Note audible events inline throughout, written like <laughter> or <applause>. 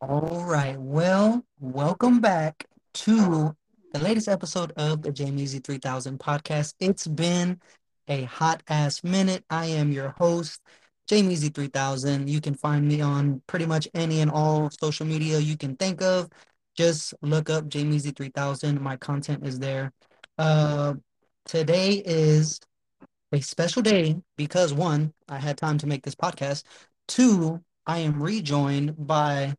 All right. Well, welcome back to the latest episode of the Jamie Easy 3000 podcast. It's been a hot ass minute. I am your host, Jamie Easy 3000. You can find me on pretty much any and all social media you can think of. Just look up Jamie Easy 3000. My content is there. Uh, today is a special day because one, I had time to make this podcast. Two, I am rejoined by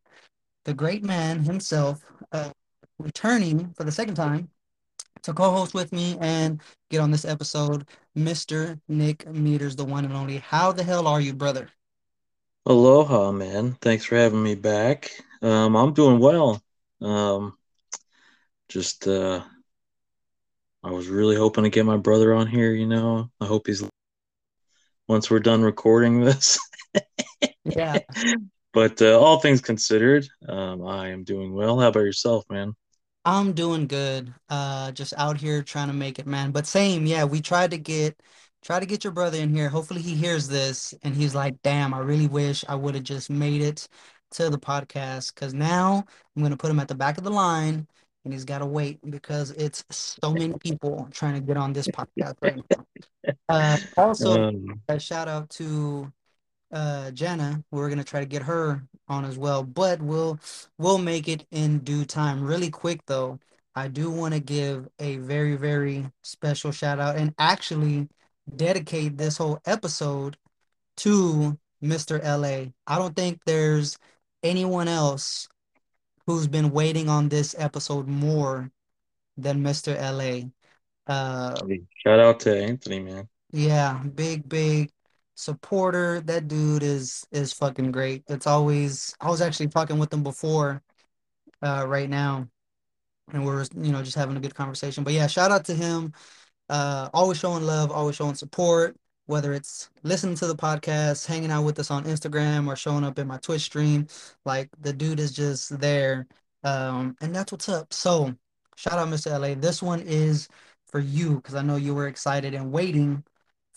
the great man himself, uh, returning for the second time to co-host with me and get on this episode, Mr. Nick Meters, the one and only. How the hell are you, brother? Aloha, man. Thanks for having me back. Um, I'm doing well. Um, just uh, I was really hoping to get my brother on here. You know, I hope he's once we're done recording this. yeah. <laughs> But uh, all things considered, um, I am doing well. How about yourself, man? I'm doing good. Uh, just out here trying to make it, man. But same, yeah. We tried to get try to get your brother in here. Hopefully he hears this and he's like, "Damn, I really wish I would have just made it to the podcast." Because now I'm gonna put him at the back of the line, and he's got to wait because it's so many people trying to get on this podcast right now. <laughs> Uh, also, Um, a shout out to uh Jana. We're gonna try to get her on as well, but we'll we'll make it in due time. Really quick though, I do want to give a very, very special shout out and actually dedicate this whole episode to Mr. LA. I don't think there's anyone else who's been waiting on this episode more than Mr. LA. Uh shout out to Anthony, man. Yeah, big, big supporter. That dude is is fucking great. It's always I was actually talking with him before uh right now and we're you know just having a good conversation. But yeah, shout out to him. Uh always showing love, always showing support, whether it's listening to the podcast, hanging out with us on Instagram or showing up in my Twitch stream. Like the dude is just there. Um and that's what's up. So, shout out Mr. LA. This one is for you because I know you were excited and waiting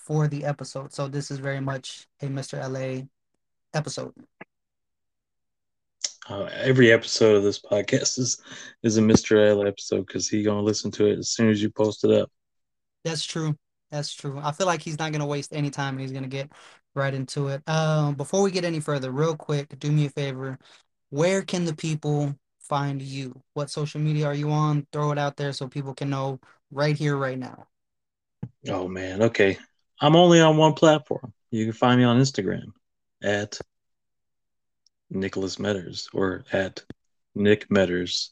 for the episode. So this is very much a Mr. LA episode. Uh, every episode of this podcast is is a Mr. L episode because he gonna listen to it as soon as you post it up. That's true. That's true. I feel like he's not gonna waste any time he's gonna get right into it. Um, before we get any further, real quick, do me a favor. Where can the people find you? What social media are you on? Throw it out there so people can know right here, right now. Oh man, okay. I'm only on one platform. You can find me on Instagram at Nicholas Metters or at Nick Metters.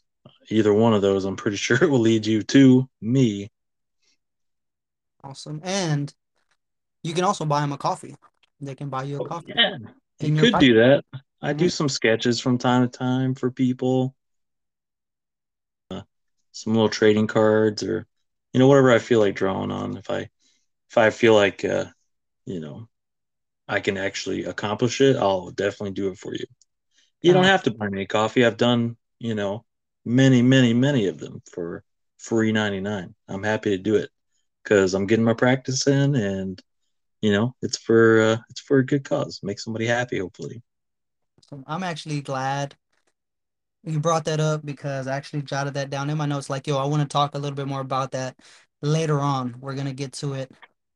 Either one of those, I'm pretty <laughs> sure it will lead you to me. Awesome. And you can also buy them a coffee. They can buy you a oh, coffee. Yeah, you could do that. I mm-hmm. do some sketches from time to time for people. Uh, some little trading cards or you know whatever I feel like drawing on. If I if I feel like uh, you know I can actually accomplish it, I'll definitely do it for you. You don't have to buy me a coffee. I've done, you know, many, many, many of them for free 99. I'm happy to do it because I'm getting my practice in and, you know, it's for, uh, it's for a good cause. Make somebody happy, hopefully. I'm actually glad you brought that up because I actually jotted that down in my notes. Like, yo, I want to talk a little bit more about that later on. We're going to get to it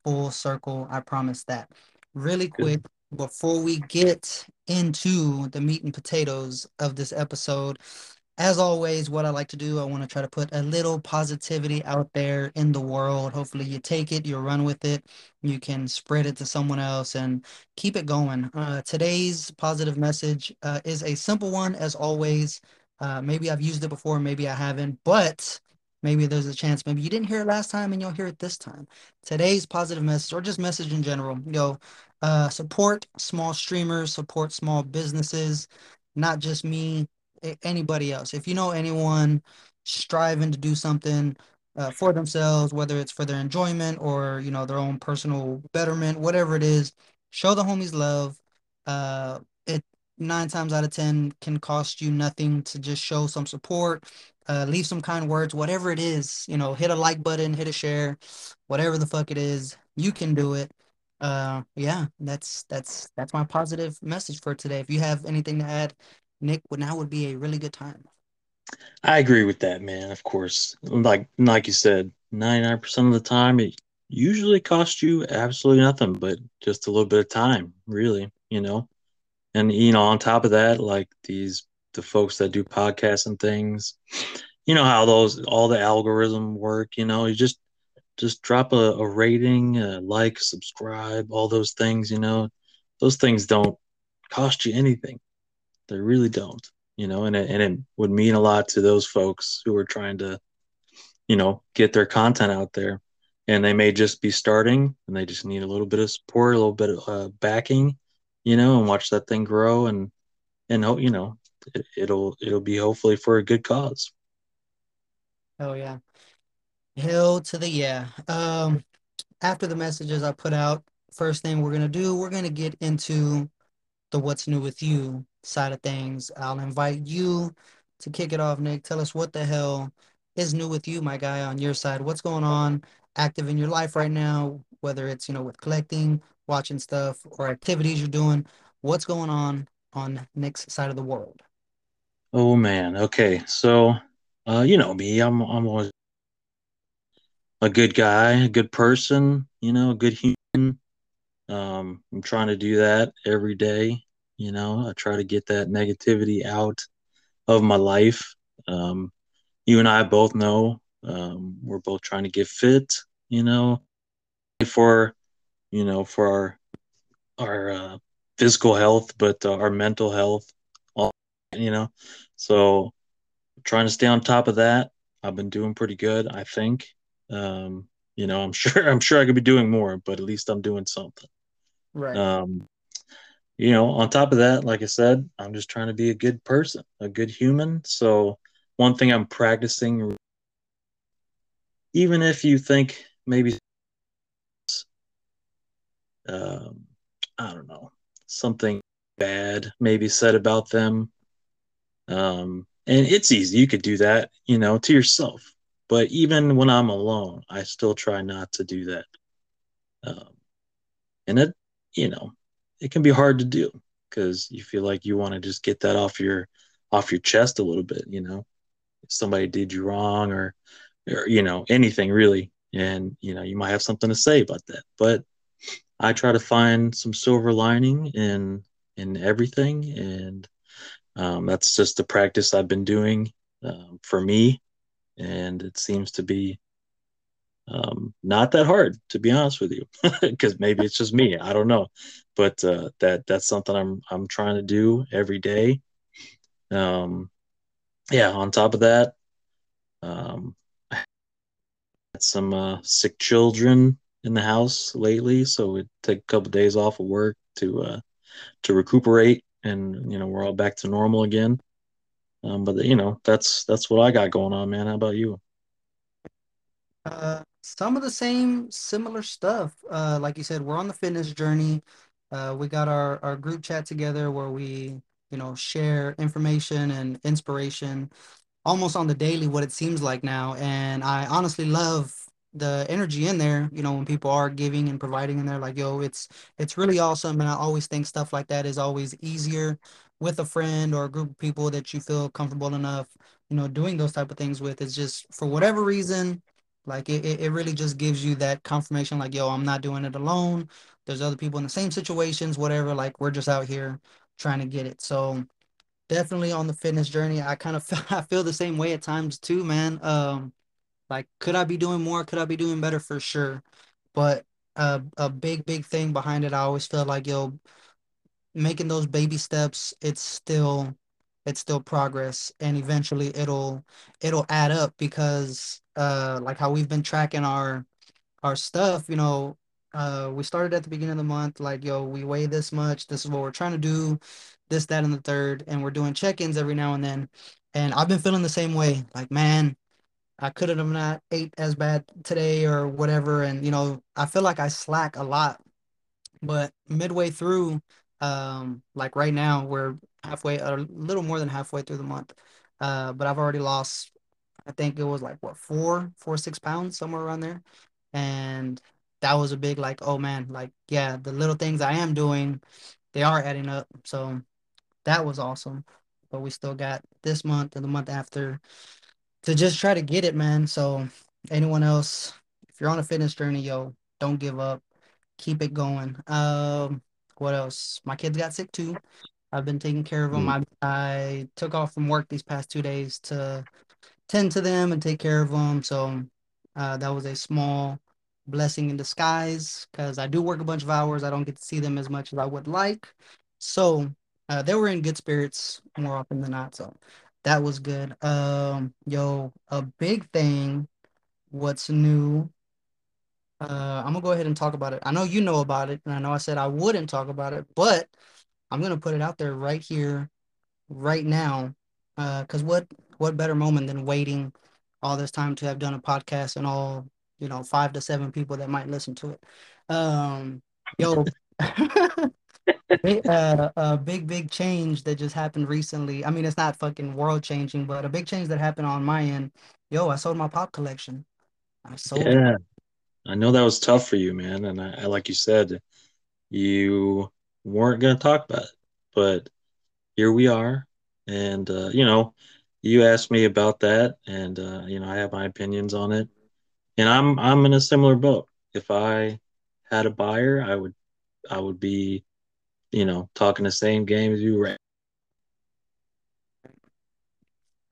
full circle. I promise that. Really quick, before we get into the meat and potatoes of this episode, as always, what I like to do, I want to try to put a little positivity out there in the world. Hopefully, you take it, you run with it, you can spread it to someone else and keep it going. Uh, today's positive message uh, is a simple one, as always. Uh, maybe I've used it before, maybe I haven't, but maybe there's a chance maybe you didn't hear it last time and you'll hear it this time. Today's positive message, or just message in general, yo, uh, support small streamers, support small businesses, not just me, anybody else. If you know anyone striving to do something uh, for themselves, whether it's for their enjoyment or you know their own personal betterment, whatever it is, show the homies love. Uh, it nine times out of ten can cost you nothing to just show some support, uh, leave some kind words, whatever it is. You know, hit a like button, hit a share, whatever the fuck it is, you can do it uh yeah that's that's that's my positive message for today if you have anything to add Nick, would now would be a really good time. I agree with that, man. Of course, like like you said, ninety nine percent of the time, it usually costs you absolutely nothing, but just a little bit of time, really. You know, and you know, on top of that, like these the folks that do podcasts and things, you know how those all the algorithm work. You know, you just just drop a, a rating, a like, subscribe, all those things. You know, those things don't cost you anything. They really don't. You know, and it, and it would mean a lot to those folks who are trying to, you know, get their content out there. And they may just be starting and they just need a little bit of support, a little bit of uh, backing, you know, and watch that thing grow and, and, you know, it'll, it'll be hopefully for a good cause. Oh yeah. Hell to the yeah. Um, after the messages I put out, first thing we're gonna do, we're gonna get into the what's new with you side of things. I'll invite you to kick it off, Nick. Tell us what the hell is new with you, my guy, on your side. What's going on active in your life right now, whether it's, you know, with collecting, watching stuff, or activities you're doing. What's going on on Nick's side of the world? Oh man. Okay. So, uh, you know me, I'm I'm always a good guy, a good person, you know, a good human. Um, I'm trying to do that every day. You know, I try to get that negativity out of my life. Um, you and I both know um, we're both trying to get fit. You know, for you know for our our uh, physical health, but uh, our mental health. All, you know, so trying to stay on top of that. I've been doing pretty good, I think. Um, you know, I'm <laughs> sure I'm sure I could be doing more, but at least I'm doing something. Right. Um, you know, on top of that, like I said, I'm just trying to be a good person, a good human. So one thing I'm practicing, even if you think maybe, um, I don't know, something bad maybe said about them. Um, and it's easy. You could do that, you know, to yourself. But even when I'm alone, I still try not to do that. Um, and it, you know, it can be hard to do because you feel like you want to just get that off your off your chest a little bit, you know. If somebody did you wrong or or you know, anything really. And, you know, you might have something to say about that. But I try to find some silver lining in in everything and um, that's just the practice I've been doing um, for me, and it seems to be um, not that hard, to be honest with you, <laughs> because maybe it's just me. I don't know, but uh, that that's something I'm I'm trying to do every day. Um, yeah. On top of that, um, I had some uh, sick children in the house lately, so it take a couple of days off of work to uh, to recuperate and you know we're all back to normal again. Um, but you know that's that's what I got going on, man. How about you? Uh, some of the same similar stuff. Uh, like you said, we're on the fitness journey. Uh, we got our our group chat together where we you know share information and inspiration almost on the daily what it seems like now and i honestly love the energy in there you know when people are giving and providing in there like yo it's it's really awesome and i always think stuff like that is always easier with a friend or a group of people that you feel comfortable enough you know doing those type of things with it's just for whatever reason like it, it really just gives you that confirmation like yo i'm not doing it alone there's other people in the same situations whatever like we're just out here trying to get it so definitely on the fitness journey. I kind of <laughs> feel, I feel the same way at times too, man. Um, like could I be doing more? Could I be doing better for sure? But uh, a big, big thing behind it, I always feel like yo, making those baby steps, it's still it's still progress and eventually it'll it'll add up because uh like how we've been tracking our our stuff, you know, uh, we started at the beginning of the month, like, yo, we weigh this much. This is what we're trying to do, this, that, and the third. And we're doing check-ins every now and then. And I've been feeling the same way. Like, man, I could have not ate as bad today or whatever. And, you know, I feel like I slack a lot. But midway through, um, like right now, we're halfway, a little more than halfway through the month. Uh, but I've already lost, I think it was like what, four, four, six pounds, somewhere around there. And that was a big like, oh man, like yeah, the little things I am doing, they are adding up. So that was awesome. but we still got this month and the month after to just try to get it, man. So anyone else, if you're on a fitness journey, yo, don't give up. Keep it going. Um, what else? My kids got sick too. I've been taking care of them. Mm. I I took off from work these past two days to tend to them and take care of them. So uh, that was a small blessing in disguise because I do work a bunch of hours. I don't get to see them as much as I would like. So uh, they were in good spirits more often than not. So that was good. Um, yo, a big thing. What's new? Uh, I'm gonna go ahead and talk about it. I know you know about it, and I know I said I wouldn't talk about it, but I'm gonna put it out there right here right now. Uh, because what what better moment than waiting all this time to have done a podcast and all, you know, five to seven people that might listen to it. Um, yo, <laughs> uh, a big big change that just happened recently. I mean, it's not fucking world changing, but a big change that happened on my end. Yo, I sold my pop collection. I sold it. Yeah, I know that was tough for you, man. And I, I like you said, you weren't to talk about it, but here we are. And, uh, you know, you asked me about that, and, uh, you know, I have my opinions on it. And I'm I'm in a similar boat. If I had a buyer, I would I would be, you know, talking the same game as you were.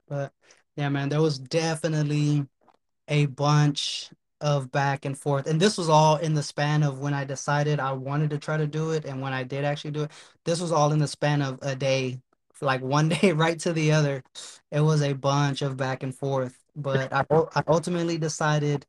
But yeah, man, there was definitely a bunch of back and forth. And this was all in the span of when I decided I wanted to try to do it and when I did actually do it. This was all in the span of a day, like one <laughs> day right to the other. It was a bunch of back and forth. But I, I ultimately decided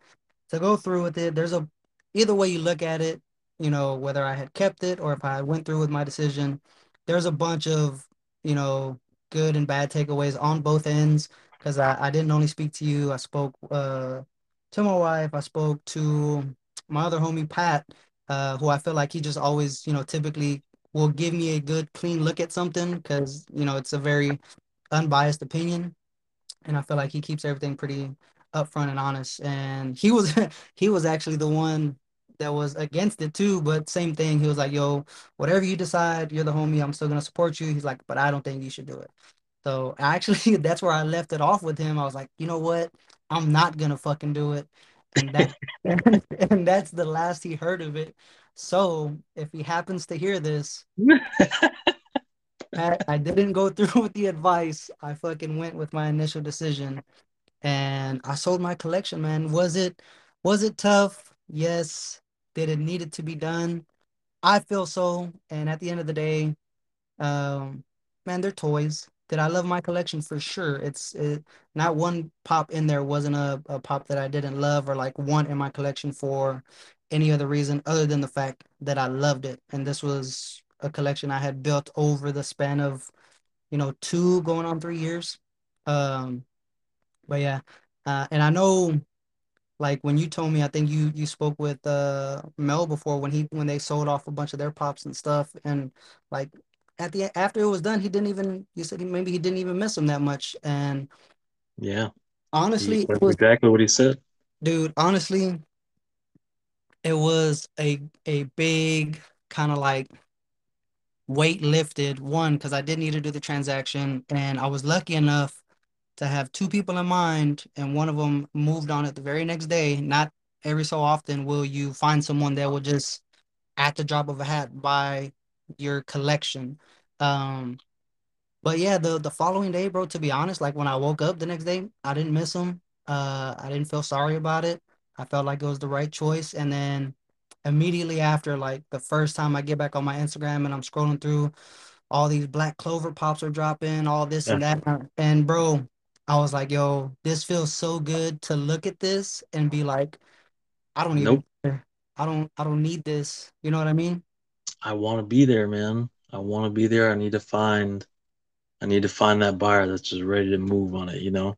to go through with it. There's a either way you look at it, you know, whether I had kept it or if I went through with my decision, there's a bunch of, you know, good and bad takeaways on both ends because I, I didn't only speak to you. I spoke uh, to my wife. I spoke to my other homie, Pat, uh, who I feel like he just always, you know, typically will give me a good, clean look at something because, you know, it's a very unbiased opinion. And I feel like he keeps everything pretty upfront and honest. And he was <laughs> he was actually the one that was against it too, but same thing. He was like, yo, whatever you decide, you're the homie. I'm still gonna support you. He's like, but I don't think you should do it. So <laughs> actually, that's where I left it off with him. I was like, you know what? I'm not gonna fucking do it, and that <laughs> and that's the last he heard of it. So if he happens to hear this, I, <laughs> I didn't go through with the advice. I fucking went with my initial decision, and I sold my collection. Man, was it was it tough? Yes. Did it needed to be done? I feel so. And at the end of the day, um, man, they're toys. Did I love my collection? For sure. It's it, not one pop in there wasn't a, a pop that I didn't love or like want in my collection for any other reason other than the fact that I loved it. And this was a collection I had built over the span of, you know, two going on three years. Um, but yeah, uh, and I know like when you told me, I think you you spoke with uh Mel before when he when they sold off a bunch of their pops and stuff, and like at the after it was done, he didn't even you said he, maybe he didn't even miss them that much. And Yeah, honestly, was exactly what he said. dude, honestly, it was a a big kind of like weight lifted one because I did need to do the transaction, and I was lucky enough to have two people in mind, and one of them moved on it the very next day. Not every so often will you find someone that will just at the drop of a hat buy your collection. Um, but yeah, the the following day, bro, to be honest, like when I woke up the next day, I didn't miss them. Uh, I didn't feel sorry about it. I felt like it was the right choice. And then immediately after, like the first time I get back on my Instagram and I'm scrolling through all these black clover pops are dropping, all this Yeah. and that. And bro, I was like, yo, this feels so good to look at this and be like, I don't even Nope. care. I don't I don't need this. You know what I mean? I want to be there, man. I want to be there. I need to find I need to find that buyer that's just ready to move on it, you know?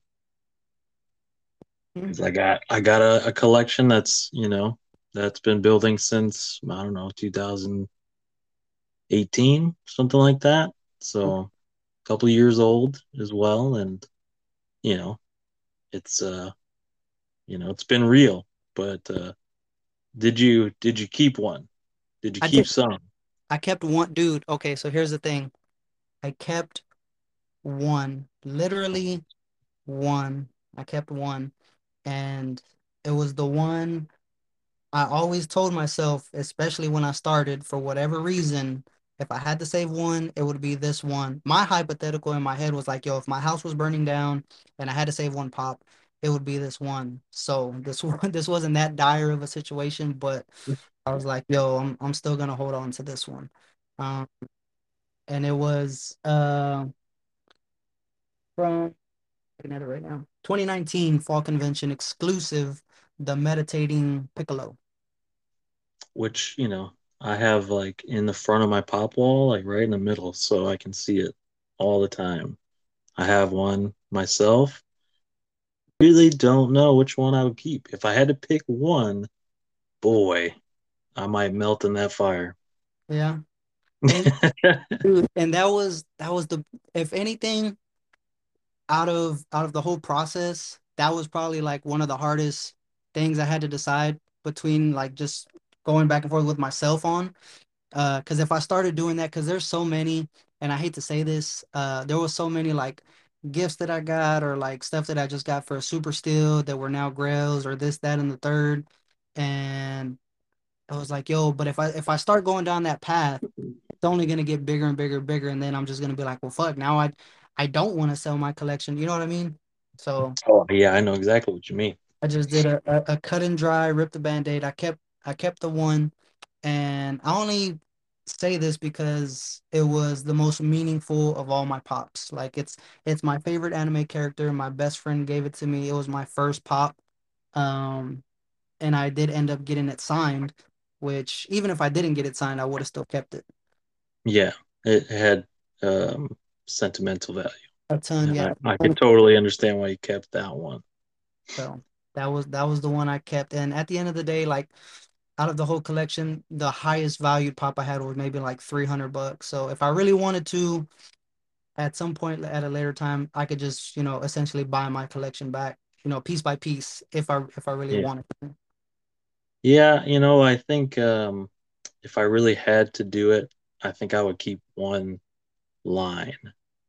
Mm. 'Cause I got I got a, a collection that's, you know, that's been building since I don't know, 2018, something like that. So a couple years old as well and you know, it's uh, you know, it's been real. But uh did you did you keep one? Did you I keep did. some? I kept one dude. Okay, so here's the thing. I kept one, literally one. I kept one, and it was the one I always told myself, especially when I started, for whatever reason, if I had to save one, it would be this one. My hypothetical in my head was like, yo, if my house was burning down and I had to save one pop, it would be this one. So <laughs> this one, this wasn't that dire of a situation, but I was like, yo, I'm I'm still gonna hold on to this one. Um, and it was uh from looking at it right now, 2019 Fall Convention exclusive, the Meditating Piccolo. which, you know, I have like in the front of my pop wall, like right in the middle, so I can see it all the time. I have one myself. Really don't know which one I would keep. If I had to pick one, boy, I might melt in that fire. Yeah. <laughs> And dude, and that was that was the if anything out of out of the whole process, that was probably like one of the hardest things I had to decide between like just going back and forth with myself on. Uh, because if I started doing that, because there's so many, and I hate to say this, uh, there was so many like gifts that I got or like stuff that I just got for a super steal that were now grails or this, that, and the third. And I was like, yo, but if I if I start going down that path, it's only gonna get bigger and bigger and bigger, and then I'm just gonna be like, well, fuck, now I I don't want to sell my collection. You know what I mean? So Oh, yeah, I know exactly what you mean. I just did a, a, a cut and dry, rip the band-aid. I kept I kept the one, and I only say this because it was the most meaningful of all my pops. Like it's it's my favorite anime character. My best friend gave it to me. It was my first pop. Um, and I did end up getting it signed, which even if I didn't get it signed, I would have still kept it. Yeah, it had um, sentimental value. A ton, And yeah. I, I could totally understand why you kept that one. So that was that was the one I kept. And at the end of the day, like out of the whole collection, the highest valued pop I had was maybe like 300 bucks. So if I really wanted to, at some point at a later time, I could just, you know, essentially buy my collection back, you know, piece by piece if I if I really Yeah. wanted to. Yeah, you know, I think um, if I really had to do it, I think I would keep one line.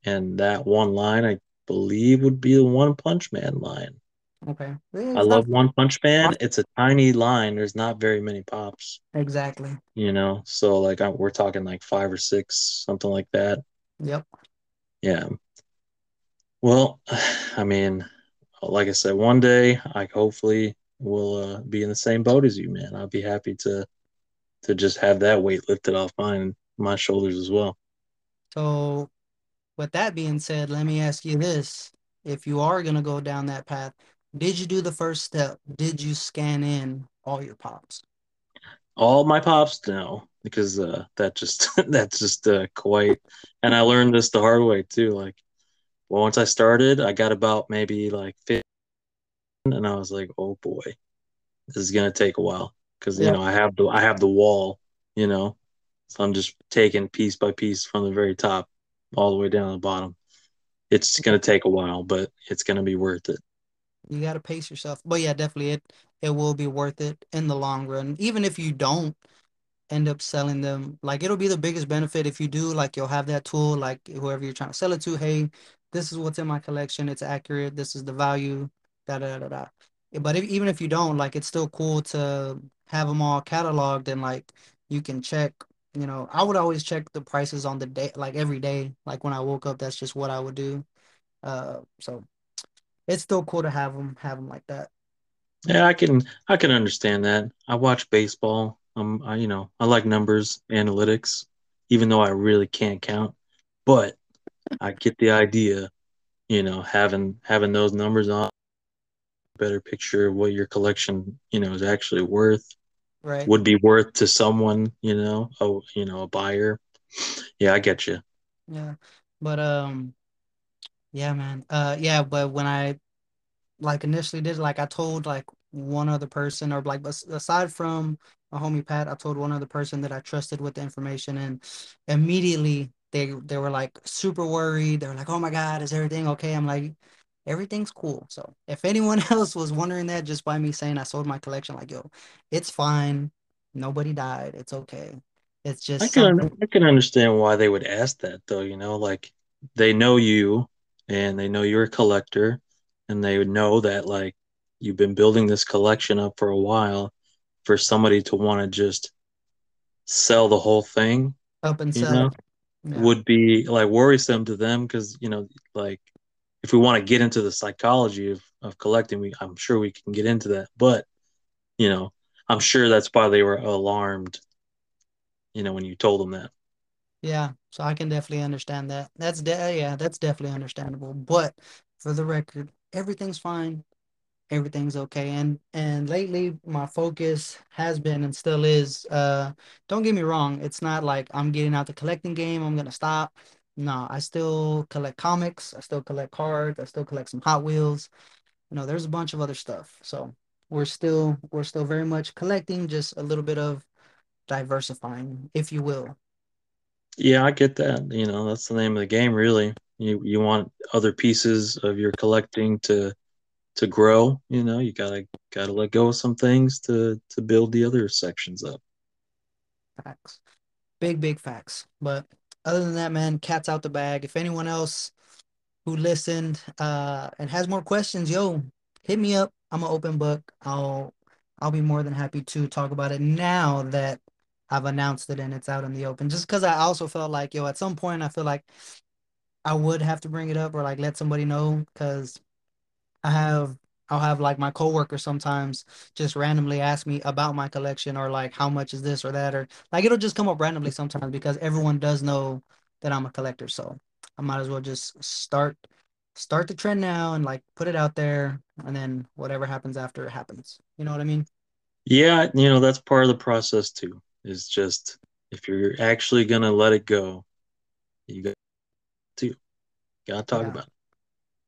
And that one line, I believe, would be the One Punch Man line. Okay. Yeah, I love One Punch Man. It's a tiny line. There's not very many pops, exactly. you know? So, like, I, we're talking like five or six, something like that. Yep. Yeah. Well, <sighs> I mean, like I said, one day I hopefully will uh, be in the same boat as you, man. I'll be happy to to just have that weight lifted off mine my shoulders as well. So with that being said, let me ask you this. If you are gonna go down that path, did you do the first step? Did you scan in all your pops? All my pops no, because uh, that just <laughs> that's just uh, quite. And I learned this the hard way too. Like, well, once I started, I got about maybe like 15, and I was like, oh boy, this is gonna take a while because you Yeah. know I have the I have the wall, you know, so I'm just taking piece by piece from the very top all the way down to the bottom. It's gonna take a while, but it's gonna be worth it. You gotta pace yourself. But yeah, definitely it it will be worth it in the long run. Even if you don't end up selling them. Like it'll be the biggest benefit if you do, like you'll have that tool, like whoever you're trying to sell it to, hey, this is what's in my collection, it's accurate, this is the value, da da da da. But if, even if you don't, like it's still cool to have them all cataloged and like you can check, you know, I would always check the prices on the day, like every day. Like when I woke up, that's just what I would do. Uh, so it's still cool to have them, have them like that. Yeah, I can I can understand that. I watch baseball. Um, I, you know, I like numbers, analytics, even though I really can't count. But <laughs> I get the idea, you know, having having those numbers on better picture of what your collection, you know, is actually worth, Right. would be worth to someone, you know, a you know, a buyer. Yeah, I get you. Yeah. But um, yeah, man. Uh, yeah. But when I like initially did like I told like one other person or like as- aside from my homie Pat, I told one other person that I trusted with the information and immediately they they were like super worried. They were like, "Oh my God, is everything okay?" I'm like, "Everything's cool." So if anyone <laughs> else was wondering that just by me saying I sold my collection, like, yo, it's fine. Nobody died. It's okay. It's just I can something, I can understand why they would ask that though, you know, like they know you and they know you're a collector and they know that like you've been building this collection up for a while for somebody to want to just sell the whole thing, Up and sell. Yeah. would be like worrisome to them because, you know, like if we want to get into the psychology of, of collecting, we I'm sure we can get into that. But, you know, I'm sure that's why they were alarmed, you know, when you told them that. Yeah, so I can definitely understand that. That's de yeah, that's definitely understandable. But for the record, everything's fine. Everything's okay. And and lately my focus has been and still is uh don't get me wrong, it's not like I'm getting out the collecting game, I'm gonna stop. No, I still collect comics, I still collect cards, I still collect some Hot Wheels. You know, there's a bunch of other stuff. So we're still we're still very much collecting, just a little bit of diversifying, if you will. Yeah, I get that. You know, that's the name of the game, really. You you want other pieces of your collecting to to grow, you know, you gotta gotta let go of some things to to build the other sections up. Facts. Big, big facts. But other than that, man, cat's out the bag. If anyone else who listened uh and has more questions, yo, hit me up. I'm an open book. I'll I'll be more than happy to talk about it now that I've announced it and it's out in the open. Just because I also felt like, yo, at some point I feel like I would have to bring it up or like let somebody know because I have I'll have like my coworker sometimes just randomly ask me about my collection or like how much is this or that or like it'll just come up randomly sometimes because everyone does know that I'm a collector. So I might as well just start start the trend now and like put it out there and then whatever happens after it happens. You know what I mean? Yeah, you know, that's part of the process too. Is just if you're actually gonna let it go, you got to gotta talk Yeah, about it.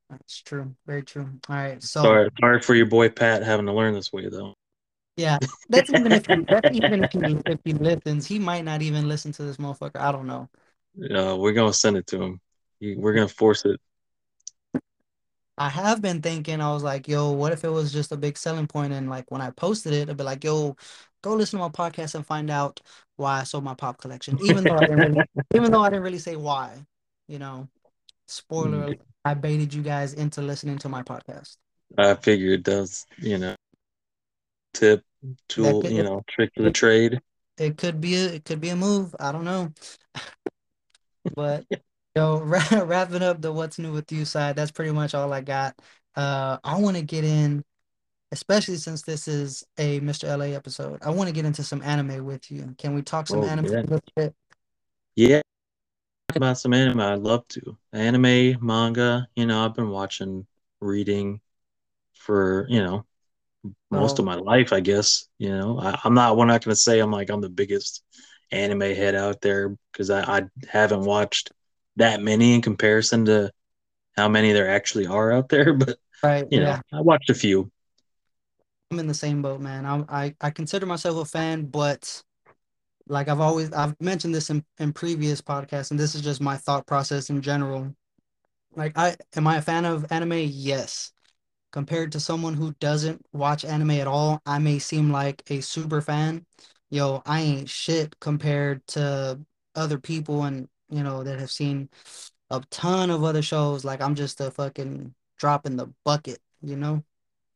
that's true. Very true. All right. So Sorry, sorry for your boy Pat having to learn this way though. yeah, that's even if he that's even if he if he listens, he might not even listen to this motherfucker. I don't know. Uh, we're gonna send it to him. We're gonna force it. I have been thinking, I was like, yo, what if it was just a big selling point? and like when I posted it, I'd be like, yo, go listen to my podcast and find out why I sold my pop collection. Even though I didn't really, <laughs> even though I didn't really say why, you know, spoiler mm. alert, I baited you guys into listening to my podcast. I figured that's you know tip tool, could you know, trick of the trade. it could be a it could be a move. I don't know. <laughs> But yo, <laughs> wra- wrapping up the what's new with you side, that's pretty much all I got. Uh I want to get in especially since this is a Mr. LA episode. I want to get into some anime with you. Can we talk some Oh anime yeah, a little bit? yeah. About some anime, I'd love to. Anime, manga. You know, I've been watching, reading for you know most of my life, I guess. You know, I, I'm not. We're not going to say I'm like I'm the biggest anime head out there because I, I haven't watched that many in comparison to how many there actually are out there. <laughs> But right, you know, I watched a few. I'm in the same boat, man. I I, I consider myself a fan, but like I've always I've mentioned this in, in previous podcasts, and this is just my thought process in general. Like I am I a fan of anime? Yes. Compared to someone who doesn't watch anime at all, I may seem like a super fan. Yo, I ain't shit compared to other people and you know that have seen a ton of other shows. Like I'm just a fucking drop in the bucket, you know?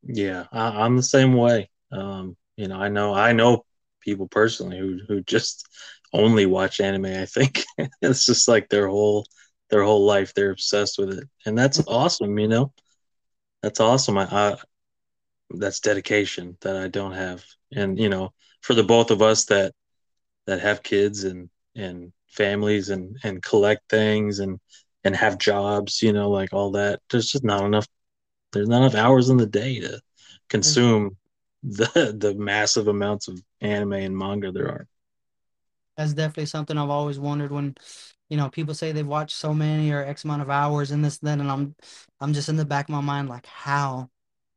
Yeah, I, I'm the same way. Um, you know, I know I know people personally who who just only watch anime. I think <laughs> it's just like their whole their whole life. They're obsessed with it, and that's <laughs> awesome. You know, that's awesome. I, I that's dedication that I don't have. And you know, for the both of us that that have kids and and families and and collect things and and have jobs, you know, like all that, there's just not enough there's not enough hours in the day to consume the the massive amounts of anime and manga there are. that's definitely something I've always wondered when, you know, people say they've watched so many or X amount of hours and this, then, and I'm I'm just in the back of my mind like how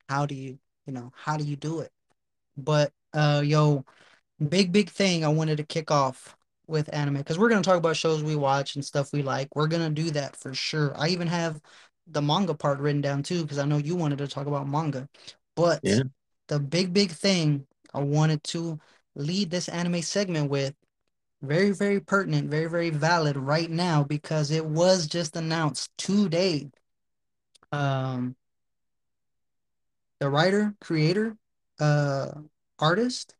how do you, you know, how do you do it? But uh yo, Big, big thing I wanted to kick off with anime because we're going to talk about shows we watch and stuff we like. We're going to do that for sure. I even have the manga part written down too because I know you wanted to talk about manga. But Yeah. the big, big thing I wanted to lead this anime segment with very, very pertinent, very, very valid right now because it was just announced today. Um, the writer, creator, uh, artist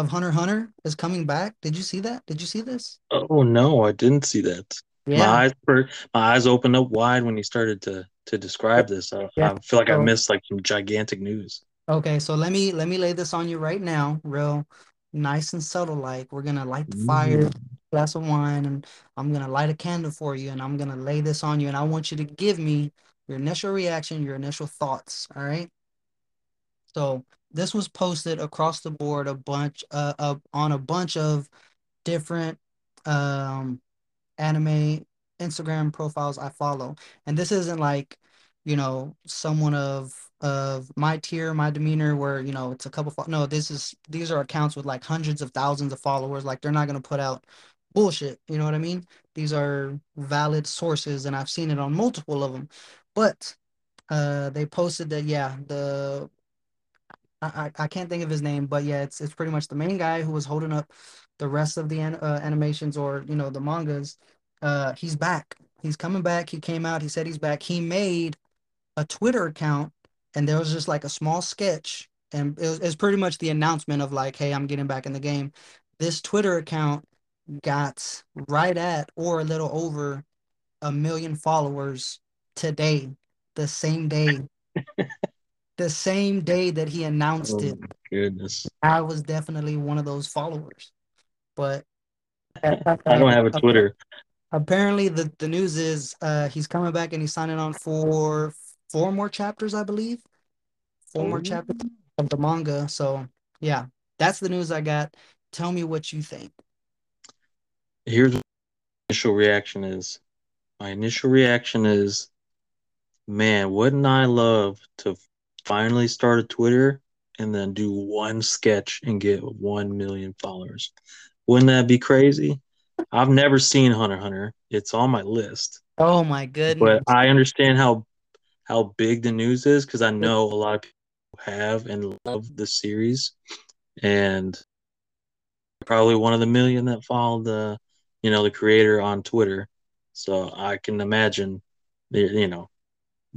of Hunter Hunter is coming back. Did you see that? Did you see this? Oh no, I didn't see that. Yeah. My eyes were, my eyes opened up wide when you started to to describe this. I, Yeah. I feel like I missed like some gigantic news. okay, so let me let me lay this on you right now, real nice and subtle like. We're gonna light the fire, Mm. glass of wine, and I'm gonna light a candle for you, and I'm gonna lay this on you, and I want you to give me your initial reaction, your initial thoughts, all right? So this was posted across the board a bunch uh, uh on a bunch of different um anime Instagram profiles I follow. And this isn't like, you know, someone of of my tier, my demeanor, where, you know, it's a couple, fo- no, this is, these are accounts with like hundreds of thousands of followers. Like they're not going to put out bullshit. You know what I mean? These are valid sources and I've seen it on multiple of them. But uh, they posted that, yeah, the I, I can't think of his name, but yeah, it's it's pretty much the main guy who was holding up the rest of the an, uh, animations or you know the mangas. Uh, he's back. He's coming back. He came out. He said he's back. He made a Twitter account, and there was just like a small sketch, and it was, it was pretty much the announcement of like, hey, I'm getting back in the game. This Twitter account got right at or a little over a million followers today, the same day, <laughs> the same day that he announced Oh it. goodness. I was definitely one of those followers. But I don't have a Twitter. apparently the, the news is uh, he's coming back and he's signing on for four more chapters, I believe. Four more Oh. chapters of the manga. So yeah, that's the news I got. Tell me what you think. Here's what my initial reaction is. My initial reaction is, man, wouldn't I love to finally start a Twitter and then do one sketch and get one million followers? Wouldn't that be crazy? I've never seen Hunter Hunter. It's on my list, Oh my goodness. but I understand how how big the news is because I know a lot of people have and love the series, and probably one of the million that followed the you know the creator on Twitter. So I can imagine, the you know,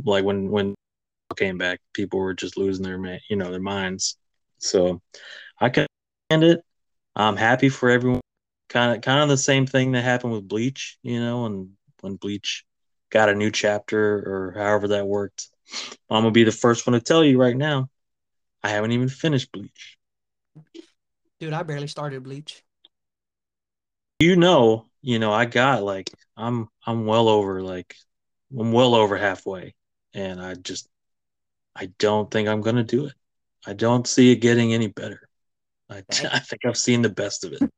like when when came back, people were just losing their you know their minds. So I can it. I'm happy for everyone. Kind of kind of the same thing that happened with Bleach, you know, and when Bleach got a new chapter or however that worked. I'm gonna be the first one to tell you right now. I haven't even finished Bleach. Dude, I barely started Bleach. You know, you know, I got like I'm I'm well over like I'm well over halfway, and I just I don't think I'm gonna do it. I don't see it getting any better. I, <laughs> I think I've seen the best of it. <laughs>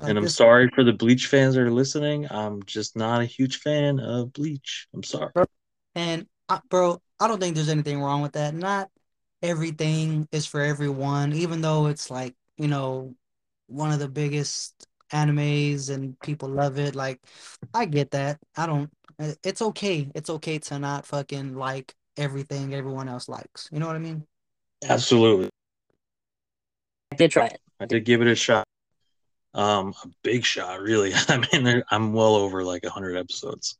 And I'm sorry for the Bleach fans that are listening. I'm just not a huge fan of Bleach. I'm sorry. and I, bro, I don't think there's anything wrong with that. Not everything is for everyone, even though it's like, you know, one of the biggest animes and people love it. Like, I get that. I don't, uh, it's okay. It's okay to not fucking like everything everyone else likes. You know what I mean? Absolutely. I did try it. I did give it a shot. Um, a big shot, really. <laughs> I mean, I'm well over like 100 episodes.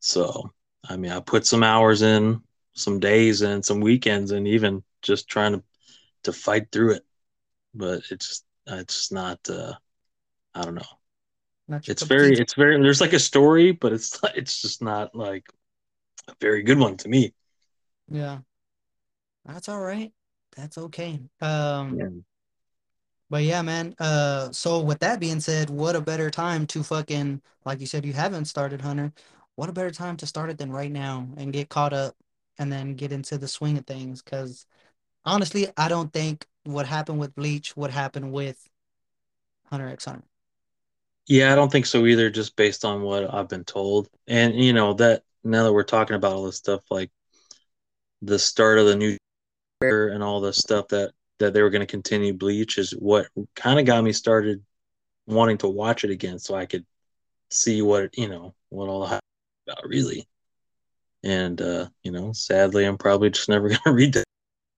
So, I mean, I put some hours in, some days and some weekends, and even just trying to to fight through it. But it's it's just not. Uh, I don't know. Not It's very, it's very. There's like a story, but it's <laughs> it's just not like a very good one to me. Yeah. That's all right. That's okay. Um, Yeah. But yeah, man. Uh, so with that being said, what a better time to fucking, like you said, you haven't started Hunter. What a better time to start it than right now and get caught up and then get into the swing of things. Because honestly, I don't think what happened with Bleach would happen with Hunter x Hunter. Yeah, I don't think so either, just based on what I've been told. And you know, that now that we're talking about all this stuff, like the start of the new year and all the stuff that that they were going to continue Bleach is what kind of got me started wanting to watch it again, so I could see what you know what all the about really. And uh, you know, sadly, I'm probably just never <laughs> going to read that.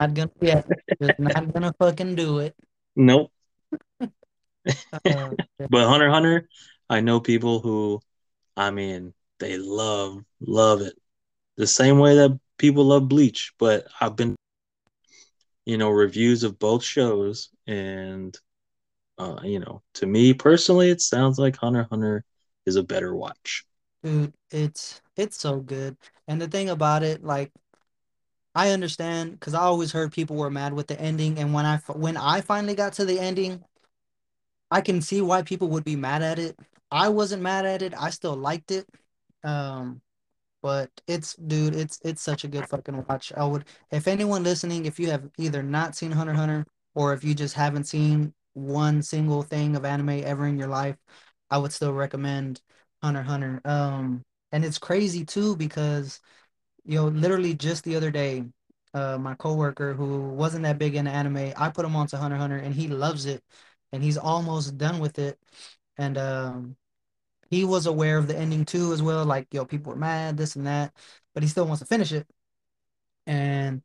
Not gonna, yeah, just not gonna fucking do it. Nope. Uh, <laughs> But Hunter Hunter, I know people who, I mean, they love love it the same way that people love Bleach. But I've been, you know, reviews of both shows, and uh, you know, to me personally, it sounds like Hunter Hunter is a better watch. dude, it's it's so good. And the thing about it, like I understand because I always heard people were mad with the ending, and when I when I finally got to the ending, I can see why people would be mad at it. I wasn't mad at it. I still liked it. Um, but it's dude, it's it's such a good fucking watch. I would if anyone listening, if you have either not seen Hunter Hunter or if you just haven't seen one single thing of anime ever in your life, I would still recommend Hunter Hunter. Um, and it's crazy too because you know, literally just the other day, uh, my coworker who wasn't that big into anime, I put him onto Hunter Hunter and he loves it and he's almost done with it. And um he was aware of the ending too as well. Like, yo, people were mad, this and that, but he still wants to finish it. And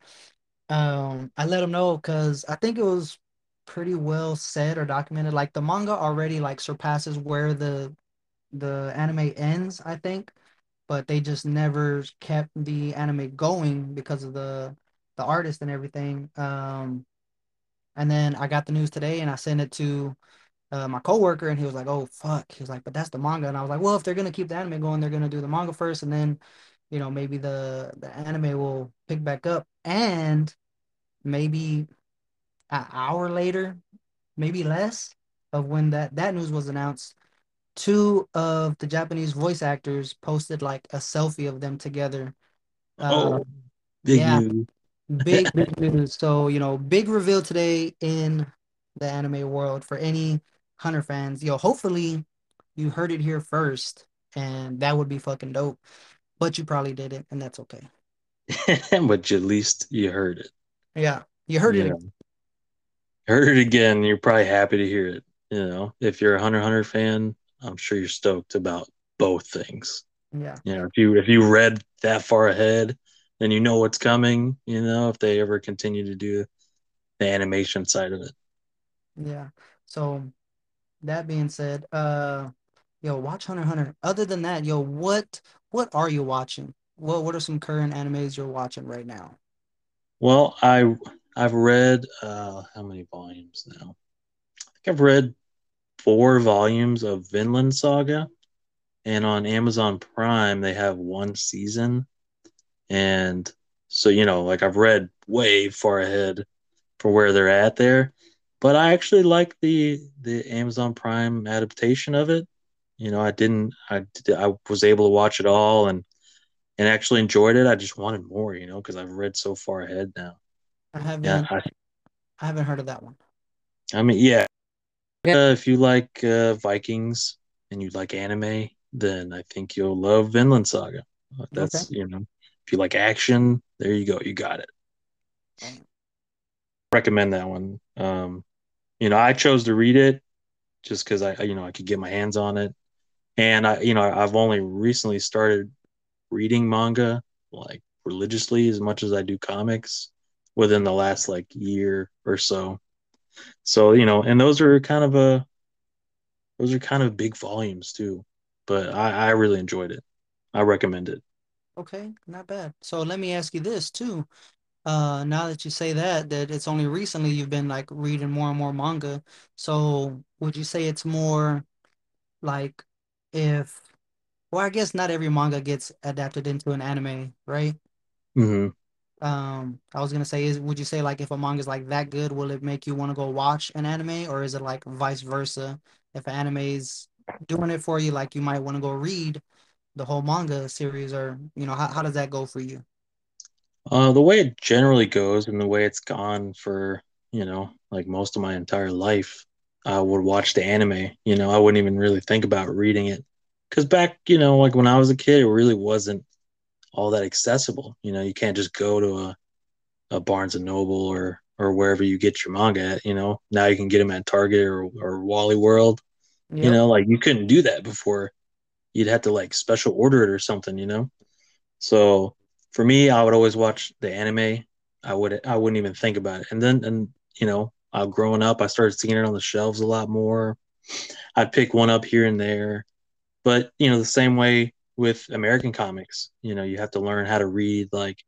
um, I let him know because I think it was pretty well said or documented. Like the manga already like surpasses where the the anime ends, I think, but they just never kept the anime going because of the the artist and everything. Um, and then I got the news today and I sent it to uh, my coworker, and he was like, "Oh fuck," he was like, "But that's the manga," and I was like, "Well, if they're gonna keep the anime going, they're gonna do the manga first, and then, you know, maybe the the anime will pick back up, and maybe an hour later, maybe less of when that that news was announced." Two of the Japanese voice actors posted like a selfie of them together. Oh, big yeah, news. Big, <laughs> big news. So, you know, big reveal today in the anime world for any Hunter fans. Yo, hopefully you heard it here first, and that would be fucking dope. But you probably didn't, and that's okay. <laughs> but at least you heard it. Yeah, you heard You it. know, heard it again. You're probably happy to hear it. You know, if you're a Hunter Hunter fan, I'm sure you're stoked about both things. Yeah, You know, if you if you read that far ahead, then you know what's coming. You know, if they ever continue to do the animation side of it. yeah. So that being said, uh, yo, watch Hunter Hunter. Other than that, yo, what what are you watching? What what are some current animes you're watching right now? Well, I I've read uh how many volumes now? I think I've read four volumes of Vinland Saga, and on Amazon Prime they have one season. And so, you know, like I've read way far ahead for where they're at there. But I actually like the the Amazon Prime adaptation of it. You know, I didn't I I was able to watch it all and and actually enjoyed it. I just wanted more, you know, because I've read so far ahead now. I haven't I, I haven't heard of that one. I mean, yeah, uh, if you like uh, Vikings and you like anime, then I think you'll love Vinland Saga. Uh, Okay. That's, you know, if you like action, there you go. You got it. Recommend that one. Um, you know, I chose to read it just because I, you know, I could get my hands on it. And I, you know, I've only recently started reading manga like religiously as much as I do comics within the last like year or so. So, you know, and those are kind of a those are kind of big volumes too. But I, I really enjoyed it. I recommend it. Okay, not bad. So let me ask you this too. Uh, now that you say that, that it's only recently you've been like reading more and more manga. So would you say it's more like if, well, I guess not every manga gets adapted into an anime, right? hmm Um, I was gonna say, is would you say like if a manga is like that good, will it make you want to go watch an anime, or is it like vice versa? If an anime is doing it for you, like you might want to go read the whole manga series, or you know, how, how does that go for you? Uh, the way it generally goes and the way it's gone for, you know, like most of my entire life, I would watch the anime. You know, I wouldn't even really think about reading it. Because back, you know, like when I was a kid, it really wasn't all that accessible. You know, you can't just go to a, a Barnes and Noble or or wherever you get your manga at, you know. Now you can get them at Target or, or Wally World. You know, like you couldn't do that before. You'd have to like special order it or something, you know. So for me, I would always watch the anime. I would I wouldn't even think about it. And then and you know, uh, growing up, I started seeing it on the shelves a lot more. I'd pick one up here and there. But, you know, the same way with American comics, you know, you have to learn how to read like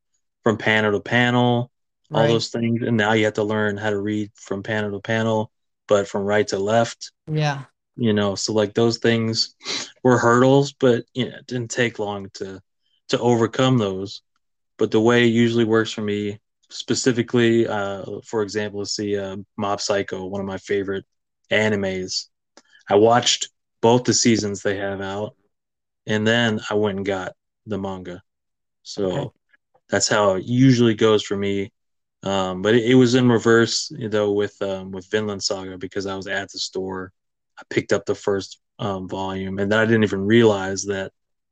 from panel to panel, all Right. those things. And now you have to learn how to read from panel to panel, but from right to left, Yeah. you know. So like those things were hurdles, but you know, it didn't take long to to overcome those. But the way it usually works for me, specifically, uh, for example, let's see, uh, Mob Psycho, one of my favorite animes. I watched both the seasons they have out, and then I went and got the manga. So Okay. that's how it usually goes for me. Um, but it, it was in reverse, you know, with um, with Vinland Saga because I was at the store. I picked up the first um, volume, and then I didn't even realize that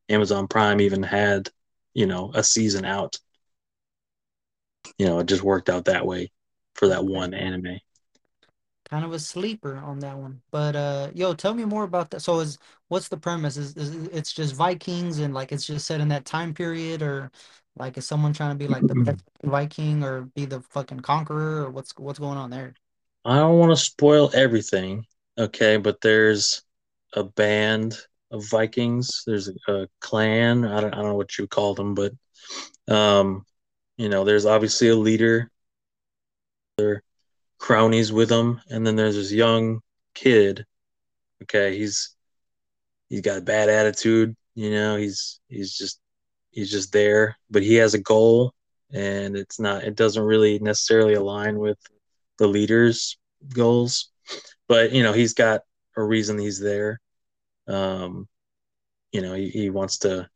Amazon Prime even had, you know, a season out. You know, it just worked out that way for that one anime. Kind of a sleeper on that one. But uh yo, tell me more about that. So is what's the premise? Is, is it's just Vikings and like it's just set in that time period or like is someone trying to be like the Viking or be the fucking conqueror or what's what's going on there? I don't want to spoil everything, okay, but there's a band of Vikings. There's a, a clan. I don't, I don't know what you call them, but um, you know, there's obviously a leader. There are cronies with him, and then there's this young kid. Okay, he's he's got a bad attitude. You know, he's he's just he's just there, but he has a goal, and it's not. It doesn't really necessarily align with the leader's goals, but you know, he's got a reason he's there. Um, you know, he, he wants to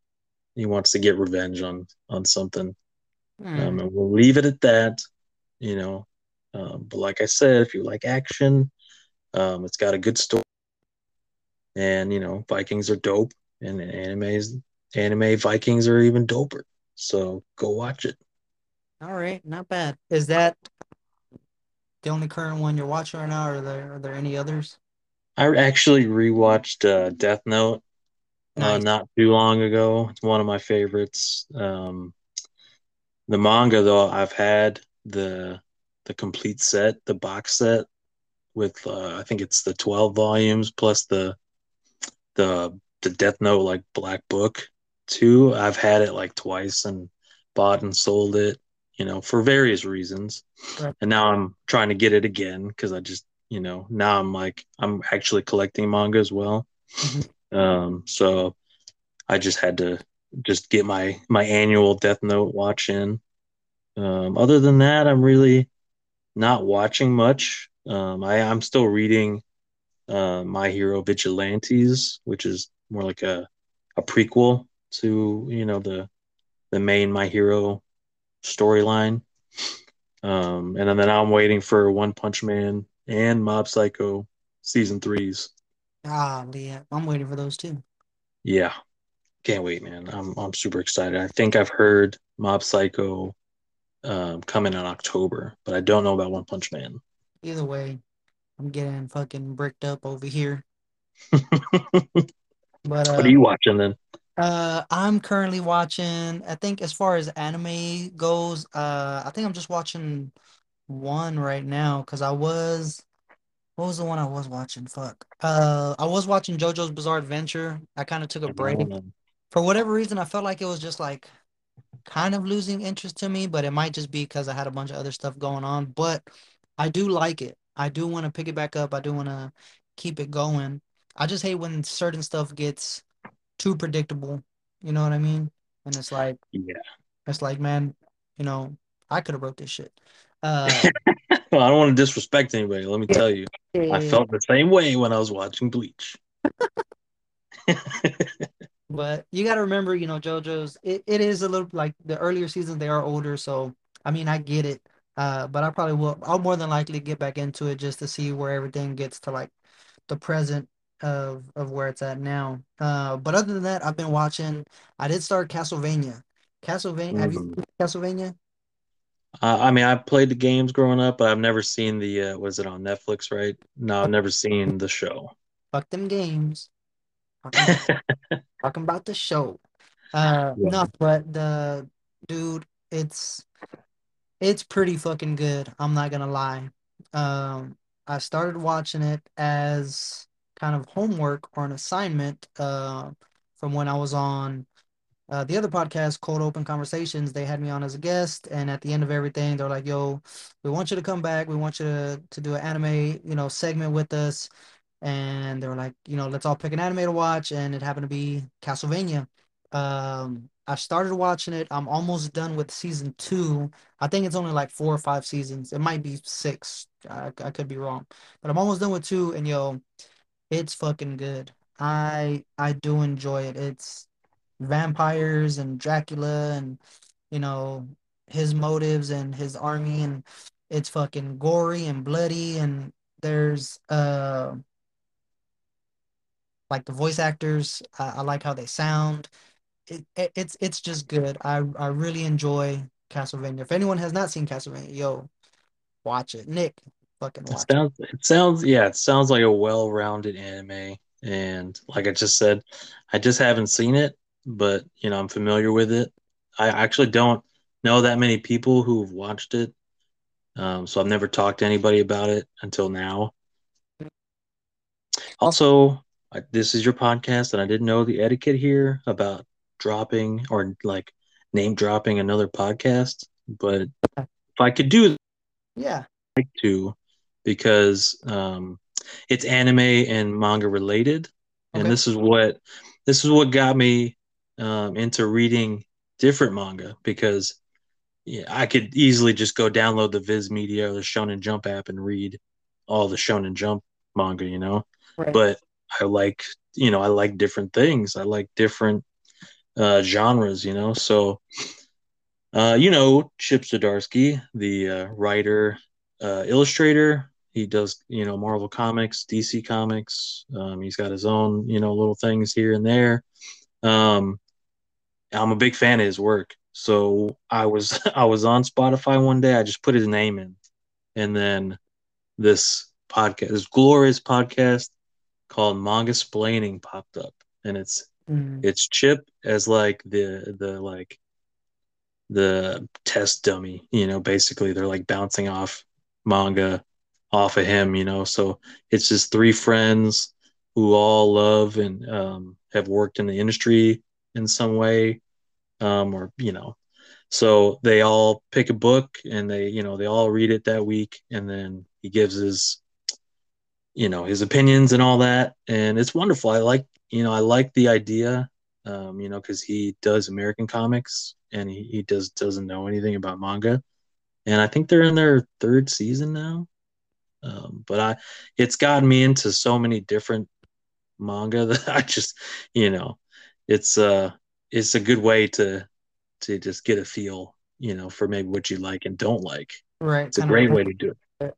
he wants to get revenge on on something. Hmm. Um, and we'll leave it at that. You know, um, but like I said, if you like action, um, it's got a good story, and you know, Vikings are dope, and animes anime Vikings are even doper. So go watch it. All right, not bad. Is that the only current one you're watching right now, or are there are there any others? I actually rewatched uh, Death Note uh, not too long ago. It's one of my favorites. Um, the manga though, I've had the the complete set, the box set with uh, I think it's the twelve volumes plus the the the Death Note like black book too. I've had it like twice and bought and sold it, you know, for various reasons. Right. And now I'm trying to get it again because I just, you know, now I'm like I'm actually collecting manga as well. Mhm. Um, so I just had to just get my my annual Death Note watch in. Um, other than that, I'm really not watching much. Um, I I'm still reading uh, My Hero Vigilantes, which is more like a a prequel to you know the the main My Hero storyline. Um, and then I'm waiting for One Punch Man and Mob Psycho season threes. Ah, yeah, I'm waiting for those too. Yeah, can't wait, man. I'm I'm super excited. I think I've heard Mob Psycho um, coming in October, but I don't know about One Punch Man. Either way, I'm getting fucking bricked up over here. <laughs> But uh, what are uh, you watching then? uh, I'm currently watching. I think as far as anime goes, uh, I think I'm just watching one right now because I was. What was the one I was watching? Fuck. Uh, I was watching JoJo's Bizarre Adventure. I kind of took a break. Um, For whatever reason, I felt like it was just like kind of losing interest to me, but it might just be because I had a bunch of other stuff going on. But I do like it. I do want to pick it back up. I do want to keep it going. I just hate when certain stuff gets too predictable. You know what I mean? And it's like yeah. it's like, man, you know, I could have wrote this shit. Uh, <laughs> Well, I don't want to disrespect anybody. Let me tell you, I felt the same way when I was watching Bleach. <laughs> But you got to remember, you know, JoJo's, it, it is a little like the earlier seasons, they are older. So, I mean, I get it. Uh, but I probably will, I'll more than likely get back into it just to see where everything gets to like the present of of where it's at now. Uh, but other than that, I've been watching, I did start Castlevania. Castlevania, have you Mhm. seen Castlevania? Uh, I mean, I played the games growing up, but I've never seen the. Uh, was it on Netflix? Right? No, I've never seen the show. Fuck them games. Talking about, talking about the show. Uh, Yeah. no, but the dude, it's it's pretty fucking good. I'm not gonna lie. Um, I started watching it as kind of homework or an assignment uh, from when I was on uh, the other podcast, Cold Open Conversations, they had me on as a guest, and at the end of everything, they're like, "Yo, we want you to come back. We want you to to do an anime, you know, segment with us." And they were like, you know, let's all pick an anime to watch, and it happened to be Castlevania. Um, I started watching it. I'm almost done with season two. I think it's only like four or five seasons. It might be six. I, I could be wrong, but I'm almost done with two, and yo, it's fucking good. I I do enjoy it. It's vampires and Dracula and you know his motives and his army and it's fucking gory and bloody and there's uh like the voice actors I, I like how they sound. It, it, it's it's just good. I I really enjoy Castlevania. If anyone has not seen Castlevania yo watch it. Nick fucking watch it. sounds, it sounds, yeah, it sounds like a well-rounded anime. And like I just said, I just haven't seen it, but you know, I'm familiar with it. I actually don't know that many people who've watched it, um, so I've never talked to anybody about it until now. Also, I, this is your podcast, and I didn't know the etiquette here about dropping or like name dropping another podcast. But if I could do yeah I'd like to because um, it's anime and manga related, and this is what this is what got me um, into reading different manga because yeah, I could easily just go download the Viz Media or the Shonen Jump app and read all the Shonen Jump manga, you know. right But I like you know I like different things. I like different uh, genres, you know. So uh, you know, Chip Zdarsky, the uh, writer, uh, illustrator. He does, you know, Marvel Comics, DC Comics. Um, he's got his own, you know, little things here and there. Um, I'm a big fan of his work. So I was <laughs> I was on Spotify one day. I just put his name in, and then this podcast, this glorious podcast called Mangasplaining popped up, and it's Mm, it's Chip as like the the like the test dummy, you know, basically they're like bouncing off manga off of him, you know. So it's just three friends who all love and um, have worked in the industry in some way, um, or you know, so they all pick a book and they, you know, they all read it that week, and then he gives his, you know, his opinions and all that, and it's wonderful. I like, you know, I like the idea, um, you know, because he does American comics and he, he does doesn't know anything about manga, and I think they're in their third season now. Um, but I, it's gotten me into so many different manga <laughs> that I just, you know, it's uh, it's a good way to to just get a feel, you know, for maybe what you like and don't like. right It's a great way to do it.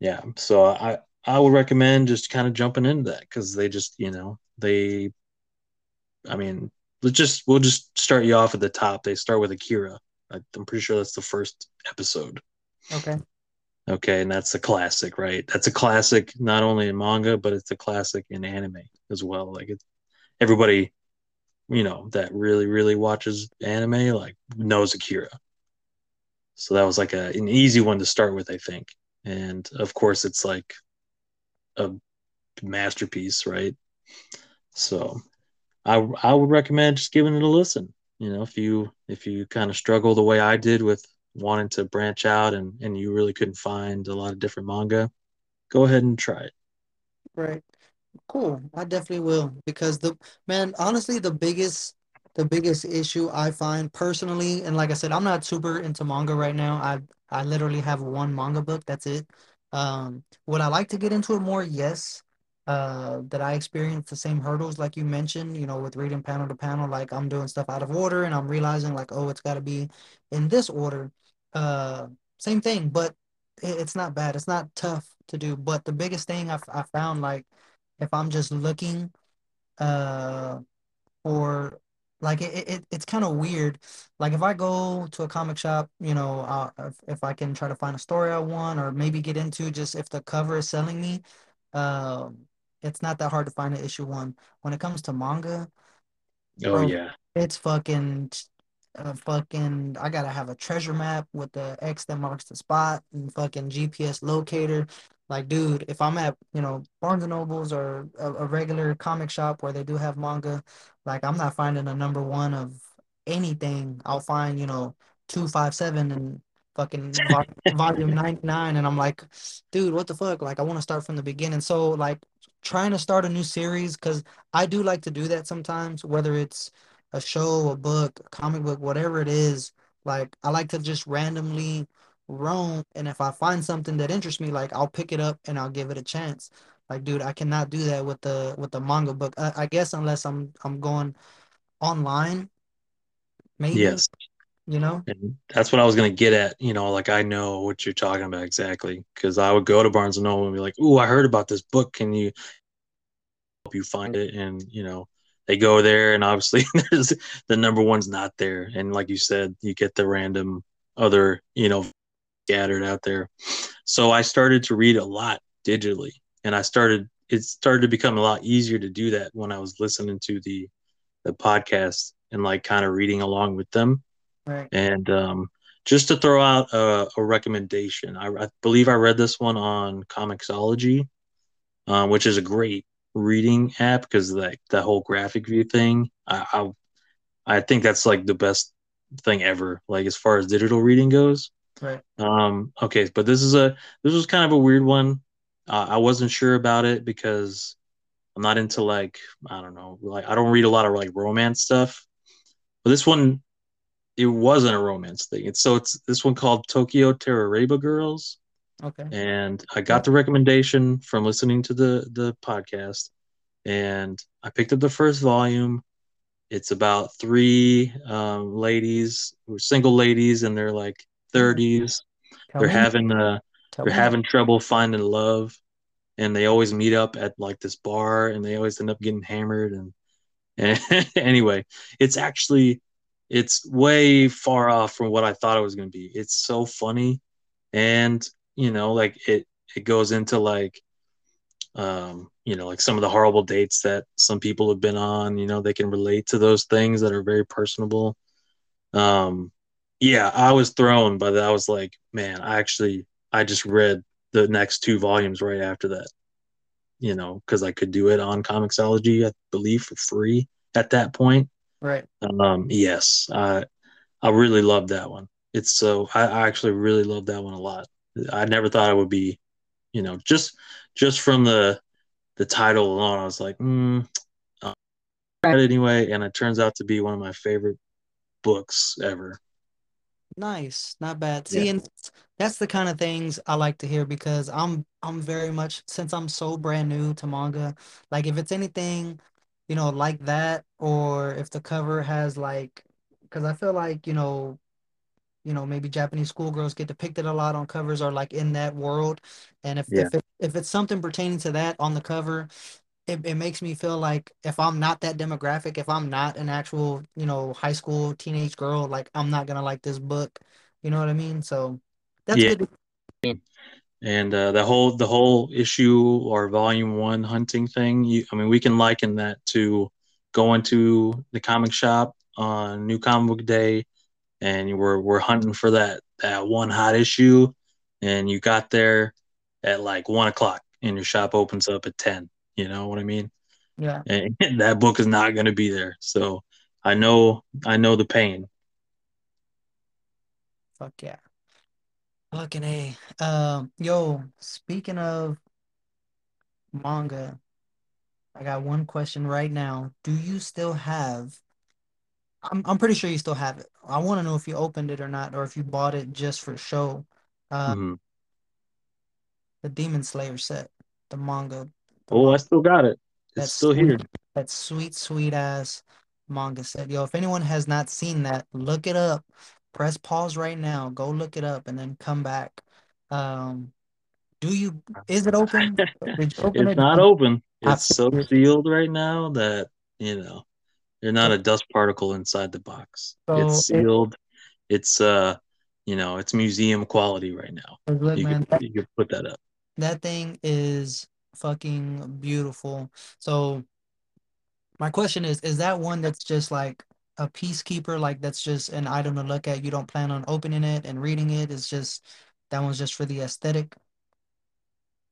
Yeah. So I I would recommend just kind of jumping into that because they just, you know, they I mean, let's just we'll just start you off at the top. They start with Akira. I, I'm pretty sure that's the first episode. okay Okay, and that's a classic, right? That's a classic not only in manga, but it's a classic in anime as well. Like it's everybody, you know, that really, really watches anime like knows Akira. So that was like a, an easy one to start with, I think. And of course, it's like a masterpiece, right? So I I would recommend just giving it a listen. You know, if you if you kind of struggle the way I did with wanting to branch out and and you really couldn't find a lot of different manga, go ahead and try it. right Cool. I definitely will because the man, honestly, the biggest the biggest issue I find personally, and like I said, I'm not super into manga right now. I I literally have one manga book, that's it. Um, would I like to get into it more? Yes. Uh, that I experience the same hurdles like you mentioned, you know, with reading panel to panel, like I'm doing stuff out of order and I'm realizing like, oh, it's got to be in this order. Uh, same thing, but it, it's not bad. It's not tough to do. But the biggest thing I've I found like if I'm just looking uh for like it, it it's kind of weird. Like if I go to a comic shop, you know, uh, if, if I can try to find a story I want or maybe get into just if the cover is selling me, um, it's not that hard to find an issue one. When it comes to manga, Oh bro, yeah. it's fucking uh, fucking I gotta have a treasure map with the X that marks the spot and fucking GPS locator. Like, dude, if I'm at, you know, Barnes and Nobles or a, a regular comic shop where they do have manga, like I'm not finding a number one of anything. I'll find, you know, 257 and fucking vol <laughs> volume 99 and I'm like, dude, what the fuck? Like I want to start from the beginning. So like trying to start a new series because I do like to do that sometimes, whether it's a show, a book, a comic book, whatever it is. Like I like to just randomly roam, and if I find something that interests me, like I'll pick it up and I'll give it a chance. Like, dude, I cannot do that with the with the manga book. I, I guess unless I'm I'm going online, maybe, Yes. you know? And that's what I was gonna get at. You know, like I know what you're talking about exactly because I would go to Barnes and Noble and be like, "Ooh, I heard about this book. Can you help you find it?" And you know, they go there, and obviously, <laughs> there's the number one's not there. And like you said, you get the random other, you know, scattered out there. So I started to read a lot digitally, and I started. It started to become a lot easier to do that when I was listening to the the podcast and like kind of reading along with them. Right. And um, just to throw out a, a recommendation, I, I, believe I read this one on Comixology, uh, which is a great reading app because like that whole graphic view thing. I, I, I think that's like the best thing ever. Like as far as digital reading goes. Right. Um. Okay, but this is a this was kind of a weird one. Uh, I wasn't sure about it because I'm not into like I don't know like I don't read a lot of like romance stuff. But this one it wasn't a romance thing. It's so it's this one called Tokyo Tarareba Girls. Okay. And I got the recommendation from listening to the the podcast, and I picked up the first volume. It's about three um, ladies who are single ladies and they're like 30s. Tell they're me. having uh Tell they're me. having trouble finding love, and they always meet up at like this bar, and they always end up getting hammered. And, and <laughs> anyway, it's actually it's way far off from what I thought it was going to be. It's so funny, and you know, like it it goes into like, um, you know, like some of the horrible dates that some people have been on. You know, they can relate to those things that are very personable. Um, yeah, I was thrown but. I was like, man, I actually I just read the next two volumes right after that. You know, because I could do it on Comixology, I believe, for free at that point. Right. Um, yes, I I really love that one. It's so I, I actually really love that one a lot. I never thought it would be, you know, just just from the the title alone, I was like, mm, uh, anyway, and it turns out to be one of my favorite books ever. Nice, not bad. See, Yeah. and that's the kind of things I like to hear because I'm I'm very much since I'm so brand new to manga, like if it's anything, you know, like that, or if the cover has like, because I feel like, you know, you know, maybe Japanese schoolgirls get depicted a lot on covers or like in that world. And if Yeah. if it, if it's something pertaining to that on the cover, it, it makes me feel like if I'm not that demographic, if I'm not an actual, you know, high school teenage girl, like I'm not gonna like this book. You know what I mean? So that's Yeah. good. And uh, the whole the whole issue or volume one hunting thing, you, I mean, we can liken that to going to the comic shop on New Comic Book Day, and we're we're hunting for that that one hot issue, and you got there at like one o'clock, and your shop opens up at ten. You know what I mean? Yeah. <laughs> And that book is not going to be there. So I know I know the pain. Fuck yeah. Fucking A. Um, yo, speaking of manga, I got one question right now. Do you still have I'm I'm pretty sure you still have it. I want to know if you opened it or not, or if you bought it just for show. Uh, Mhm. the Demon Slayer set, the manga, Oh, I still got it. It's still here. sweet, that sweet, sweet ass manga set. Yo, if anyone has not seen that, look it up. Press pause right now. Go look it up and then come back. Um, do you, is it open? <laughs> Open It's it? not open. It's so sealed right now that, you know, there's not a dust particle inside the box. so It's it, sealed. It's uh, you know, it's museum quality right now. You man, could you could put that up. that thing is fucking beautiful. So my question is, is that one that's just like a peacekeeper, like that's just an item to look at? You don't plan on opening it and reading it. It's just that one's just for the aesthetic.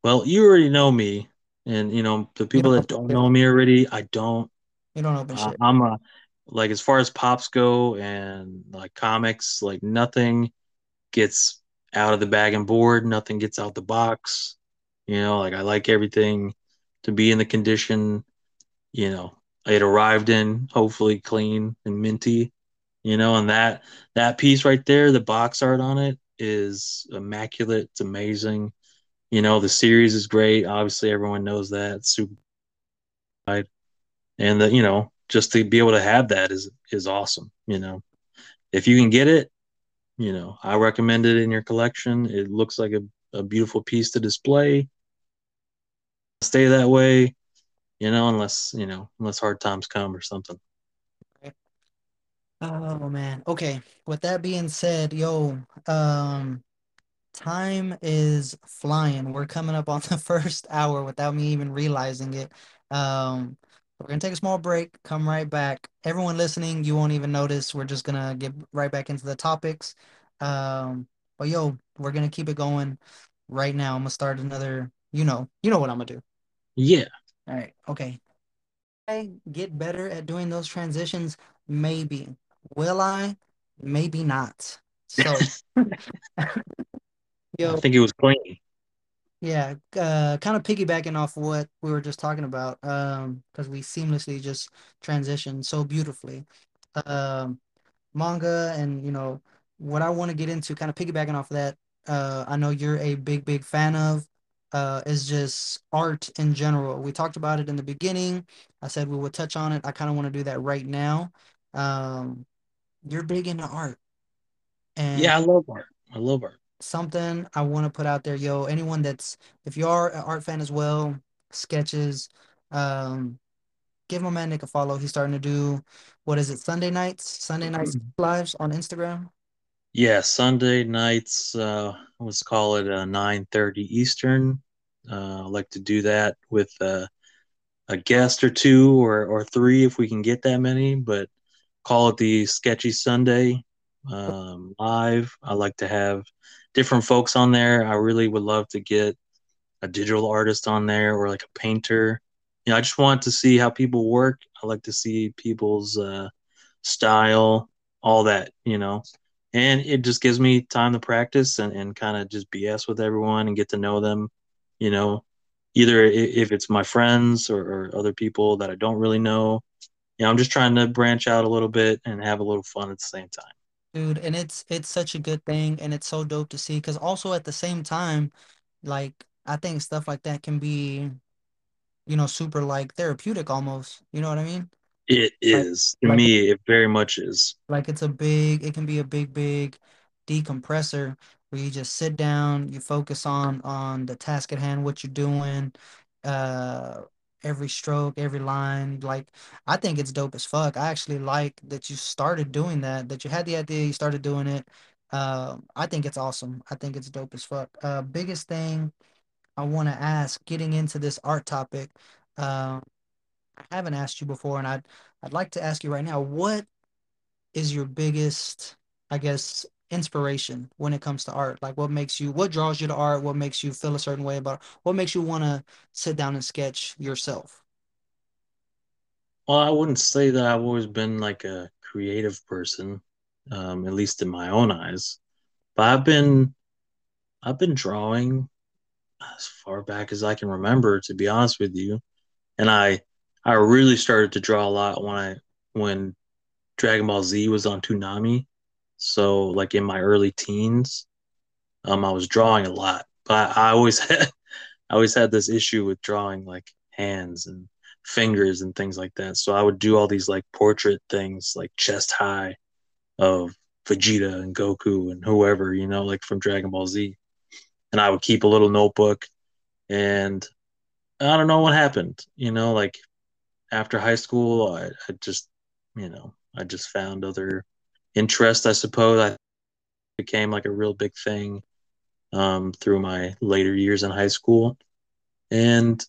Well, you already know me, and you know the people don't that don't know me already. I don't. You don't open Uh, shit. I'm a like as far as pops go and like comics, like nothing gets out of the bag and board. Nothing gets out the box. You know, like I like everything to be in the condition. You know, it arrived in hopefully clean and minty. You know, and that that piece right there, the box art on it is immaculate. It's amazing. You know, the series is great. Obviously, everyone knows that. It's super and the, you know, just to be able to have that is is awesome. You know, if you can get it, you know, I recommend it in your collection. It looks like a, a beautiful piece to display. Stay that way, you know, unless you know, unless hard times come or something. Oh man. Okay. With that being said, yo, um, time is flying. We're coming up on the <laughs> first hour without me even realizing it. Um, we're gonna take a small break, come right back. Everyone listening, you won't even notice. We're just gonna get right back into the topics. Um, but yo, we're gonna keep it going right now. I'm gonna start another, you know, you know what I'm gonna do. Yeah, All right. Okay. I get better at doing those transitions? Maybe. Will I? Maybe not. So, <laughs> yo, I think it was clean. yeah, uh, kind of piggybacking off what we were just talking about, um, because we seamlessly just transitioned so beautifully. Um, manga and you know what I want to get into, kind of piggybacking off of that. Uh, I know you're a big, big fan of, uh, is just art in general. We talked about it in the beginning. I said we would touch on it. I kind of want to do that right now. Um, you're big into art, and Yeah, I love art. I love art. something I want to put out there, yo. Anyone that's if you are an art fan as well, sketches, um, give my man Nick a follow. He's starting to do what is it, Sunday nights, Sunday nights lives on Instagram. Yeah, Sunday nights. Uh, let's call it uh, nine thirty Eastern. Uh, I like to do that with uh, a guest or two or or three if we can get that many. But call it the Sketchy Sunday um, live. I like to have different folks on there. I really would love to get a digital artist on there or like a painter. You know, I just want to see how people work. I like to see people's uh, style, all that, you know. And it just gives me time to practice and, and kind of just BS with everyone and get to know them, you know, either if it's my friends or, or other people that I don't really know. You know, I'm just trying to branch out a little bit and have a little fun at the same time. Dude, and it's it's such a good thing and it's so dope to see because also at the same time, like I think stuff like that can be, you know, super like therapeutic almost. You know what I mean? It Like. To like me, it very much is. like it's a big, it can be a big, big decompressor where you just sit down, you focus on on the task at hand, what you're doing, uh every stroke, every line. Like I think it's dope as fuck. I actually like that you started doing that, that you had the idea, you started doing it. Um, I think it's awesome. I think it's dope as fuck. Uh, biggest thing I want to ask, getting into this art topic, um, haven't asked you before, and I'd I'd like to ask you right now, what is your biggest, I guess, inspiration when it comes to art? Like what makes you, what draws you to art? What makes you feel a certain way about, what makes you want to sit down and sketch yourself? Well, I wouldn't say that I've always been like a creative person, um, at least in my own eyes. But I've been I've been drawing as far back as I can remember, to be honest with you. And I I really started to draw a lot when I when Dragon Ball Z was on Toonami. So like in my early teens, um, I was drawing a lot. But I, always <laughs> had I always had this issue with drawing like hands and fingers and things like that. So I would do all these like portrait things, like chest high of Vegeta and Goku and whoever, you know, like from Dragon Ball Z. And I would keep a little notebook and I don't know what happened, you know, like after high school, I, I just, you know, I just found other interests, I suppose. I became like a real big thing um, through my later years in high school. And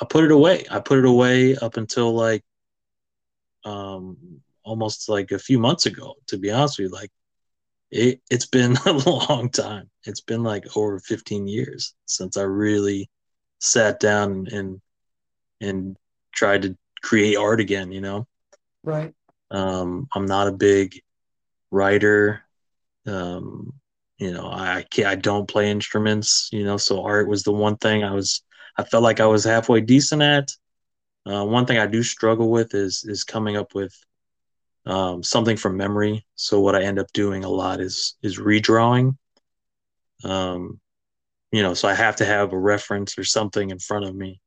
I put it away. I put it away up until like um, almost like a few months ago, to be honest with you. Like it, it's been <laughs> a long time. It's been like over 15 years since I really sat down and and tried to create art again. You know, Right. um, I'm not a big writer. Um, you know, I can't, I don't play instruments. You know, so art was the one thing I was I felt like I was halfway decent at. Uh, one thing I do struggle with is is coming up with um, something from memory. So what I end up doing a lot is is redrawing. Um, you know, so I have to have a reference or something in front of me,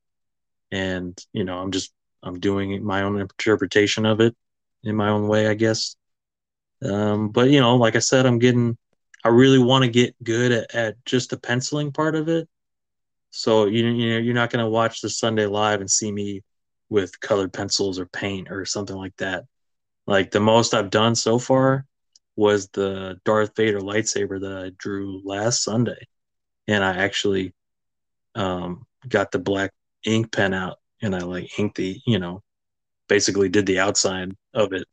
and you know, I'm just I'm doing my own interpretation of it in my own way, I guess. Um, but you know, like I said, I'm getting I really want to get good at, at just the penciling part of it. So you you know, you're not gonna watch the Sunday live and see me with colored pencils or paint or something like that. Like the most I've done so far was the Darth Vader lightsaber that I drew last Sunday, and I actually um, got the black ink pen out and I like inked the you know basically did the outside of it,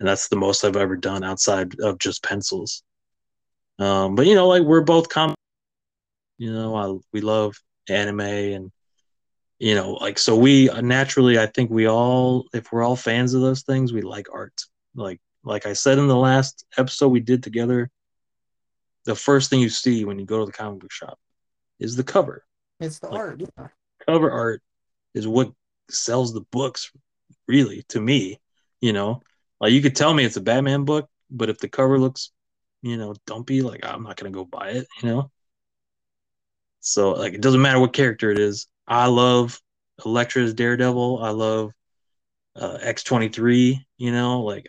and that's the most I've ever done outside of just pencils. Um, but you know, like we're both com, you know, I, we love anime and you know, like so we naturally, I think we all, if we're all fans of those things, we like art. Like like I said in the last episode we did together, the first thing you see when you go to the comic book shop is the cover. It's the Like- art. Yeah. Cover art is what sells the books, really, to me. You know, like you could tell me it's a Batman book, but if the cover looks, you know, dumpy, like I'm not gonna go buy it. You know. So like it doesn't matter what character it is. I love Elektra's Daredevil. I love uh, X23. You know, like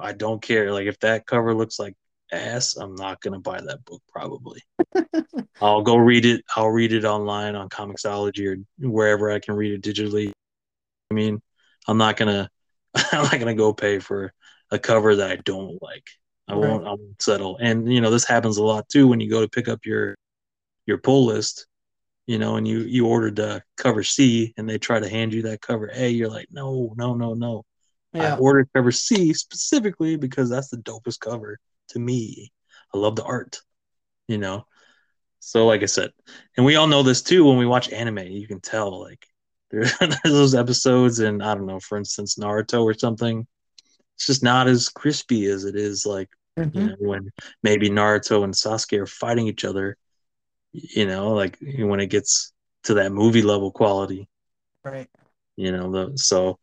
I don't care. Like if that cover looks like ass, I'm not gonna buy that book probably. <laughs> I'll go read it. I'll read it online on Comixology or wherever I can read it digitally. I mean, I'm not gonna <laughs> I'm not gonna go pay for a cover that I don't like. I Right. won't I won't settle. And you know, this happens a lot too when you go to pick up your your pull list, you know, and you you ordered the cover C and they try to hand you that cover A, you're like, no, no, no, no. I Yeah. ordered cover C specifically because that's the dopest cover to me. I love the art, you know. So like I said, and we all know this too when we watch anime, you can tell like <laughs> there's those episodes and I don't know, for instance, Naruto or something. It's just not as crispy as it is like you Mhm. know when maybe Naruto and Sasuke are fighting each other, you know, like when it gets to that movie level quality Right. you know the so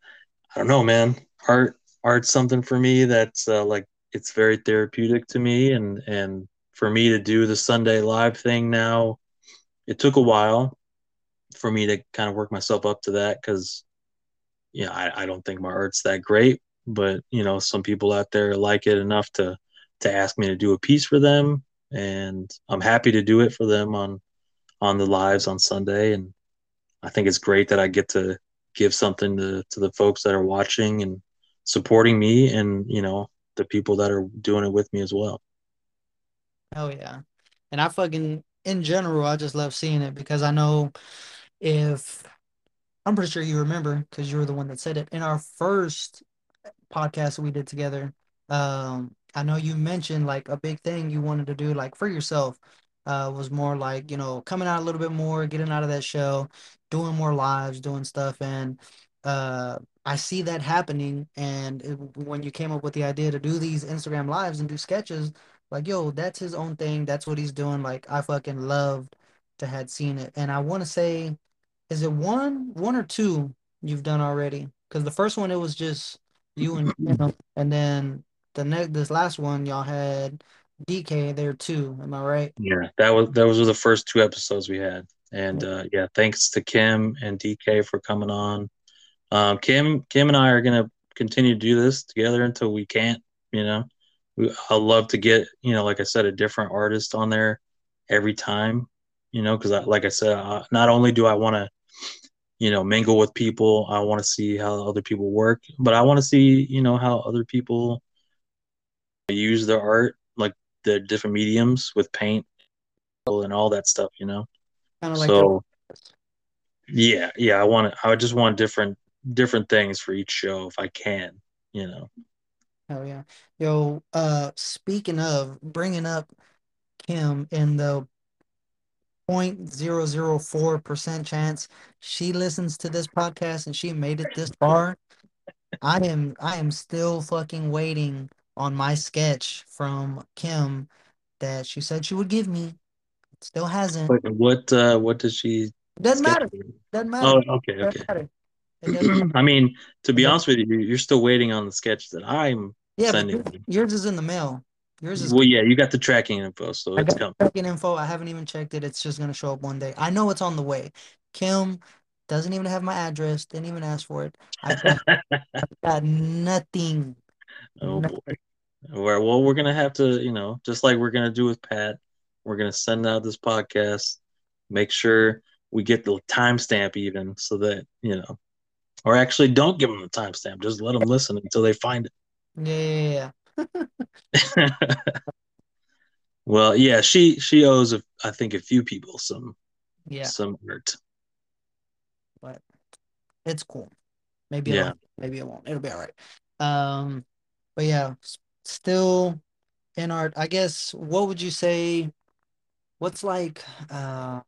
i don't know man art art's something for me that's uh, like it's very therapeutic to me and and for me to do the sunday live thing now it took a while for me to kind of work myself up to that because you know I, I don't think my art's that great but you know some people out there like it enough to to ask me to do a piece for them and i'm happy to do it for them on on the lives on sunday and i think it's great that i get to give something to, to the folks that are watching and supporting me and you know the people that are doing it with me as well Oh yeah. And I fucking, in general, I just love seeing it because I know if, I'm pretty sure you remember because you were the one that said it in our first podcast we did together. Um, I know you mentioned like a big thing you wanted to do, like for yourself, uh, was more like, you know, coming out a little bit more, getting out of that shell, doing more lives, doing stuff. And uh, I see that happening. And it, when you came up with the idea to do these Instagram lives and do sketches, like, yo, that's his own thing. That's what he's doing. Like, I fucking loved to had seen it. And I want to say, is it one, one or two you've done already? Because the first one, it was just you and <clears throat> Kim, and then the next, this last one, y'all had DK there too. Am I right? yeah that was those were the first two episodes we had and uh, yeah thanks to kim and dk for coming on um, kim kim and i are going to continue to do this together until we can't you know? We, i love to get you know like i said a different artist on there every time you know? Because like i said uh, not only do i want to you know mingle with people i want to see how other people work but i want to see you know how other people use their art like the different mediums with paint and all that stuff you know? Kind of like so yeah yeah i want to i just want different different things for each show if i can you know Hell yeah. Yo, uh, speaking of bringing up Kim in the 0.004% chance she listens to this podcast and she made it this far. I am I am still fucking waiting on my sketch from Kim that she said she would give me. Still hasn't. What what uh, what does she? Doesn't matter. Doesn't matter. Oh, okay, Doesn't okay. matter. <clears throat> I mean, to be Yeah. honest with you, you're still waiting on the sketch that I'm yeah, sending. yours, you. yours is in the mail. Yours is Well, yeah, you got the tracking info, so I it's coming. tracking info. I haven't even checked it. It's just gonna show up one day. I know it's on the way. Kim doesn't even have my address. Didn't even ask for it. I got, <laughs> I got nothing. Oh No- boy. Well, well, we're gonna have to, you know, just like we're gonna do with Pat, we're gonna send out this podcast, make sure we get the timestamp even, so that you know, or actually don't give them the timestamp, just let them listen until they find Yeah, yeah, yeah. <laughs> well, yeah, she she owes, a, I think, a few people some Yeah, some art. but it's cool. Maybe it Yeah. won't. Maybe it won't. It'll be all right. Um, but yeah, still in art. I guess. What would you say? What's like? Uh,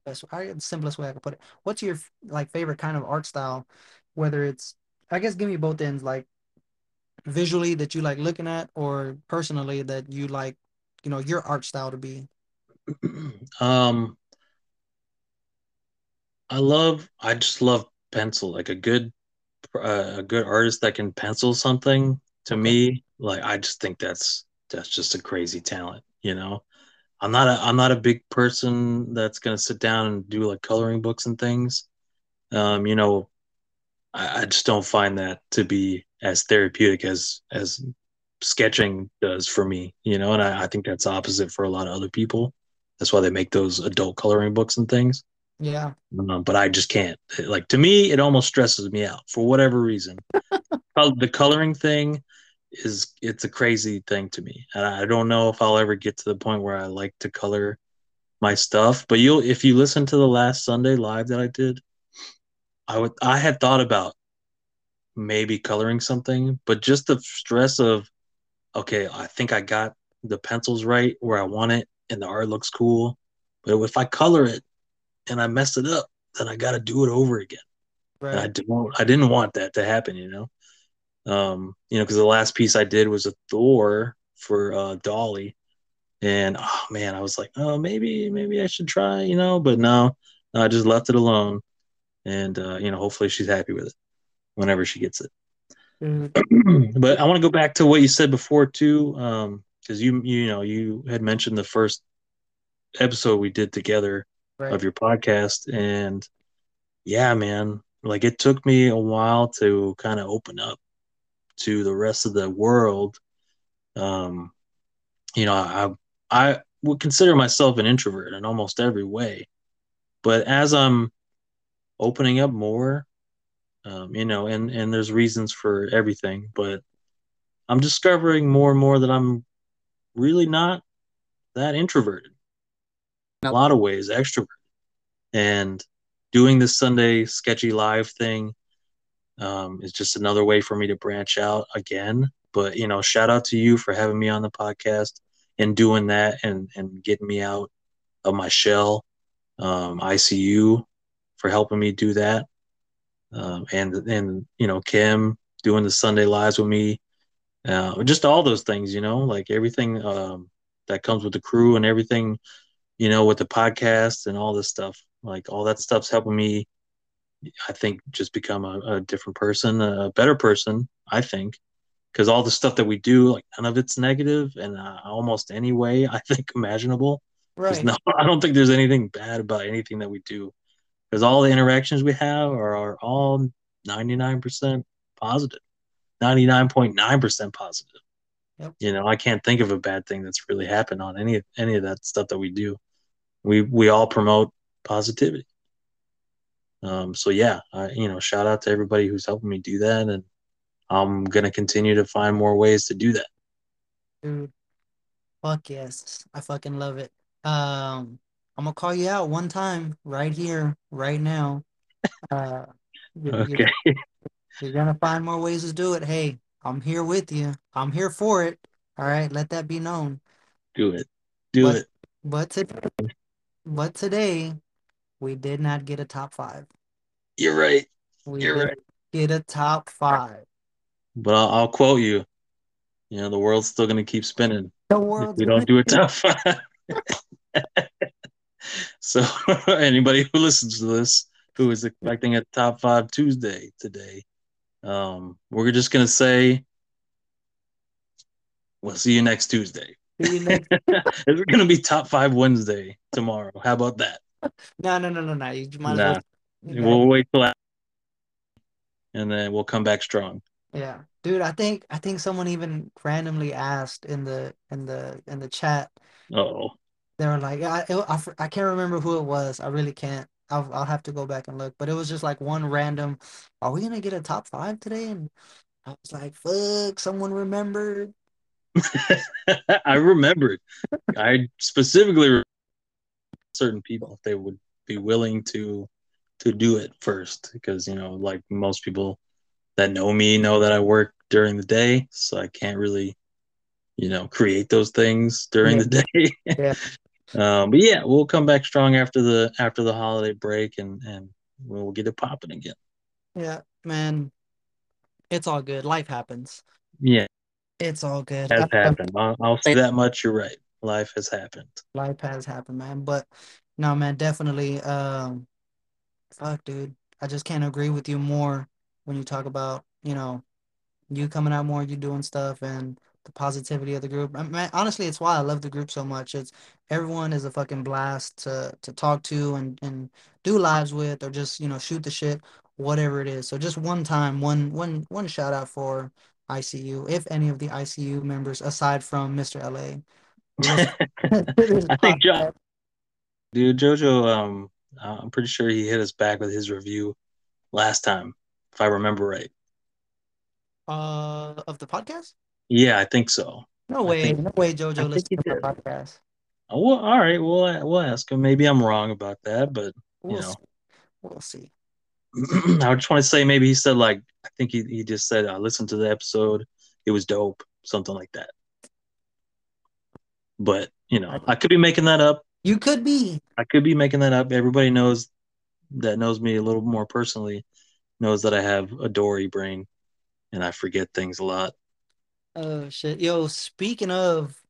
best. I the simplest way I could put it. What's your like favorite kind of art style? Whether it's, I guess, give me both ends. Like visually that you like looking at, or personally that you like, you know, your art style to be. <clears throat> um, I love, I just love pencil, like a good uh, a good artist that can pencil something to me like i just think that's that's just a crazy talent you know i'm not a i'm not a big person that's going to sit down and do like coloring books and things um you know I, I just don't find that to be as therapeutic as as sketching does for me you know and I, I think that's opposite for a lot of other people that's why they make those adult coloring books and things Yeah. um, but I just can't. Like to me, it almost stresses me out for whatever reason. <laughs> The coloring thing is it's a crazy thing to me, and I don't know if I'll ever get to the point where I like to color my stuff. But you'll if you listen to the last Sunday live that I did, I would I had thought about maybe coloring something, but just the stress of okay, I think I got the pencils right where I want it, and the art looks cool. But if I color it and I mess it up, then I got to do it over again. And I don't, I didn't want that to happen, you know. Um, you know, because the last piece I did was a Thor for uh, Dolly, and oh man, I was like, oh, maybe, maybe I should try, you know, but no, no, I just left it alone, and uh, you know, hopefully she's happy with it whenever she gets it. Dude, <clears throat> but I want to go back to what you said before too, Um, because you, you know, you had mentioned the first episode we did together right. of your podcast. And yeah man like it took me a while to kind of open up to the rest of the world um you know i i would consider myself an introvert in almost every way. But as i'm opening up more um you know and and there's reasons for everything but i'm discovering more and more that i'm really not that introverted. In a lot of ways extrovert and doing this sunday sketchy live thing um, is just another way for me to branch out again but you know shout out to you for having me on the podcast and doing that and and getting me out of my shell um, icu for helping me do that. Um, and and you know kim doing the sunday lives with me uh, just all those things you know like everything um, that comes with the crew and everything you know with the podcast and all this stuff like all that stuff's helping me i think just become a, a different person a better person i think. Because all the stuff that we do like none of it's negative and uh, almost any way <laughs> i think imaginable. Right. no <laughs> i don't think there's anything bad about anything that we do. Because all the interactions we have are, are all 99% positive. 99.9% positive. Yep. you know i can't think of a bad thing that's really happened on any any of that stuff that we do. We we all promote positivity um so yeah I, you know shout out to everybody who's helping me do that and i'm gonna continue to find more ways to do that Dude. Fuck yes. I fucking love it. Um, I'm gonna call you out one time right here, right now. Uh, you're, you're, okay <laughs> you're gonna find more ways to do it. Hey, I'm here with you. I'm here for it. All right, let that be known. do it do But it But today, but today, we did not get a top five. You're right. We You're did right. get a top five. But I'll, I'll quote you. You know, the world's still going to keep spinning The if world's we don't do a top five. <laughs> so <laughs> anybody who listens to this who is expecting a top five Tuesday today, um, we're just gonna say we'll see you next Tuesday. See you next- <laughs> It's gonna be top five Wednesday tomorrow. How about that? No, no, no, no, no. You might as Nah. well. you We'll wait till after, and then we'll come back strong. Yeah, dude. I think I think someone even randomly asked in the in the in the chat. Oh, They were like, I, it, I, I can't remember who it was. I really can't. I'll, I'll have to go back and look. But it was just like one random, are we gonna get a top five today? And I was like, fuck, someone remembered. <laughs> I remembered. I specifically remembered certain people if they would be willing to to do it first because you know like most people that know me know that I work during the day so I can't really you know create those things during the day <laughs> Yeah. um, but yeah we'll come back strong after the after the holiday break and and we'll get it popping again Yeah, man. It's all good. Life happens. yeah It's all good. has happened I'll, I'll say that much you're right life has happened life has happened, man. But no, man, definitely. Um, fuck, dude. I just can't agree with you more when you talk about, you know, you coming out more, you doing stuff, and the positivity of the group. I- Man, honestly, it's why I love the group so much. It's everyone is a fucking blast to to talk to and and do lives with, or just you know shoot the shit, whatever it is. So just one time, one one one shout out for ICU, if any of the ICU members aside from Mr. LA. <laughs> I think John, dude, Jojo, um, I'm pretty sure he hit us back with his review last time, if I remember right. Uh, of the podcast? Yeah, I think so. No way, think- no way, JoJo think listens he to our did. podcast. Oh, well, all right, we'll we'll ask him. Maybe I'm wrong about that, but We'll know. see. We'll see. <clears throat> I just want to say maybe he said like I think he he just said I listened to the episode, it was dope, something like that. But you know, I could be making that up. You could be. I could be making that up. Everybody knows that knows me a little more personally knows that I have a Dory brain and I forget things a lot. Oh shit. Yo, speaking of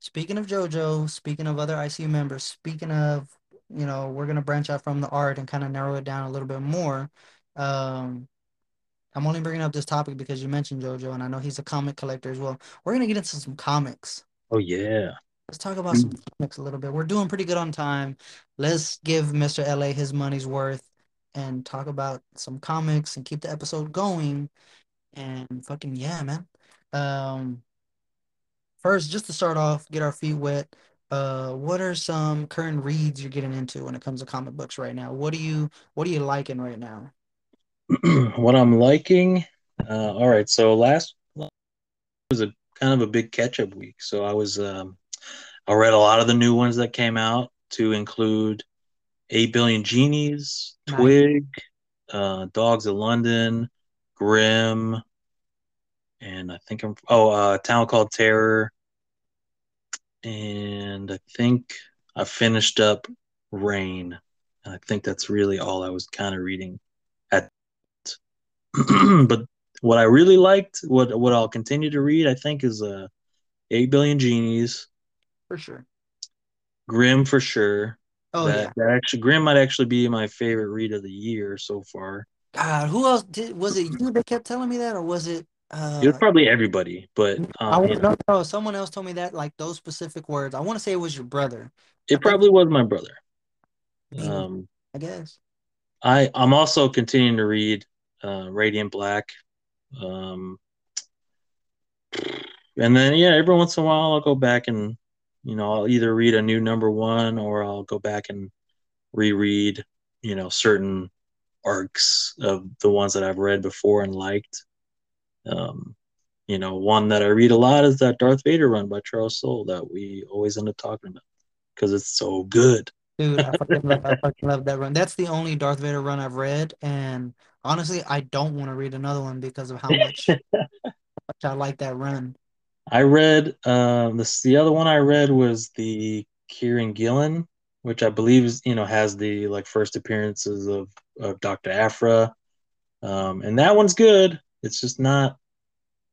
speaking of JoJo, speaking of other ICU members, speaking of, you know, we're gonna branch out from the art and kind of narrow it down a little bit more. Um, I'm only bringing up this topic because you mentioned JoJo, and I know he's a comic collector as well. We're gonna get into some comics. Oh yeah. Let's talk about some comics a little bit. We're doing pretty good on time. Let's give Mr. LA his money's worth and talk about some comics and keep the episode going. And fucking yeah, man. Um, first, just to start off, get our feet wet. Uh, what are some current reads you're getting into when it comes to comic books right now? What do you what are you liking right now? <clears throat> what I'm liking. Uh, all right, so last was a kind of a big catch up week. So I was um, I read a lot of the new ones that came out to include Eight Billion Genies. Twig, uh, Dogs of London, Grim, and I think I'm oh uh, a Town Called Terror, and I think I finished up Rain. And I think that's really all I was kind of reading at. <clears throat> but what I really liked, what what I'll continue to read, I think, is uh, Eight Billion Genies, For sure. Grim for sure. Oh that, yeah. that actually Grim might actually be my favorite read of the year so far. God, who else did was it you that kept telling me that or was it uh it was probably everybody, but I um, want you know. No, someone else told me that, like those specific words. I want to say it was your brother. it probably was my brother. Maybe. Um, I guess. I I'm also continuing to read uh, Radiant Black, um, and then yeah, every once in a while I'll go back and you know I'll either read a new number one or I'll go back and reread you know certain arcs of the ones that I've read before and liked. Um, you know, one that I read a lot is that Darth Vader run by Charles Soule that we always end up talking about because it's so good. Dude, I fucking love, I <laughs> fucking love that run. That's the only Darth Vader run I've read, and honestly, I don't want to read another one because of how much, much <laughs> I like that run. I read um this the other one I read was the Kieron Gillen, which I believe is you know has the like first appearances of of Doctor Aphra, um, and that one's good. It's just not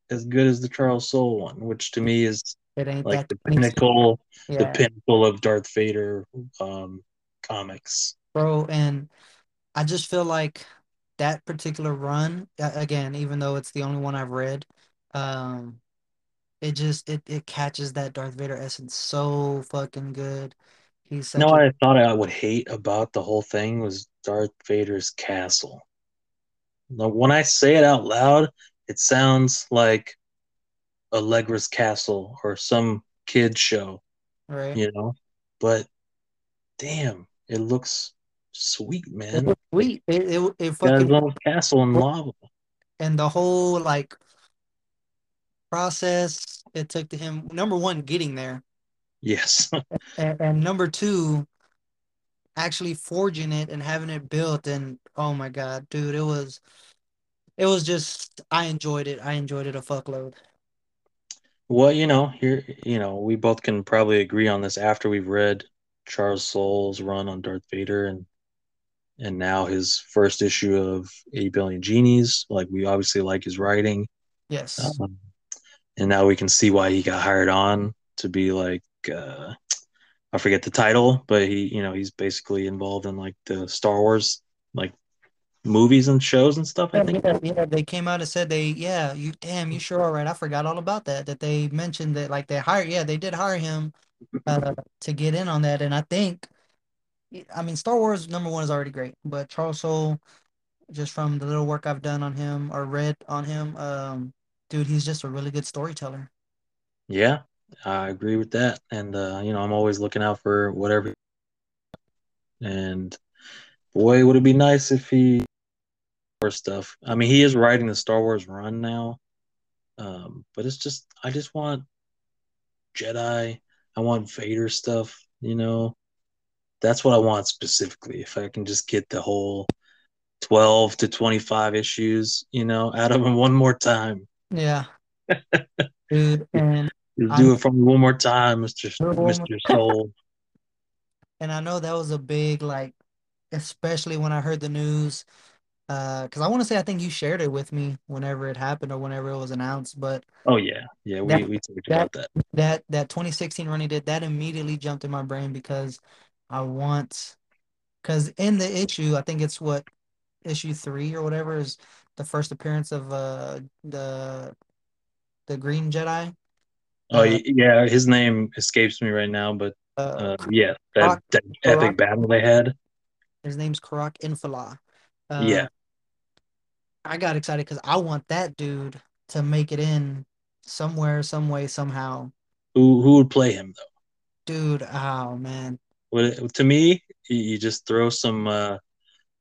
as good as the Charles Soule one, which to me is It ain't like that the 26 pinnacle, the pinnacle of Darth Vader um, comics. bro. And I just feel like that particular run, again, even though it's the only one I've read, um, it just it it catches that Darth Vader essence so fucking good. He's You know such a what I thought I would hate about the whole thing was Darth Vader's castle. Now, when I say it out loud, it sounds like Allegra's Castle or some kid show, right. you know. But damn, it looks sweet, It man. was sweet. It it, it Got his fucking own castle in lava. and the whole like process it took to him. Number one, getting there, Yes. <laughs> and, and number two, actually forging it and having it built. And oh my god, dude, it was it was just I enjoyed it. I enjoyed it a fuckload. well, you know, here, you know, we both can probably agree on this after we've read Charles Soule's run on Darth Vader and and now his first issue of 8 Billion Genies. Like we obviously like his writing. Yes. Um, and now we can see why he got hired on to be like uh I forget the title, but he, you know, he's basically involved in like the Star Wars like movies and shows and stuff, I think. yeah, yeah, they came out and said they, yeah, you damn, you sure are right. I forgot all about that. That they mentioned that like they hired, yeah, they did hire him uh, to get in on that. And I think, I mean, Star Wars number one is already great, but Charles Soule, just from the little work I've done on him or read on him, um, dude, he's just a really good storyteller. Yeah, I agree with that. And uh, you know, I'm always looking out for whatever and boy, would it be nice if he or stuff. I mean, he is writing the Star Wars run now. Um, but it's just I just want Jedi. I want Vader stuff, you know. That's what I want specifically. If I can just get the whole 12 to 25 issues, you know, out of him one more time. Yeah, <laughs> dude, and do it for me one more time, Mr. Do it one Mr. <laughs> Soule. and I know that was a big like, especially when I heard the news. Uh, because I want to say I think you shared it with me whenever it happened or whenever it was announced, but Oh yeah. Yeah, we, That- we talked that- about that. that that 2016 run he did that immediately jumped in my brain because I want because in the issue I think it's what issue three or whatever is the first appearance of uh the the Green Jedi. Oh Uh, yeah, his name escapes me right now, but Uh, uh, yeah, that, that Croc- epic battle they had. his name's Kirak Infil'a. Uh, Yeah. I got excited because I want that dude to make it in somewhere, some way, somehow. Who who would play him though? Dude, oh man. Would it, to me, you, you just throw some. Uh,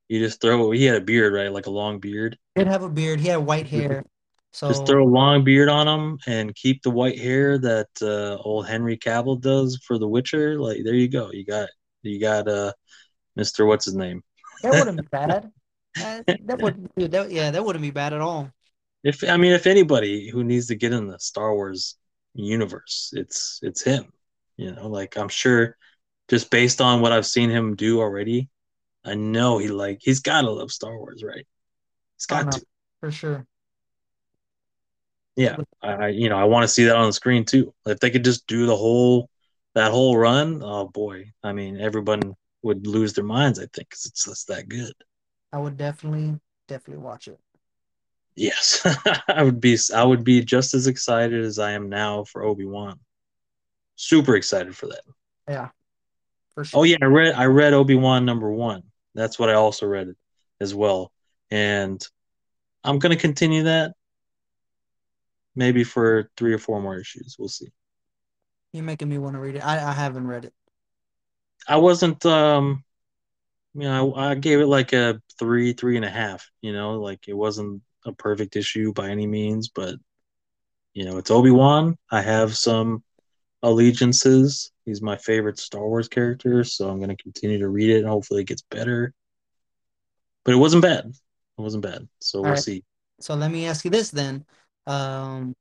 you just throw. He had a beard, right? Like a long beard. He did have a beard. He had white hair. So Just throw a long beard on him and keep the white hair that uh, old Henry Cavill does for The Witcher. Like there you go. You got you got uh, Mister what's his name? that wouldn't be bad. <laughs> Uh, that would dude, that, yeah, that wouldn't be bad at all. If I mean, if anybody who needs to get in the Star Wars universe, it's it's him. You know, like I'm sure, just based on what I've seen him do already, I know he like he's gotta love Star Wars, right? He's got to. For sure. Yeah, I I- you know I want to see that on the screen too. If they could just do the whole that whole run, oh boy! I mean, everyone would lose their minds. I think because it's just that good. I would definitely, definitely watch it. Yes, <laughs> I would be. I would be just as excited as I am now for Obi Wan. Super excited for that. Yeah. For sure. Oh yeah, I read. I read Obi Wan number one. That's what I also read as well, and I'm gonna continue that. Maybe for three or four more issues. We'll see. You're making me want to read it. I, I haven't read it. I wasn't um you know, I, I gave it like a three, three and a half, you know, like it wasn't a perfect issue by any means, but you know, it's Obi-Wan. I have some allegiances. He's my favorite Star Wars character, so I'm gonna continue to read it and hopefully it gets better. But it wasn't bad. It wasn't bad. So we'll Alright. see. So let me ask you this then. Um,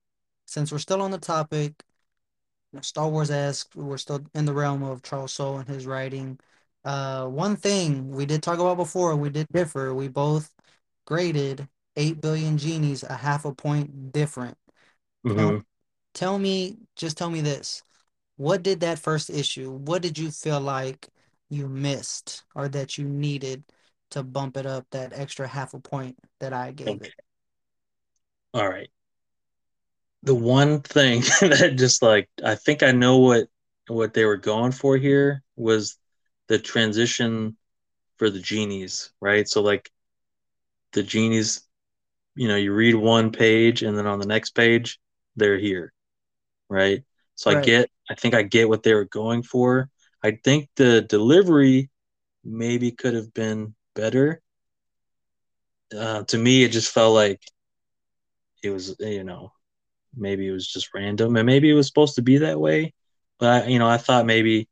since we're still on the topic, Star Wars esque. We're still in the realm of Charles Soule and his writing. Uh, one thing we did talk about before, we did differ. We both graded 8 billion genies a half a point different. Tell, hmm tell me, just tell me this. What did that first issue, what did you feel like you missed or that you needed to bump it up that extra half a point that I gave Okay. it? All right. The one thing <laughs> that just like I think I know what what they were going for here was the transition for the genies, right? So like the genies, you know, you read one page and then on the next page they're here, right? So I get I think I get what they were going for. I think the delivery maybe could have been better. Uh, to me, it just felt like it was, you know, maybe it was just random and maybe it was supposed to be that way. But I, you know, I thought maybe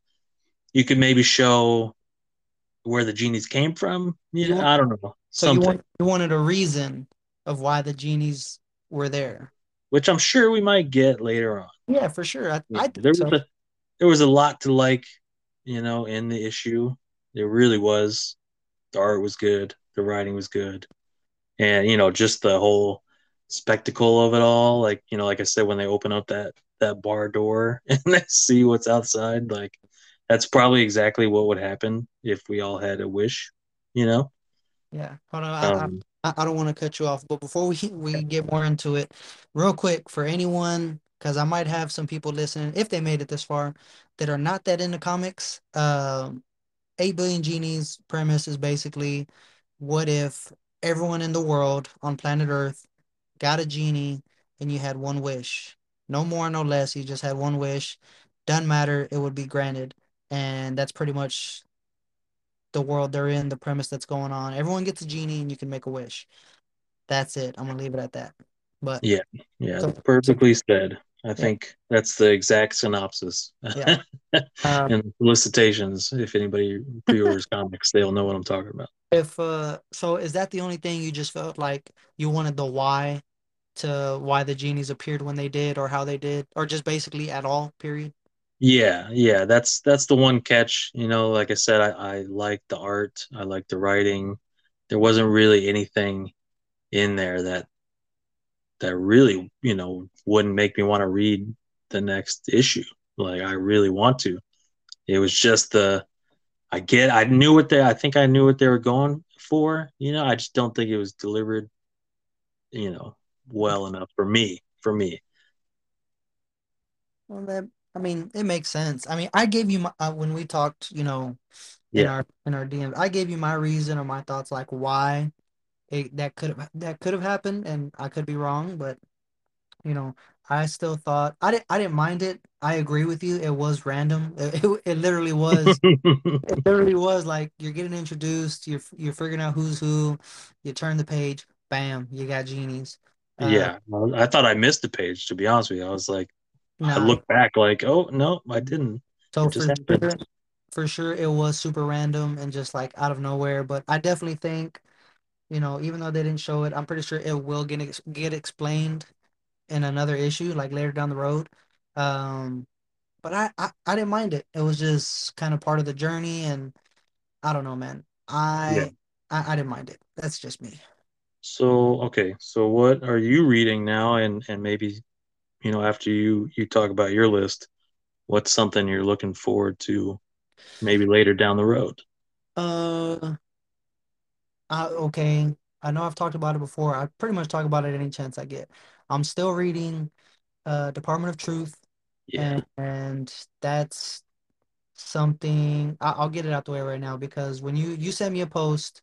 you could maybe show where the genies came from. Yeah, I don't know, so you want you wanted a reason of why the genies were there. which I'm sure we might get later on. Yeah, for sure. I, I there was so. a there was a lot to like, you know, in the issue. There really was. The art was good, the writing was good, and you know, just the whole spectacle of it all. Like you know, like I said, when they open up that that bar door <laughs> and they see what's outside, like that's probably exactly what would happen if we all had a wish. You know. Yeah. Hold on. I, Um, I, I don't want to cut you off, but before we we get more into it, real quick for anyone, because I might have some people listening, if they made it this far, that are not that into comics. Um, 8 billion genies premise is basically what if everyone in the world on planet Earth got a genie and you had one wish? No more, no less. You just had one wish. Doesn't matter, it would be granted. And that's pretty much the world they're in, the premise that's going on. Everyone gets a genie and you can make a wish. That's it. I'm gonna leave it at that. But yeah, yeah, so, so perfectly said. I yeah, think that's the exact synopsis. yeah. <laughs> Um, and solicitations. If anybody pre-orders <laughs> comics, they'll know what I'm talking about. if uh, so is that the only thing you just felt like you wanted the why to why the genies appeared when they did or how they did or just basically at all, period? Yeah, yeah, that's that's the one catch. You know, like I said, I, I like the art, I like the writing. There wasn't really anything in there that that really, you know, wouldn't make me want to read the next issue. Like I really want to. It was just the I get I knew what they I think I knew what they were going for. You know, I just don't think it was delivered, you know, well enough for me. For me. Well, that I mean, it makes sense. I mean, I gave you my uh, when we talked, you know, in Yeah. our in our DM, I gave you my reason or my thoughts like why it, that could have that could have happened, and I could be wrong, but you know, I still thought I didn't I didn't mind it. I agree with you. It was random. It, <laughs> it, it literally was. It <laughs> literally was like you're getting introduced. You're you're figuring out who's who. You turn the page, bam, you got genies. Uh, yeah. Well, I thought I missed the page, to be honest with you. I was like, I look back like, oh no, I didn't. So for sure, for sure, it was super random and just like out of nowhere. But I definitely think, you know, even though they didn't show it, I'm pretty sure it will get ex get explained in another issue, like later down the road. Um, but I, I I didn't mind it. It was just kind of part of the journey, and I don't know, man. Yeah. I I, I didn't mind it. That's just me. So, okay. So what are you reading now? And and maybe, you know, after you you talk about your list, what's something you're looking forward to maybe later down the road? Uh, I, okay. I know I've talked about it before. I pretty much talk about it any chance I get. I'm still reading uh Department of Truth, Yeah. and, and that's something I, I'll get it out the way right now because when you you sent me a post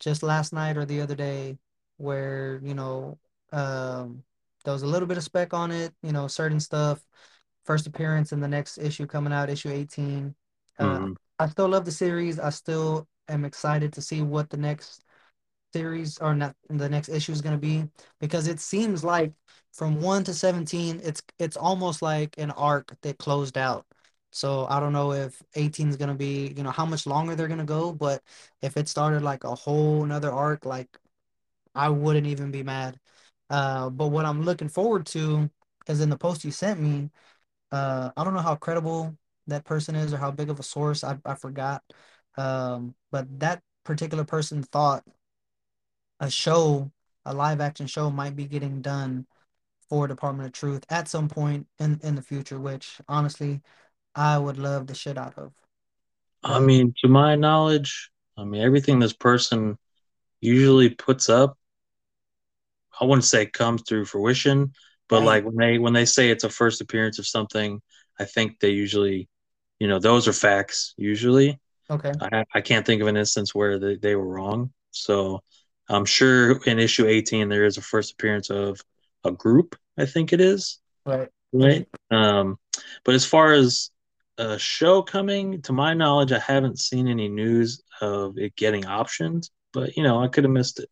just last night or the other day where you know um there was a little bit of spec on it, you know, certain stuff, first appearance in the next issue coming out, issue 18. Uh, hmm I still love the series. I still am excited to see what the next series or not the next issue is going to be because it seems like from 1 to 17 it's it's almost like an arc that closed out so i don't know if 18 is going to be you know how much longer they're going to go but if it started like a whole nother arc like i wouldn't even be mad uh but what i'm looking forward to is in the post you sent me Uh, I don't know how credible that person is or how big of a source. I I forgot. Um, but that particular person thought a show, a live action show, might be getting done for Department of Truth at some point in in the future, which honestly I would love the shit out of. I mean, to my knowledge, I mean everything this person usually puts up, I wouldn't say comes through fruition, but right, like when they when they say it's a first appearance of something, I think they usually, you know, those are facts usually. okay, I I can't think of an instance where they, they were wrong. So I'm sure in issue 18 there is a first appearance of a group, I think it is, right. Right? Um, but as far as a show coming, to my knowledge, I haven't seen any news of it getting optioned, but you know, I could have missed it.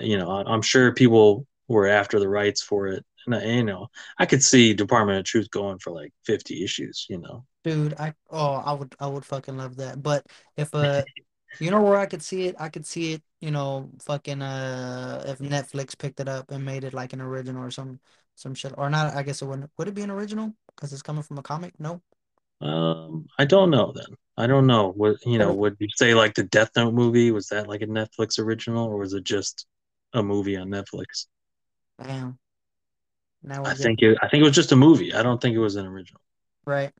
You know, I, I'm sure people were after the rights for it. And, I, you know, I could see Department of Truth going for like 50 issues, you know. Dude, I oh I would I would fucking love that. But if uh <laughs> you know where I could see it, I could see it, you know, fucking uh if Netflix picked it up and made it like an original or some some shit or not, I guess it wouldn't would it be an original? Because it's coming from a comic? No. Um, I don't know then. I don't know. What, you know, would you say like the Death Note movie, was that like a Netflix original or was it just a movie on Netflix? Damn. Now I think it I think it was just a movie. I don't think it was an original. right.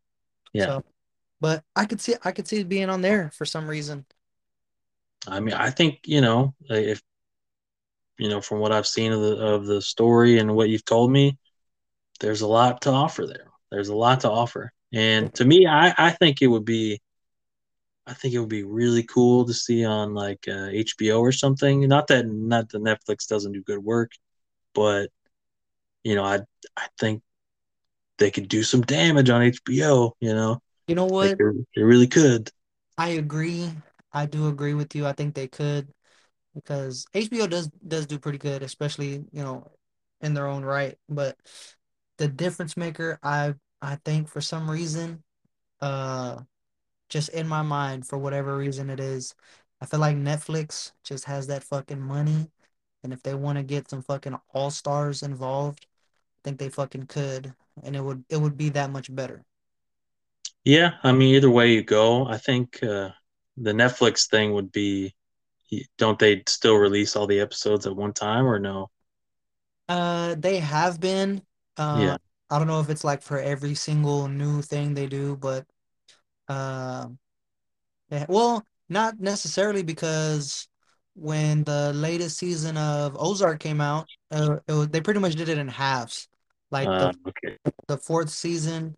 Yeah. So but I could see I could see it being on there for some reason. I mean, I think, you know, if you know, from what I've seen of the of the story and what you've told me, there's a lot to offer there. There's a lot to offer. And to me, I, I think it would be I think it would be really cool to see on like uh, HBO or something. Not that not that Netflix doesn't do good work, but you know, I I think they could do some damage on HBO. You know, You know what? could, they really could. I agree. I do agree with you. I think they could because HBO does does do pretty good, especially, you know, in their own right. But the difference maker, I I think for some reason, uh, just in my mind, for whatever reason it is, I feel like Netflix just has that fucking money, and if they want to get some fucking all stars involved, I think they fucking could, and it would it would be that much better. Yeah, I mean, either way you go, I think uh, the Netflix thing would be. Don't they still release all the episodes at one time or no? Uh, they have been. Uh, Yeah. I don't know if it's like for every single new thing they do, but uh, they- well, not necessarily because when the latest season of Ozark came out, uh, it was, they pretty much did it in halves. Like the okay. the fourth season,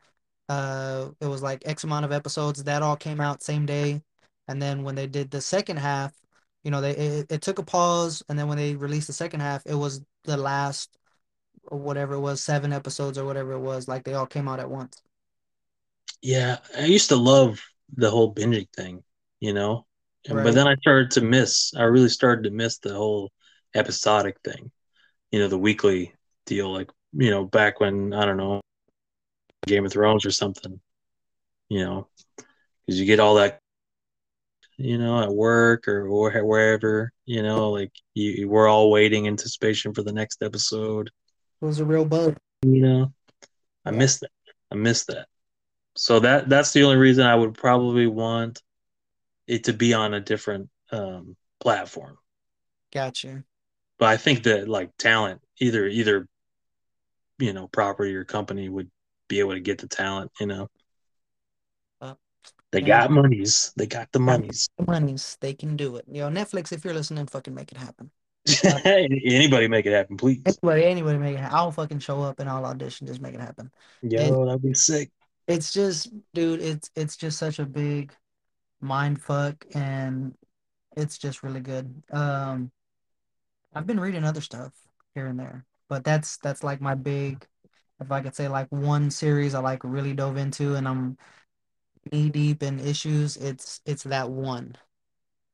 uh, it was like X amount of episodes that all came out same day, and then when they did the second half, you know, they it, it took a pause, and then when they released the second half, it was the last or whatever it was, seven episodes or whatever it was, like they all came out at once. Yeah, I used to love the whole binging thing, you know, and but then I started to miss. I really started to miss the whole episodic thing, you know, the weekly deal, like you know, back when I don't know Game of Thrones or something, you know, because you get all that, you know, at work or, or wherever, you know, like you, you we're all waiting anticipation for the next episode. It was a real bug. You know, I Yeah. miss that. I miss that. So that that's the only reason I would probably want it to be on a different um, platform. Gotcha. But I think that like talent, either either you know property or company would be able to get the talent. You know, they got monies. They got the monies. The Monies, they can do it. Yo, Netflix, if you're listening, fucking make it happen. <laughs> Anybody make it happen, please. Anybody, anybody make it happen. I'll fucking show up and I'll audition, just make it happen. It, Yo, that'd be sick. it's just, dude, it's it's just such a big mind fuck and it's just really good. Um, I've been reading other stuff here and there, but that's that's like my big, if I could say like one series I like really dove into and I'm knee deep in issues, it's it's that one.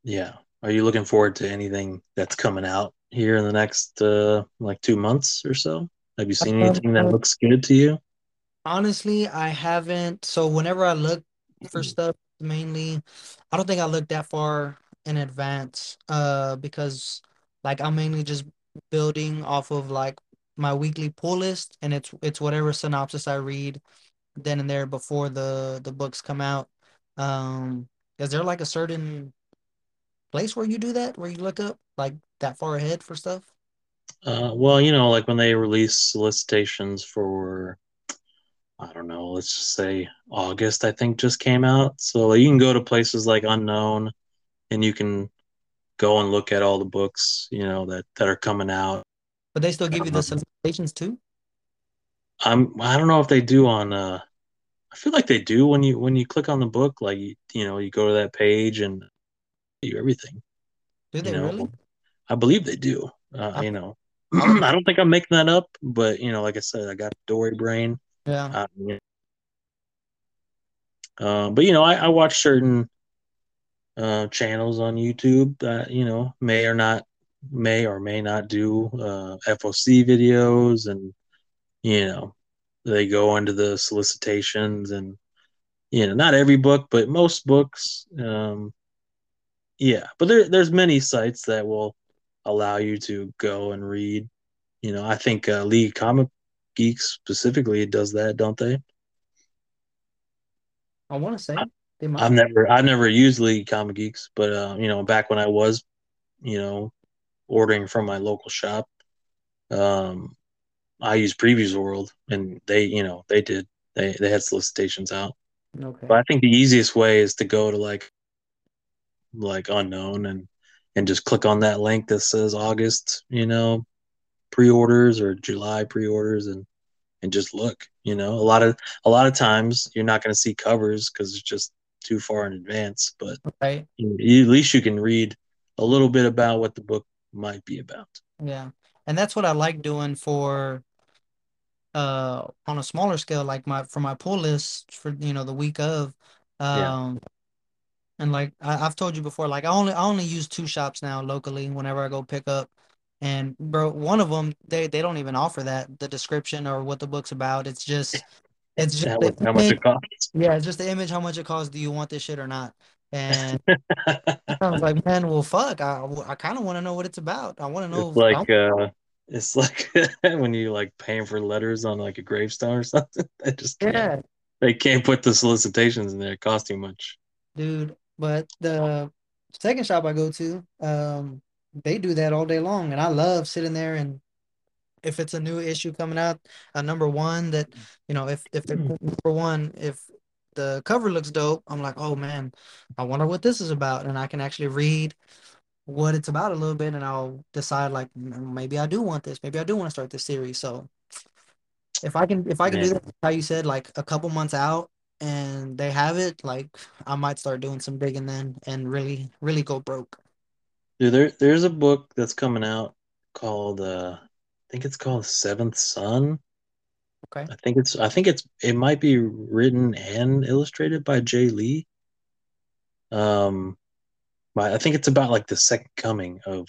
Yeah. Are you looking forward to anything that's coming out here in the next uh like two months or so? Have you seen anything that Um, looks good to you? honestly, I haven't. So whenever I look for stuff, mainly, I don't think I look that far in advance, uh, because like I'm mainly just building off of like my weekly pull list, and it's it's whatever synopsis I read then and there before the the books come out. Um, is there like a certain place where you do that, where you look up like that far ahead for stuff? Uh, well, you know, like when they release solicitations for, I don't know, let's just say August, I think just came out. So like, you can go to places like Unknown, and you can go and look at all the books, you know, that that are coming out. But they still give you the solicitations too? I'm I don't know if they do on uh I feel like they do when you when you click on the book like you, you know you go to that page and you everything Do you they really? I believe they do uh I, you know <clears throat> <clears throat> I don't think I'm making that up but you know like I said I got Dory brain yeah. uh, yeah. uh, but you know I, I watch certain uh channels on YouTube that you know may or not may or may not do uh FOC videos and you know they go into the solicitations and you know not every book but most books um yeah but there, there's many sites that will allow you to go and read you know i think uh, league comic geeks specifically does that don't they I want to say they might. i've never i've never used league comic geeks but uh you know back when i was you know ordering from my local shop um i used previews world and they you know they did they they had solicitations out Okay. but i think the easiest way is to go to like like unknown and and just click on that link that says August, you know, pre-orders or July pre-orders and and just look, you know. A lot of a lot of times you're not going to see covers cuz it's just too far in advance, but Right. you, you- at least you can read a little bit about what the book might be about. Yeah. And that's what I like doing for uh on a smaller scale, like my for my pull list for you know the week of. Yeah. Um and like I, I've told you before, like I only I only use two shops now locally whenever I go pick up. And bro, one of them they they don't even offer that the description or what the book's about. It's just it's just how much it costs. Yeah, it's just the image. How much it costs? Do you want this shit or not? And <laughs> I was like, man, well, fuck. I I kind of want to know what it's about. I want to know. I, like uh it's <laughs> like <laughs> when you like paying for letters on like a gravestone or something. They just can't yeah, they can't put the solicitations in there. It costs too much. dude. But the second shop I go to, um, they do that all day long, and I love sitting there and if it's a new issue coming out, a number one that you know, if if the number one, if the cover looks dope, I'm like, oh man, I wonder what this is about, and I can actually read what it's about a little bit, and I'll decide like maybe I do want this, maybe I do want to start this series. So if I can if I can do Man, that, how you said, like a couple months out, and they have it, like I might start doing some digging then, and really really go broke. dude, there there's a book that's coming out called uh I think it's called Seventh Son. Okay. I think it's I think it's it might be written and illustrated by Jae Lee. Um but I think it's about like the second coming of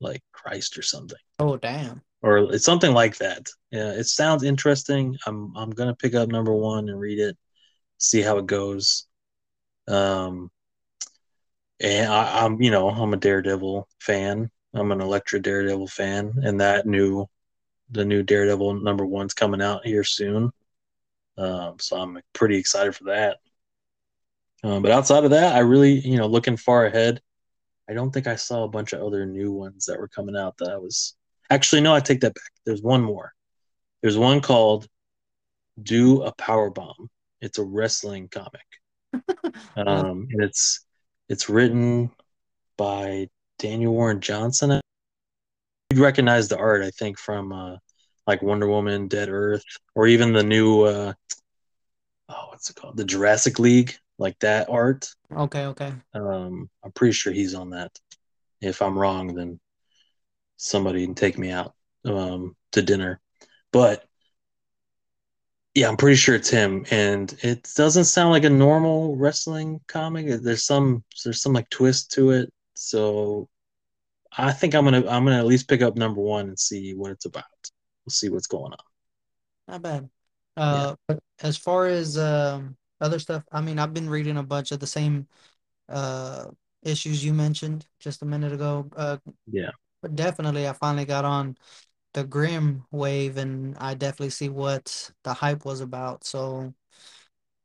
like Christ or something. Oh damn. Or it's something like that. Yeah, it sounds interesting. I'm I'm gonna pick up number one and read it, see how it goes. Um and I, I'm you know, I'm a Daredevil fan. I'm an Elektra Daredevil fan, and that new the new Daredevil number one's coming out here soon. Um, so I'm pretty excited for that. Um, but outside of that, I really, you know, looking far ahead, I don't think I saw a bunch of other new ones that were coming out that I was actually no, I take that back. There's one more. There's one called Do a Power Bomb. It's a wrestling comic. <laughs> Um, and it's it's written by Daniel Warren Johnson. You'd recognize the art, I think, from uh, like Wonder Woman, Dead Earth, or even the new uh, oh, what's it called? The Jurassic League, like that art. okay, okay. Um, I'm pretty sure he's on that. If I'm wrong, then somebody can take me out um, to dinner. But yeah, I'm pretty sure it's him, and it doesn't sound like a normal wrestling comic. There's some there's some like twist to it. So I think I'm gonna I'm gonna at least pick up number one and see what it's about. We'll see what's going on. Not bad. Yeah, Uh, but as far as um other stuff, I mean, I've been reading a bunch of the same uh issues you mentioned just a minute ago. Uh, yeah, but definitely, I finally got on. the Grim wave, and I definitely see what the hype was about. So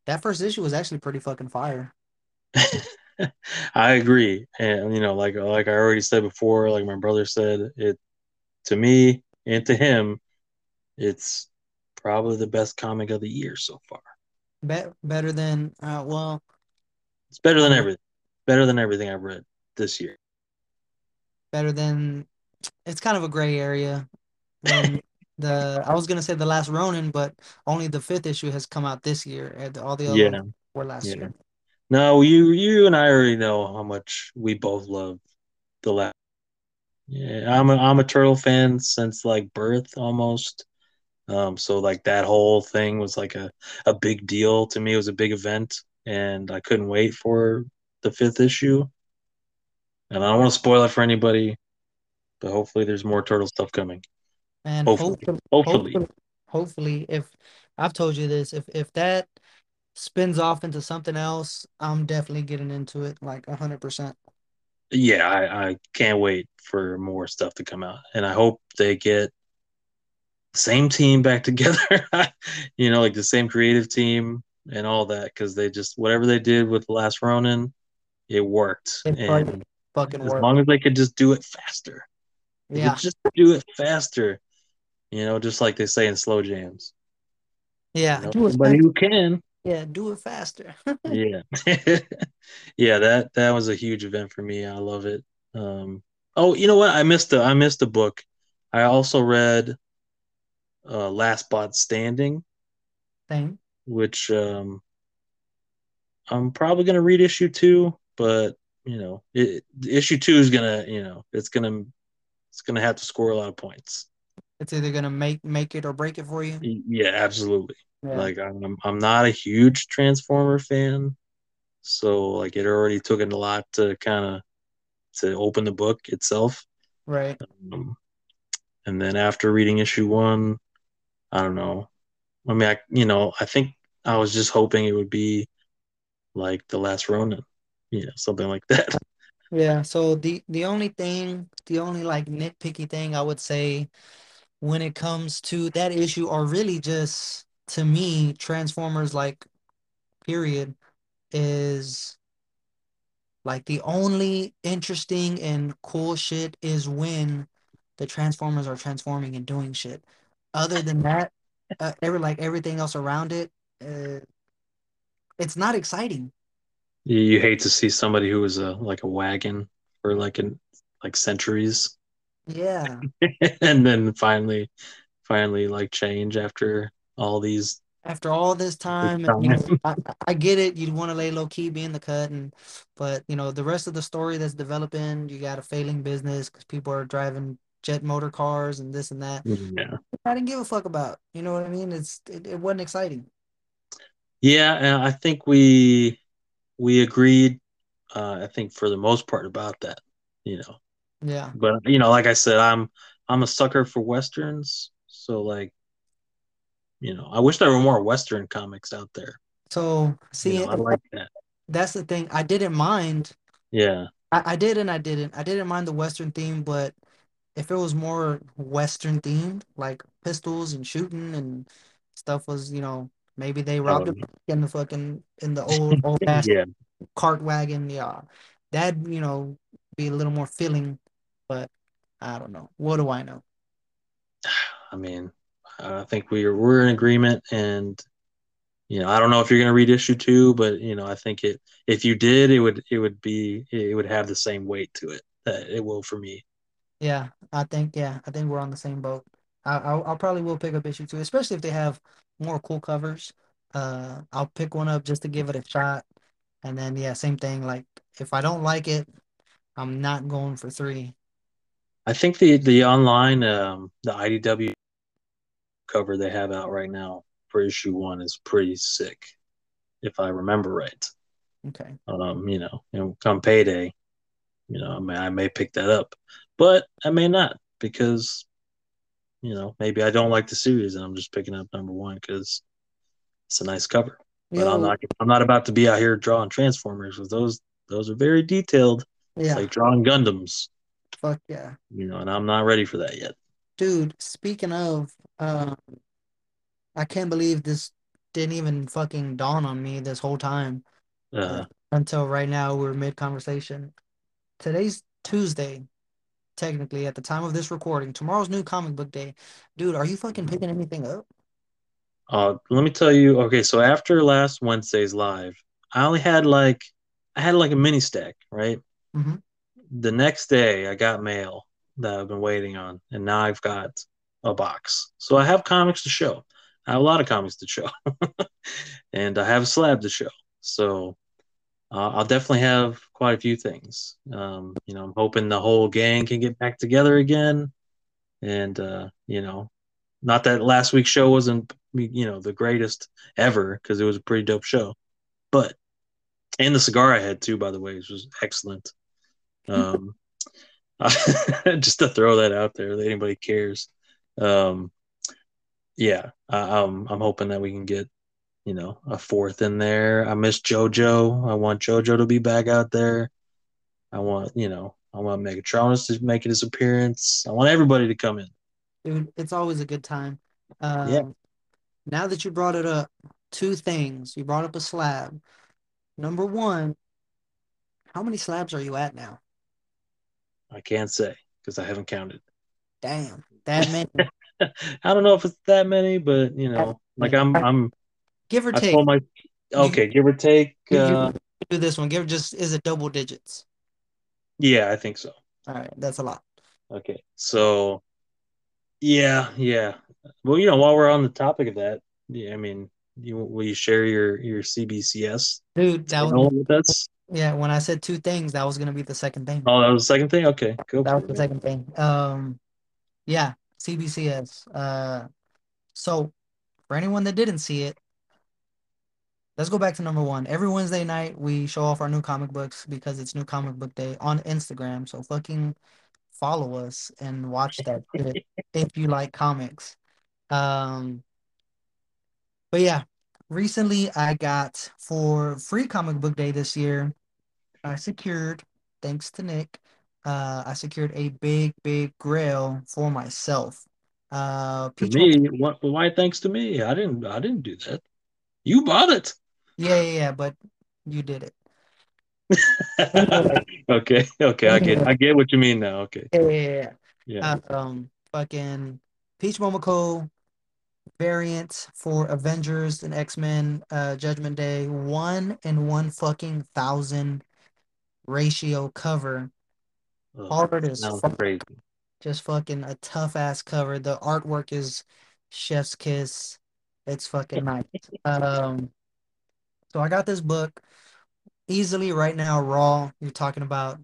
that first issue was actually pretty fucking fire. <laughs> <laughs> I agree, and you know, like like I already said before, like my brother said, it to me and to him, it's probably the best comic of the year so far. Bet better than uh, well, It's better than Um, everything. Better than everything I've read this year. better than it's kind of a gray area <laughs> the I was gonna say the last Ronin, but only the fifth issue has come out this year, and all the other Yeah, were last yeah. year. No, you you and I already know how much we both love the last. Yeah, I'm a I'm a turtle fan since like birth almost. Um, so like that whole thing was like a, a big deal to me. It was a big event, and I couldn't wait for the fifth issue. And I don't want to spoil it for anybody, but hopefully there's more turtle stuff coming. And Hopefully, hopefully, hopefully, hopefully, hopefully, if I've told you this, if if that spins off into something else, I'm definitely getting into it like a hundred percent. yeah, I, I can't wait for more stuff to come out, and I hope they get same team back <laughs> together. <laughs> you know, like the same creative team and all that, because they just whatever they did with the last Ronin, it worked, It and fucking as work. long as they could just do it faster, they Yeah, just do it faster. You know, just like they say in slow jams. yeah, But You know, do it who can. Yeah, do it faster. <laughs> Yeah. <laughs> yeah, that that was a huge event for me. I love it. Um oh, you know what? I missed a I missed a book. I also read uh Last Bot Standing, Thing. which um I'm probably gonna read issue two, but you know, it, issue two is gonna, you know, it's gonna it's gonna have to score a lot of points. It's either gonna make make it or break it for you. Yeah, absolutely. Yeah. Like I'm I'm not a huge Transformer fan, so like it already took it a lot to kind of to open the book itself. Right. Um, and then after reading issue one, I don't know. I mean, I you know I think I was just hoping it would be like the last Ronin, you know, something like that. <laughs> Yeah. So the the only thing, the only like nitpicky thing I would say when it comes to that issue, or really just to me, Transformers like period is like the only interesting and cool shit is when the Transformers are transforming and doing shit. Other than that, uh, every like everything else around it, uh, it's not exciting. You, hate to see somebody who was a like a wagon for like an like centuries, Yeah. <laughs> and then finally, finally like change after all these. After all this time, and, you know, I, I get it. You'd want to lay low key, be in the cut, and but you know the rest of the story that's developing, you got a failing business because people are driving jet motor cars and this and that. Yeah. I didn't give a fuck about. You know what I mean? It's it, it wasn't exciting. Yeah, and I think we we agreed. Uh, I think for the most part about that, you know. Yeah. But you know, like I said, I'm I'm a sucker for westerns. So like, you know, I wish there were more western comics out there. So see, You know, I like that. that's the thing. I didn't mind. Yeah, I, I did and I didn't. I didn't mind the Western theme, but if it was more Western themed, like pistols and shooting and stuff was, you know, maybe they robbed a in the fucking in the old <laughs> old ass yeah. cart wagon. Yeah, that you know be a little more filling, but I don't know. What do I know? <sighs> I mean, I think we're we're in agreement, and you know, I don't know if you're gonna read issue two, but you know, I think it if you did, it would it would be it would have the same weight to it that it will for me. Yeah, I think yeah, I think we're on the same boat. I I'll, I'll probably will pick up issue two, especially if they have more cool covers. Uh, I'll pick one up just to give it a shot, and then yeah, same thing. Like if I don't like it, I'm not going for three. I think the the online um the IDW cover they have out right now for issue one is pretty sick, if I remember right. Okay. Um, you know, you know, come payday, you know, I may I may pick that up, but I may not because, you know, maybe I don't like the series and I'm just picking up number one because it's a nice cover. But I'm not I'm not about to be out here drawing Transformers because those those are very detailed. It's yeah, like drawing Gundams, fuck yeah. you know, and I'm not ready for that yet. Dude, speaking of, uh, I can't believe this didn't even fucking dawn on me this whole time uh, Uh, until right now. We're mid conversation. Today's Tuesday, technically, at the time of this recording. Tomorrow's new comic book day. Dude, are you fucking picking anything up? uh, let me tell you. Okay, so after last Wednesday's live, I only had like I had like a mini stack, right? hmm The next day, I got mail that I've been waiting on, and now I've got a box. So I have comics to show. I have a lot of comics to show, <laughs> and I have a slab to show. So uh, I'll definitely have quite a few things. Um, you know, I'm hoping the whole gang can get back together again, and uh, you know, not that last week's show wasn't you know the greatest ever because it was a pretty dope show, but and the cigar I had too, by the way, it was excellent. <laughs> Um, <laughs> just to throw that out there, that anybody cares. Um, yeah, I, I'm I'm hoping that we can get you know a fourth in there. I miss JoJo. I want JoJo to be back out there. I want you know I want Megatronus to make his appearance. I want everybody to come in. Dude, it's always a good time. Yeah. Um, now that you brought it up, two things. You brought up a slab. Number one, how many slabs are you at now? I can't say because I haven't counted. Damn, that many. <laughs> I don't know if it's that many, but you know, like I'm I'm Give or I take. told my okay, give or take. You- Uh, do this one. Give just is it double digits? yeah, I think so. All right, that's a lot. Okay, so yeah, yeah. Well, you know, while we're on the topic of that, yeah, I mean, you will you share your your CBCS Dude, that was with us? Yeah, when I said two things, that was gonna be the second thing. Oh, that was the second thing. Okay, go. That was the second thing. Um, yeah, CBCS. Uh, so for anyone that didn't see it, let's go back to number one. Every Wednesday night, we show off our new comic books because it's new comic book day on Instagram. So fucking follow us and watch that <laughs> if you like comics. Um, but yeah, recently I got for free comic book day this year, I secured, thanks to Nick, uh, I secured a big, big grail for myself. Uh, To Peach me, what? Why? Thanks to me. I didn't. I didn't do that. You bought it. Yeah, yeah, yeah, but you did it. <laughs> okay. Okay. I get. I get what you mean now. Okay. Yeah, yeah, yeah. Yeah. Uh, um, fucking Peach Momoko variant for Avengers and X-Men uh Judgment Day, one and one fucking thousand ratio cover. Hard as fuck. crazy. Just fucking a tough ass cover. The artwork is chef's kiss. It's fucking nice. <laughs> Um, so I got this book easily right now raw. You're talking about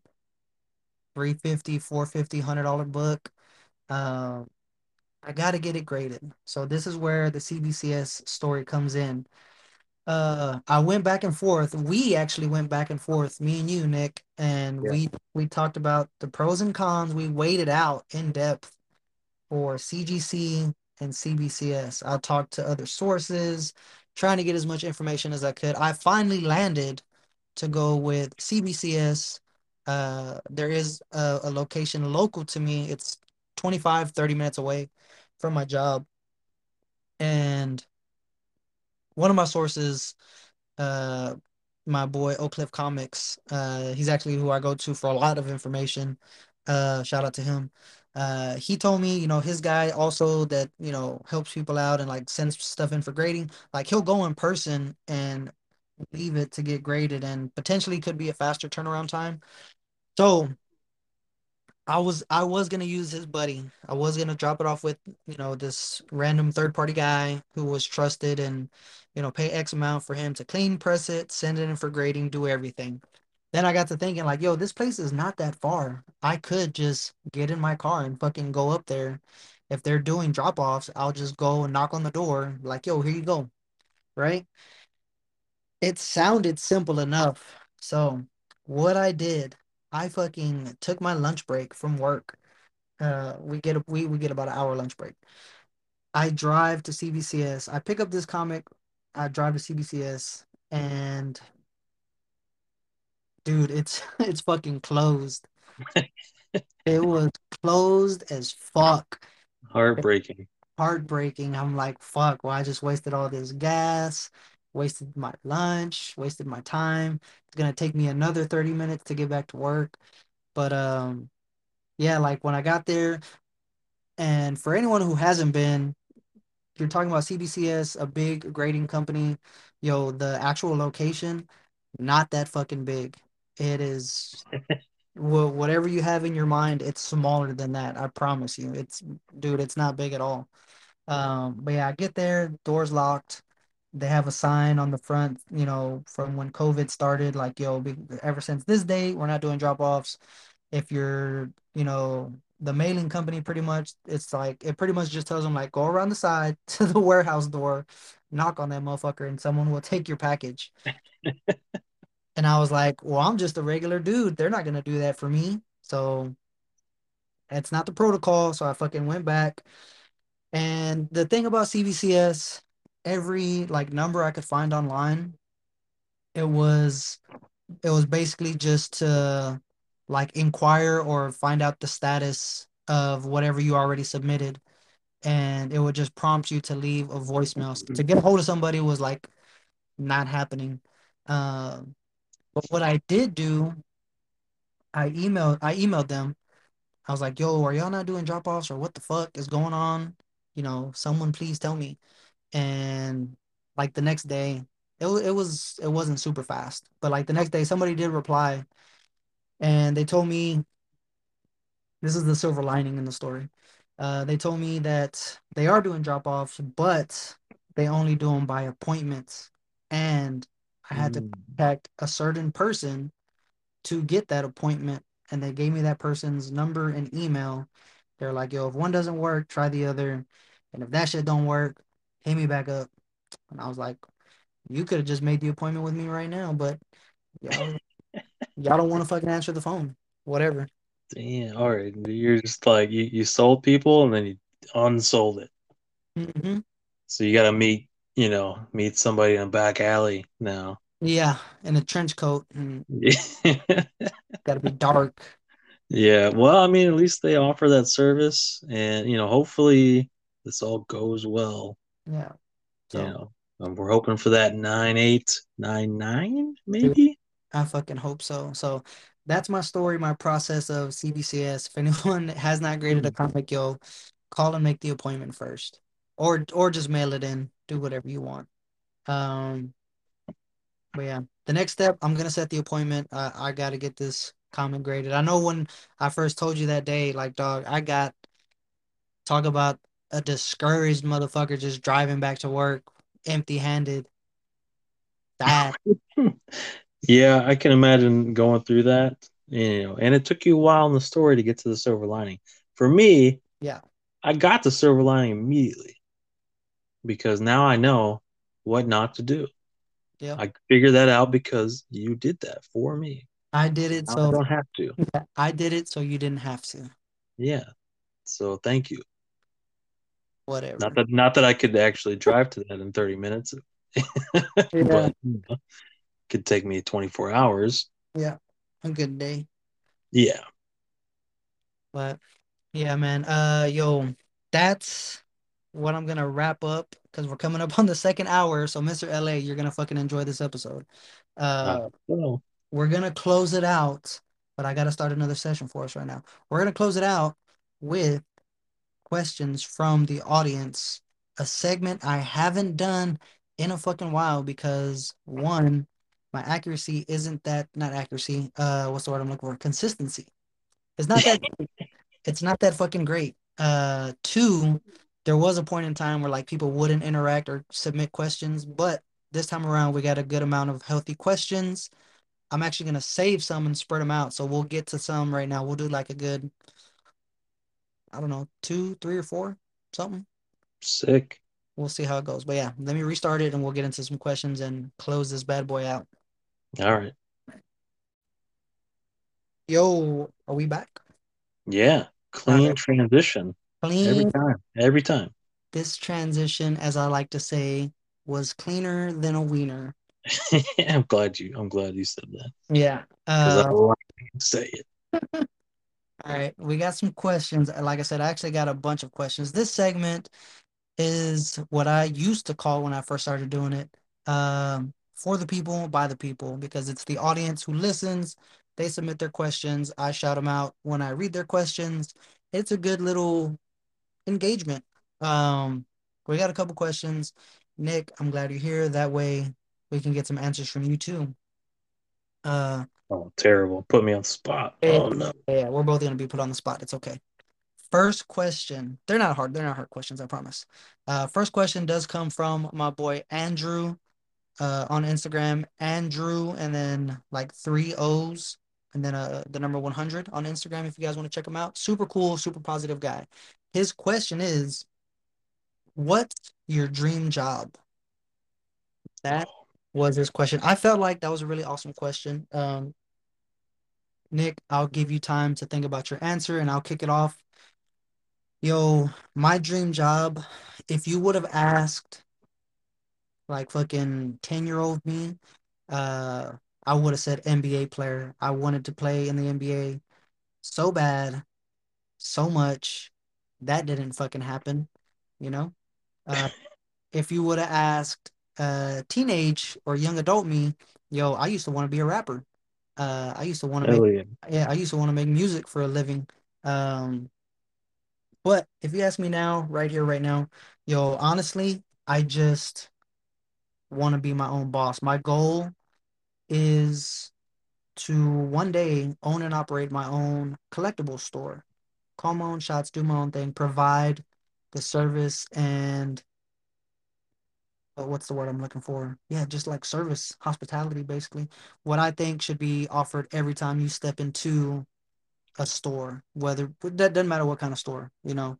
350, 450, $100 book. Um, I gotta get it graded. So this is where the CBCS story comes in. Uh, I went back and forth. We actually went back and forth, me and you, Nick, and Yeah. we we talked about the pros and cons. We weighed it out in depth for CGC and CBCS. I talked to other sources, trying to get as much information as I could. I finally landed to go with CBCS. Uh, there is a, a location local to me. It's 25, 30 minutes away from my job. And one of my sources, uh, my boy Oak Cliff Comics, uh, he's actually who I go to for a lot of information. Uh, shout out to him. Uh, he told me, you know, his guy also that, you know, helps people out and like sends stuff in for grading. Like he'll go in person and leave it to get graded and potentially could be a faster turnaround time. So I was I was gonna use his buddy. I was gonna drop it off with, you know, this random third party guy who was trusted and, you know, pay X amount for him to clean, press it, send it in for grading, do everything. Then I got to thinking like, yo, this place is not that far. I could just get in my car and fucking go up there. If they're doing drop offs, I'll just go and knock on the door, like, yo, here you go. Right? It sounded simple enough. So what I did, I fucking took my lunch break from work. Uh, we get we we get about an hour lunch break. I drive to CBCS. I pick up this comic. I drive to CBCS, and dude, it's <laughs> it's fucking closed. <laughs> It was closed as fuck. Heartbreaking. heartbreaking. I'm like, fuck, well, I just wasted all this gas, wasted my lunch, wasted my time. It's gonna take me another 30 minutes to get back to work. But um yeah, like when I got there, and for anyone who hasn't been, you're talking about CBCS, a big grading company. Yo, the actual location, not that fucking big. It is <laughs> well, whatever you have in your mind, it's smaller than that. I promise you. It's dude, it's not big at all. Um, but yeah, I get there, doors locked. They have a sign on the front, you know, from when COVID started, like, yo, be, ever since this date, we're not doing drop-offs. If you're, you know, the mailing company, pretty much, it's like, it pretty much just tells them, like, go around the side <laughs> to the warehouse door, knock on that motherfucker, and someone will take your package. <laughs> and I was like, well, I'm just a regular dude. They're not going to do that for me. So that's not the protocol. So I fucking went back. And the thing about CBCS, every like number I could find online, it was it was basically just to like inquire or find out the status of whatever you already submitted. And it would just prompt you to leave a voicemail. To get a hold of somebody was like not happening. Um, but what I did do, I emailed I emailed them. I was like, "Yo, are y'all not doing drop offs or what the fuck is going on? You know, someone please tell me." And like the next day, it it was it wasn't super fast, but like the next day, somebody did reply, and they told me this is the silver lining in the story. Uh, they told me that they are doing drop offs, but they only do them by appointments, and I had to Mm. contact a certain person to get that appointment and they gave me that person's number and email. They're like, yo, if one doesn't work, try the other. And if that shit don't work, hit me back up. And I was like, you could have just made the appointment with me right now, but y'all, y'all don't want to fucking answer the phone. Whatever. Damn. All right. You're just like you, you sold people and then you unsold it. hmm So you got to meet, you know, meet somebody in a back alley now. Yeah, in a trench coat Yeah. got to be dark. Yeah. Well, I mean, at least they offer that service and, you know, hopefully this all goes well. Yeah. You know, um, we're hoping for that 9899 maybe. I fucking hope so. So that's my story, my process of CBCS. If anyone <laughs> has not graded a comic, yo, call and make the appointment first, or or just mail it in. Do whatever you want. Um, but yeah, the next step, I'm gonna set the appointment. I I gotta get this comic graded. I know when I first told you that day, like dog, I got talk about a discouraged motherfucker just driving back to work empty-handed. <laughs> That <laughs> Yeah, I can imagine going through that. You know, and it took you a while in the story to get to the silver lining. For me, yeah, I got the silver lining immediately because now I know what not to do. yeah. I figured that out because you did that for me. I did it. Now I So don't have to. I did it, so you didn't have to. Yeah. So thank you. Whatever. Not that not that I could actually drive to that in 30 minutes, <laughs> Yeah. but you know, could take me 24 hours. Yeah, a good day. Yeah. But yeah, man. Uh, yo, that's what I'm gonna wrap up because we're coming up on the second hour. So, Mr. LA, you're gonna fucking enjoy this episode. Uh, Uh, we're gonna close it out, but I gotta start another session for us right now. We're gonna close it out with questions from the audience, a segment I haven't done in a fucking while because one, my accuracy isn't that not accuracy. Uh, what's the word I'm looking for? Consistency. It's not that. <laughs> it's not that fucking great. Uh, two, there was a point in time where like people wouldn't interact or submit questions, but this time around we got a good amount of healthy questions. I'm actually gonna save some and spread them out, so we'll get to some right now. We'll do like a good, I don't know, two, three, or four, something. sick. We'll see how it goes. But yeah, let me restart it and we'll get into some questions and close this bad boy out. All right. Yo, are we back? Yeah. Clean Alright. transition. Every time. Every time. This transition, as I like to say, was cleaner than a wiener. <laughs> I'm glad you I'm glad you said that. Yeah. Uh, I like to say it. <laughs> All right, we got some questions. Like I said, I actually got a bunch of questions. This segment is what I used to call when I first started doing it, um, for the people, by the people, because it's the audience who listens. They submit their questions. I shout them out when I read their questions. It's a good little engagement. Um, we got a couple questions. Nick, I'm glad you're here. That way we can get some answers from you too. Uh, Oh, terrible. Put me on the spot. Oh no. yeah, we're both gonna be put on the spot. It's okay. First question. They're not hard. They're not hard questions, I promise. Uh, first question does come from my boy Andrew uh, on Instagram. Andrew, and then like three O's, and then uh, the number 100 on Instagram if you guys want to check him out. Super cool, super positive guy. His question is What's your dream job? That was his question. I felt like that was a really awesome question. Um, Nick, I'll give you time to think about your answer and I'll kick it off. Yo, my dream job, if you would have asked like fucking 10 year old me, uh, I would have said NBA player. I wanted to play in the NBA so bad, so much. That didn't fucking happen, you know? Uh, <laughs> if you would have asked uh teenage or young adult me, yo, I used to want to be a rapper. Uh, I used to want to make yeah. yeah, I used to want to make music for a living. Um, but if you ask me now, right here, right now, yo, honestly, I just want to be my own boss. My goal is to one day own and operate my own collectible store, call my own shots, do my own thing, provide the service and uh, what's the word I'm looking for? Yeah, just like service, hospitality, basically. What I think should be offered every time you step into a store, whether that doesn't matter what kind of store, you know.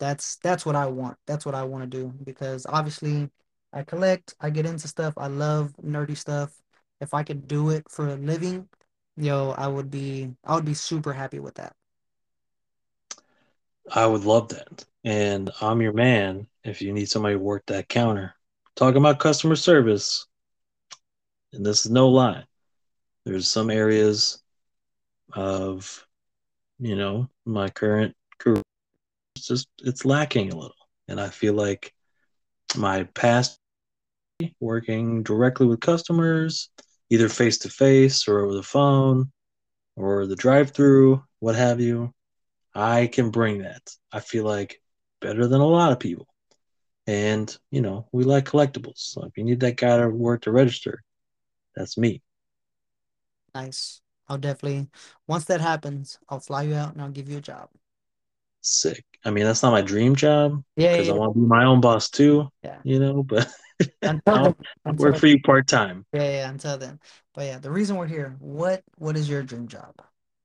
That's that's what I want. That's what I want to do because obviously I collect, I get into stuff, I love nerdy stuff. If I could do it for a living, yo, I would be I would be super happy with that. I would love that. And I'm your man if you need somebody to work that counter. Talking about customer service, and this is no lie. There's some areas of, you know, my current career, it's just it's lacking a little. And I feel like my past working directly with customers, either face to face or over the phone or the drive through, what have you, I can bring that. I feel like better than a lot of people. And, you know, we like collectibles. So if you need that guy to work to register, that's me. Nice. I'll definitely once that happens, I'll fly you out and I'll give you a job. Sick. I mean, that's not my dream job Yeah, because yeah, I want to be my own boss too, yeah. you know, but <laughs> Until I'll then, until work for you part time. Yeah, yeah, until then. But yeah, the reason we're here, what what is your dream job?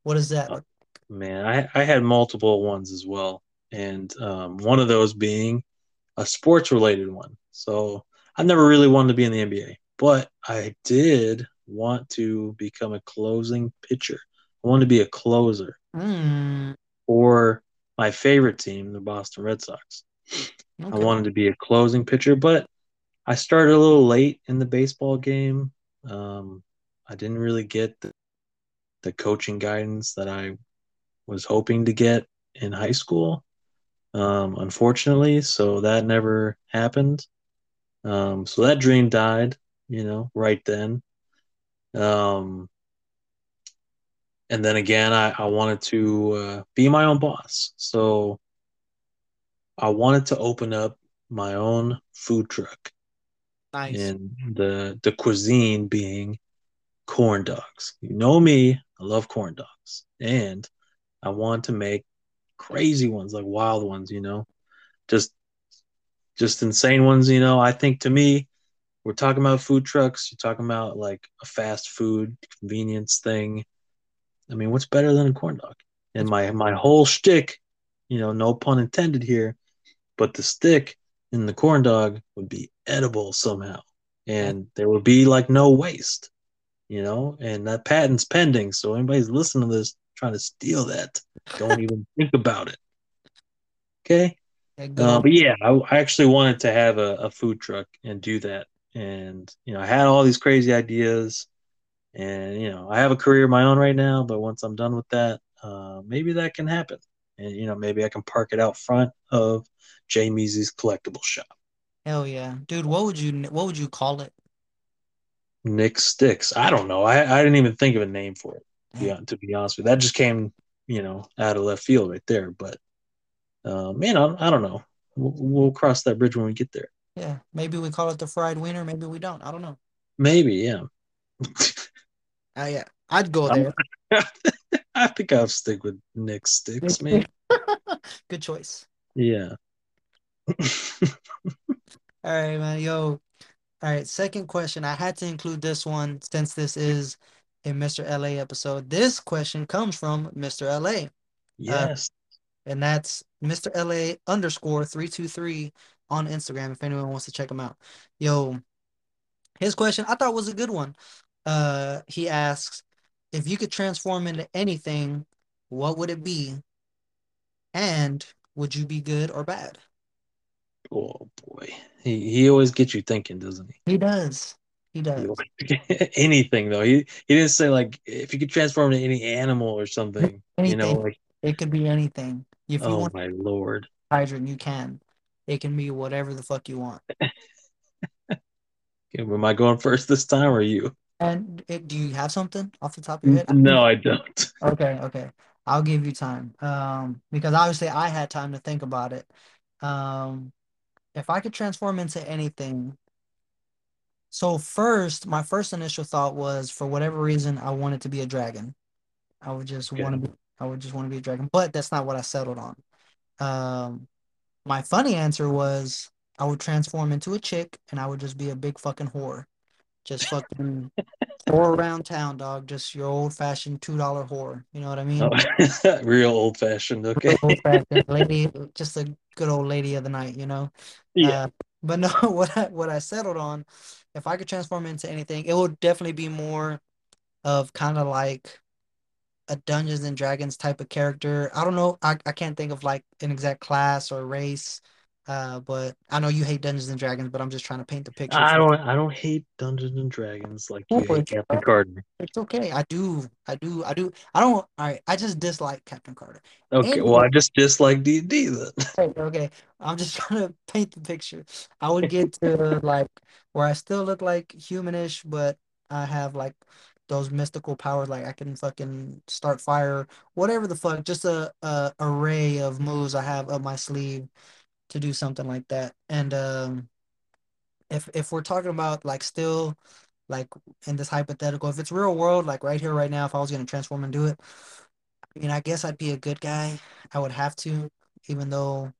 What is that? Uh, Man, I, I had multiple ones as well. And um, one of those being a sports related one. So I never really wanted to be in the NBA, but I did want to become a closing pitcher. I wanted to be a closer Mm, for my favorite team, the Boston Red Sox. I wanted to be a closing pitcher, but I started a little late in the baseball game. Um, I didn't really get the, the coaching guidance that I was hoping to get in high school, um, unfortunately. So that never happened. Um, so that dream died, you know, right then. Um, and then again, I, I wanted to uh, be my own boss. So I wanted to open up my own food truck Nice. and the the cuisine being corn dogs. You know me, I love corn dogs. And I want to make crazy ones, like wild ones, you know. Just just insane ones, you know. I think to me, we're talking about food trucks, you're talking about like a fast food convenience thing. I mean, what's better than a corn dog? And my my whole shtick, you know, no pun intended here, but the stick in the corn dog would be edible somehow. And there would be like no waste, you know, and that patent's pending. So anybody's listening to this trying to steal that, don't even <laughs> think about it. Okay. Uh, but yeah, I, I actually wanted to have a, a food truck and do that. And, you know, I had all these crazy ideas. And, you know, I have a career of my own right now, but once I'm done with that, uh, maybe that can happen. And you know, maybe I can park it out front of Jamie's collectible shop. Hell yeah, dude. What would you what would you call it? Nick Sticks. I don't know. I, I didn't even think of a name for it. Yeah, to be honest with you, that just came, you know, out of left field right there. But uh, man, I, I don't know. We'll, we'll cross that bridge when we get there. Yeah, maybe we call it the fried wiener. Maybe we don't. I don't know. Maybe, yeah. Uh, <laughs> yeah, I'd go there. <laughs> I think I'll stick with Nick Sticks, man. <laughs> Good choice. Yeah. <laughs> All right, man. Yo. All right. Second question. I had to include this one since this is a Mr. LA episode. This question comes from Mr. LA. Yes. Uh, and that's Mr. LA underscore 323 on Instagram if anyone wants to check him out. Yo, his question I thought was a good one. Uh, he asks, if you could transform into anything, what would it be? And would you be good or bad? Oh boy, he he always gets you thinking, doesn't he? He does. He does. <laughs> Anything though. He he didn't say like if you could transform into any animal or something. Anything. You know, like it could be anything. If you oh want my lord. hydrant, you can. It can be whatever the fuck you want. Okay, <laughs> am I going first this time or you? And it, do you have something off the top of your head? No, I don't. <laughs> Okay, okay. I'll give you time. Um, because obviously I had time to think about it. Um, if I could transform into anything, so first, my first initial thought was for whatever reason I wanted to be a dragon. I would just Okay. want to be I would just want to be a dragon, but that's not what I settled on. Um, my funny answer was I would transform into a chick and I would just be a big fucking whore. Just fucking whore around town, dog. Just your old fashioned two dollar whore. You know what I mean? Oh, <laughs> real old fashioned. Okay. Old fashioned <laughs> lady, just a good old lady of the night, you know? Yeah. Uh, but no, <laughs> what I what I settled on, if I could transform into anything, it would definitely be more of kind of like a Dungeons and Dragons type of character. I don't know. I, I can't think of like an exact class or race. Uh, but I know you hate Dungeons and Dragons, but I'm just trying to paint the picture. I don't I don't hate Dungeons and Dragons like you Oh, hate Captain. Carter. It's okay. I do. I do. I do. I don't. All right. I just dislike Captain Carter. Okay, well I just dislike D and D then. <laughs> Okay, okay. I'm just <laughs> trying to paint the picture. I would get to like where I still look like humanish, but I have like those mystical powers, like I can fucking start fire, whatever the fuck. Just a, a array of moves I have up my sleeve to do something like that. And um, if if we're talking about like still like in this hypothetical, if it's real world, like right here, right now, if I was gonna transform and do it, I mean, I guess I'd be a good guy. I would have to, even though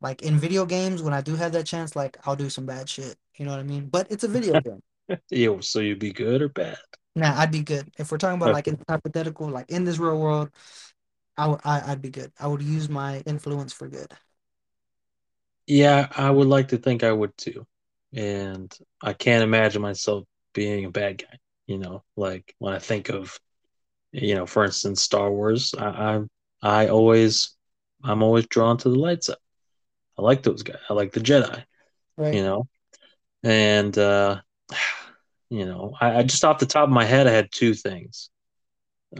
like in video games, when I do have that chance, like I'll do some bad shit. You know what I mean? But it's a video <laughs> game. Yeah, so you'd be good or bad? Nah, I'd be good. If we're talking about like in hypothetical, like in this real world, I would I, I'd be good. I would use my influence for good. Yeah, I would like to think I would too. And I can't imagine myself being a bad guy. You know, like when I think of, you know, for instance, Star Wars, I I, I always I'm always drawn to the light side. I like those guys. I like the Jedi, Right. you know. And uh <sighs> you know, I, I just off the top of my head I had two things.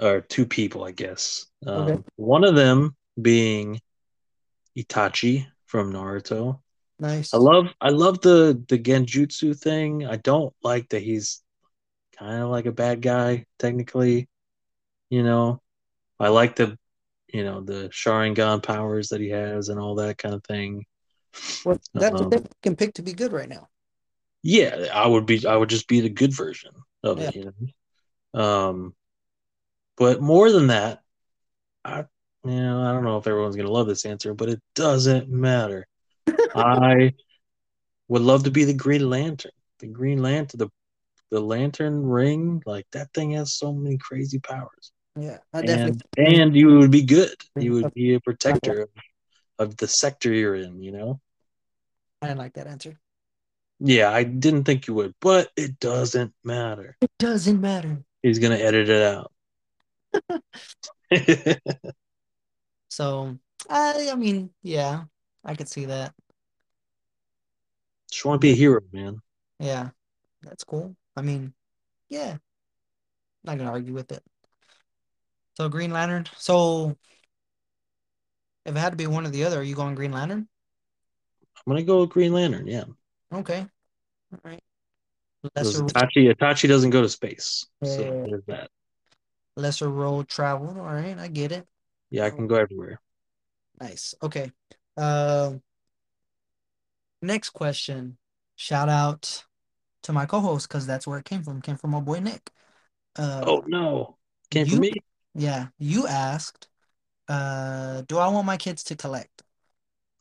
Or two people, I guess. Um, Okay. one of them being Itachi from Naruto. Nice. I love I love the the genjutsu thing. I don't like that he's kind of like a bad guy technically. You know, I like the you know the Sharingan powers that he has and all that kind of thing. Well, that's Um, what they can pick to be good right now. Yeah, I would be I would just be the good version of Yeah. it, you know. Um, but more than that, I know I don't know if everyone's gonna love this answer, but it doesn't matter. <laughs> I would love to be the Green Lantern. The Green Lantern, the the Lantern ring, like that thing has so many crazy powers. Yeah, I And definitely. and you would be good. You would be a protector of, of the sector you're in, you know? I didn't like that answer. Yeah, I didn't think you would, but it doesn't matter. It doesn't matter. He's gonna edit it out. <laughs> <laughs> So I, I mean, yeah, I could see that. Just want to be a hero, man. Yeah, that's cool. I mean, yeah, not gonna argue with it. So Green Lantern. So if it had to be one or the other, are you going Green Lantern? I'm gonna go with Green Lantern. Yeah, Okay. All right. Lesser Itachi Itachi doesn't go to space, so there's that. lesser road travel. All right, I get it. Yeah, I can go everywhere. Nice. Okay. Um, next question. Shout out to my co-host because that's where it came from. Came from my boy Nick. Uh, Oh no, came you- from me. yeah, you asked, uh, do I want my kids to collect?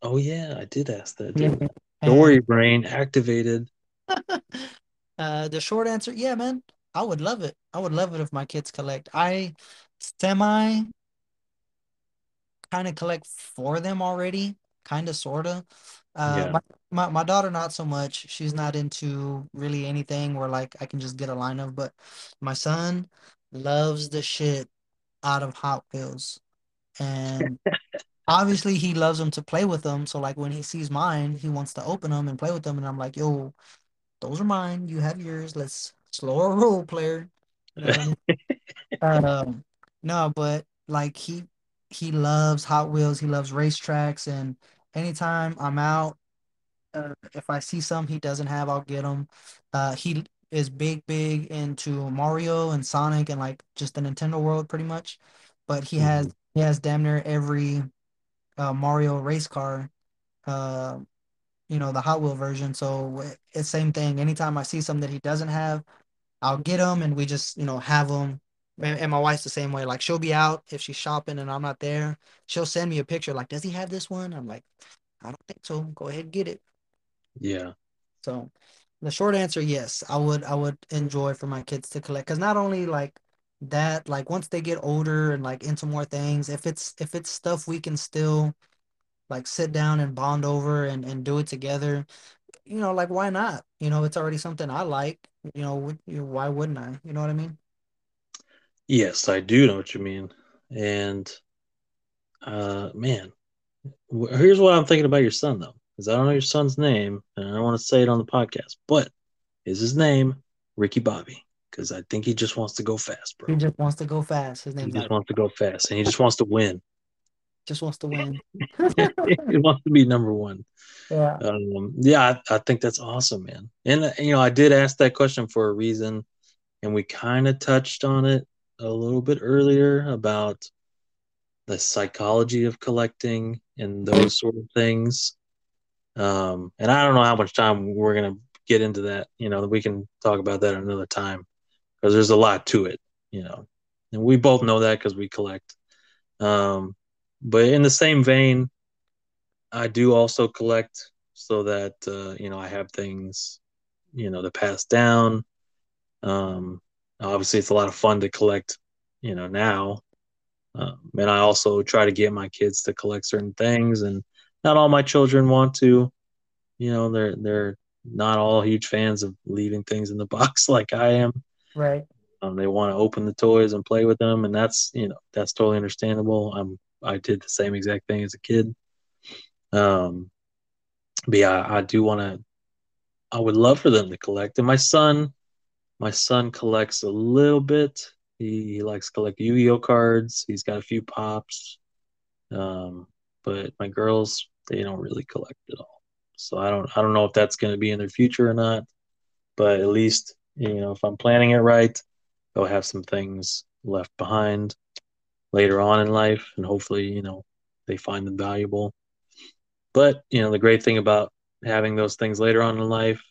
Oh yeah, I did ask that. Dude. <laughs> Brain activated. <laughs> uh, the short answer, yeah, man, I would love it. I would love it if my kids collect. I semi kind of collect for them already, kind of, sort of. Uh, Yeah. my, my my daughter not so much. She's not into really anything where like I can just get a line of, but my son loves the shit out of Hot Wheels. And <laughs> obviously he loves them to play with them. So like when he sees mine, he wants to open them and play with them. And I'm like, yo, those are mine. You have yours. Let's slower <laughs> roll, player. You know I mean? Um, no, but like he he loves Hot Wheels. He loves racetracks, and anytime I'm out, uh, if I see some he doesn't have, I'll get them. Uh, he is big, big into Mario and Sonic and like just the Nintendo world, pretty much. But he has he has damn near every uh, Mario race car, uh, you know, the Hot Wheel version. So it's same thing. Anytime I see something that he doesn't have, I'll get them and we just, you know, have them. And, my wife's the same way. Like she'll be out if she's shopping and I'm not there. She'll send me a picture like, does he have this one? I'm like, I don't think so. Go ahead, and get it. Yeah, So the short answer, yes, I would I would enjoy for my kids to collect because not only like that, like once they get older and like into more things, if it's if it's stuff we can still like sit down and bond over and, and do it together, you know, like why not? You know, it's already something I like, you know, would- you know, why wouldn't I? You know what I mean? Yes, I do know what you mean. And uh, man, here's what I'm thinking about your son though, because I don't know your son's name, and I don't want to say it on the podcast, but is his name Ricky Bobby? Because I think he just wants to go fast, bro. He just wants to go fast. His name. He just wants to go fast, and he just <laughs> wants to win. just wants to win. <laughs> he wants to be number one. Yeah. Um, yeah, I, I think that's awesome, man. And uh, you know, I did ask that question for a reason, and we kind of touched on it a little bit earlier about the psychology of collecting and those sort of things. Um, and I don't know how much time we're gonna get into that. You know, we can talk about that another time because there's a lot to it. You know, and we both know that because we collect. Um, but in the same vein, I do also collect so that uh, you know I have things you know to pass down. Um, obviously, it's a lot of fun to collect, you know, now. Um, and I also try to get my kids to collect certain things, and not all my children want to. You know, they're they're not all huge fans of leaving things in the <laughs> box like I am. Right. Um, they want to open the toys and play with them, and that's you know that's totally understandable. I'm I did the same exact thing as a kid. Um, but yeah, I do want to. I would love for them to collect, and my son, my son collects a little bit. He, he likes to collect Yu-Gi-Oh cards. He's got a few pops, um, but my girls they don't really collect at all. So I don't I don't know if that's going to be in their future or not. But at least you know if I'm planning it right, they'll have some things left behind later on in life, and hopefully you know they find them valuable. But you know the great thing about having those things later on in life,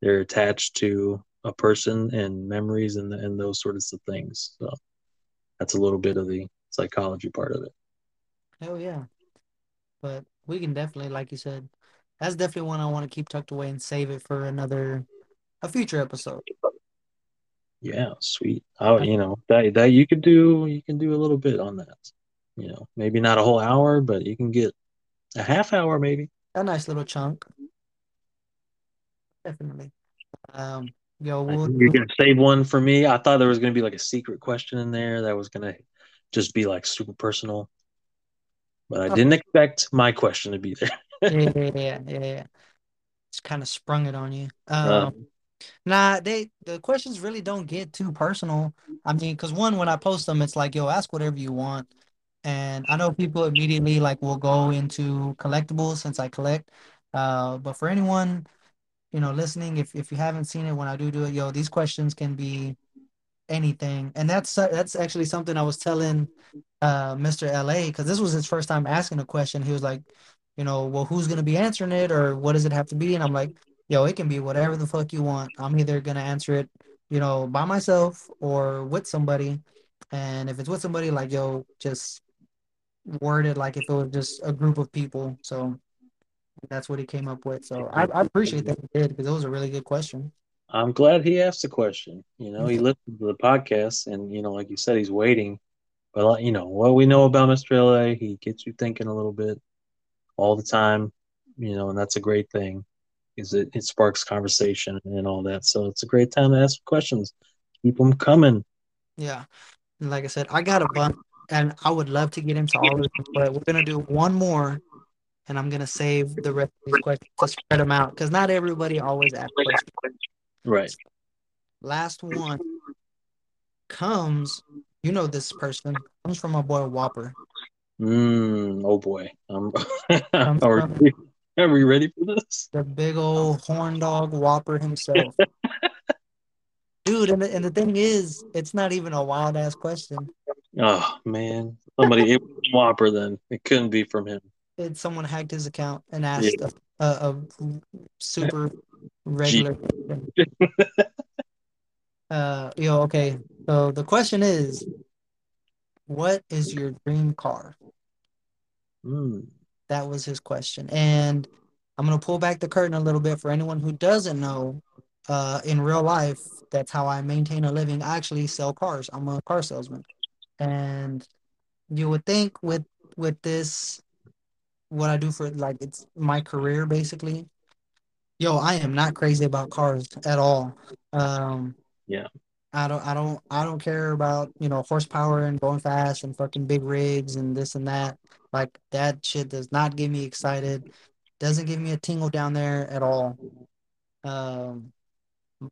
they're attached to a person and memories and and those sorts of things. So that's a little bit of the psychology part of it. Oh yeah. But we can definitely, like you said, that's definitely one I want to keep tucked away and save it for another, a future episode. Yeah, sweet. Oh, you know that that you could do you can do a little bit on that. You know, maybe not a whole hour, but you can get a half hour maybe. A nice little chunk. Definitely. Um, yo, we'll, You're gonna save one for me. I thought there was gonna be like a secret question in there that was gonna just be like super personal, but I didn't expect my question to be there. yeah, yeah, <laughs> yeah, yeah. Just kind of sprung it on you. Uh, Um, Nah, they the questions really don't get too personal. I mean, because one, when I post them, it's like, yo, ask whatever you want. And I know people immediately like will go into collectibles since I collect. Uh, but for anyone, you know, listening, if if you haven't seen it when I do do it, yo, these questions can be anything. And that's that's actually something I was telling uh Mr. LA because this was his first time asking a question. He was like, you know, well, who's gonna be answering it or what does it have to be? And I'm like, yo, it can be whatever the fuck you want. I'm either gonna answer it, you know, by myself or with somebody. And if it's with somebody, like, yo, just word it like if it was just a group of people. So that's what he came up with. So I, I appreciate that he did because it was a really good question. I'm glad he asked the question. You know, he listened to the podcast, and you know, like you said, he's waiting. But you know, what we know about Mr. LA, he gets you thinking a little bit all the time. You know, and that's a great thing. Is it it sparks conversation and all that. So it's a great time to ask questions. Keep them coming. Yeah. And like I said, I got a bunch and I would love to get into all of them, but we're gonna do one more and I'm gonna save the rest of these questions to spread them out because not everybody always asks questions. Right. Last one comes, you know this person, comes from my boy Whopper. Mm, oh boy. Um, <laughs> are, we, are we ready for this? the big old horn dog Whopper himself. <laughs> Dude, and the, and the thing is, it's not even a wild ass question. Oh man, somebody Whopper. Then it couldn't be from him. Someone hacked his account and Yeah. asked a, a, a super regular question. <laughs> Uh, yo, okay. So the question is, what is your dream car? Mm, That was his question. And I'm gonna pull back the curtain a little bit for anyone who doesn't know. Uh, in real life, that's how I maintain a living. I actually sell cars. I'm a car salesman. And you would think with with this, what I do for like it's my career basically. Yo, I am not crazy about cars at all. Um, yeah. I don't I don't I don't care about, you know, horsepower and going fast and fucking big rigs and this and that. Like that shit does not get me excited. Doesn't give me a tingle down there at all. Um,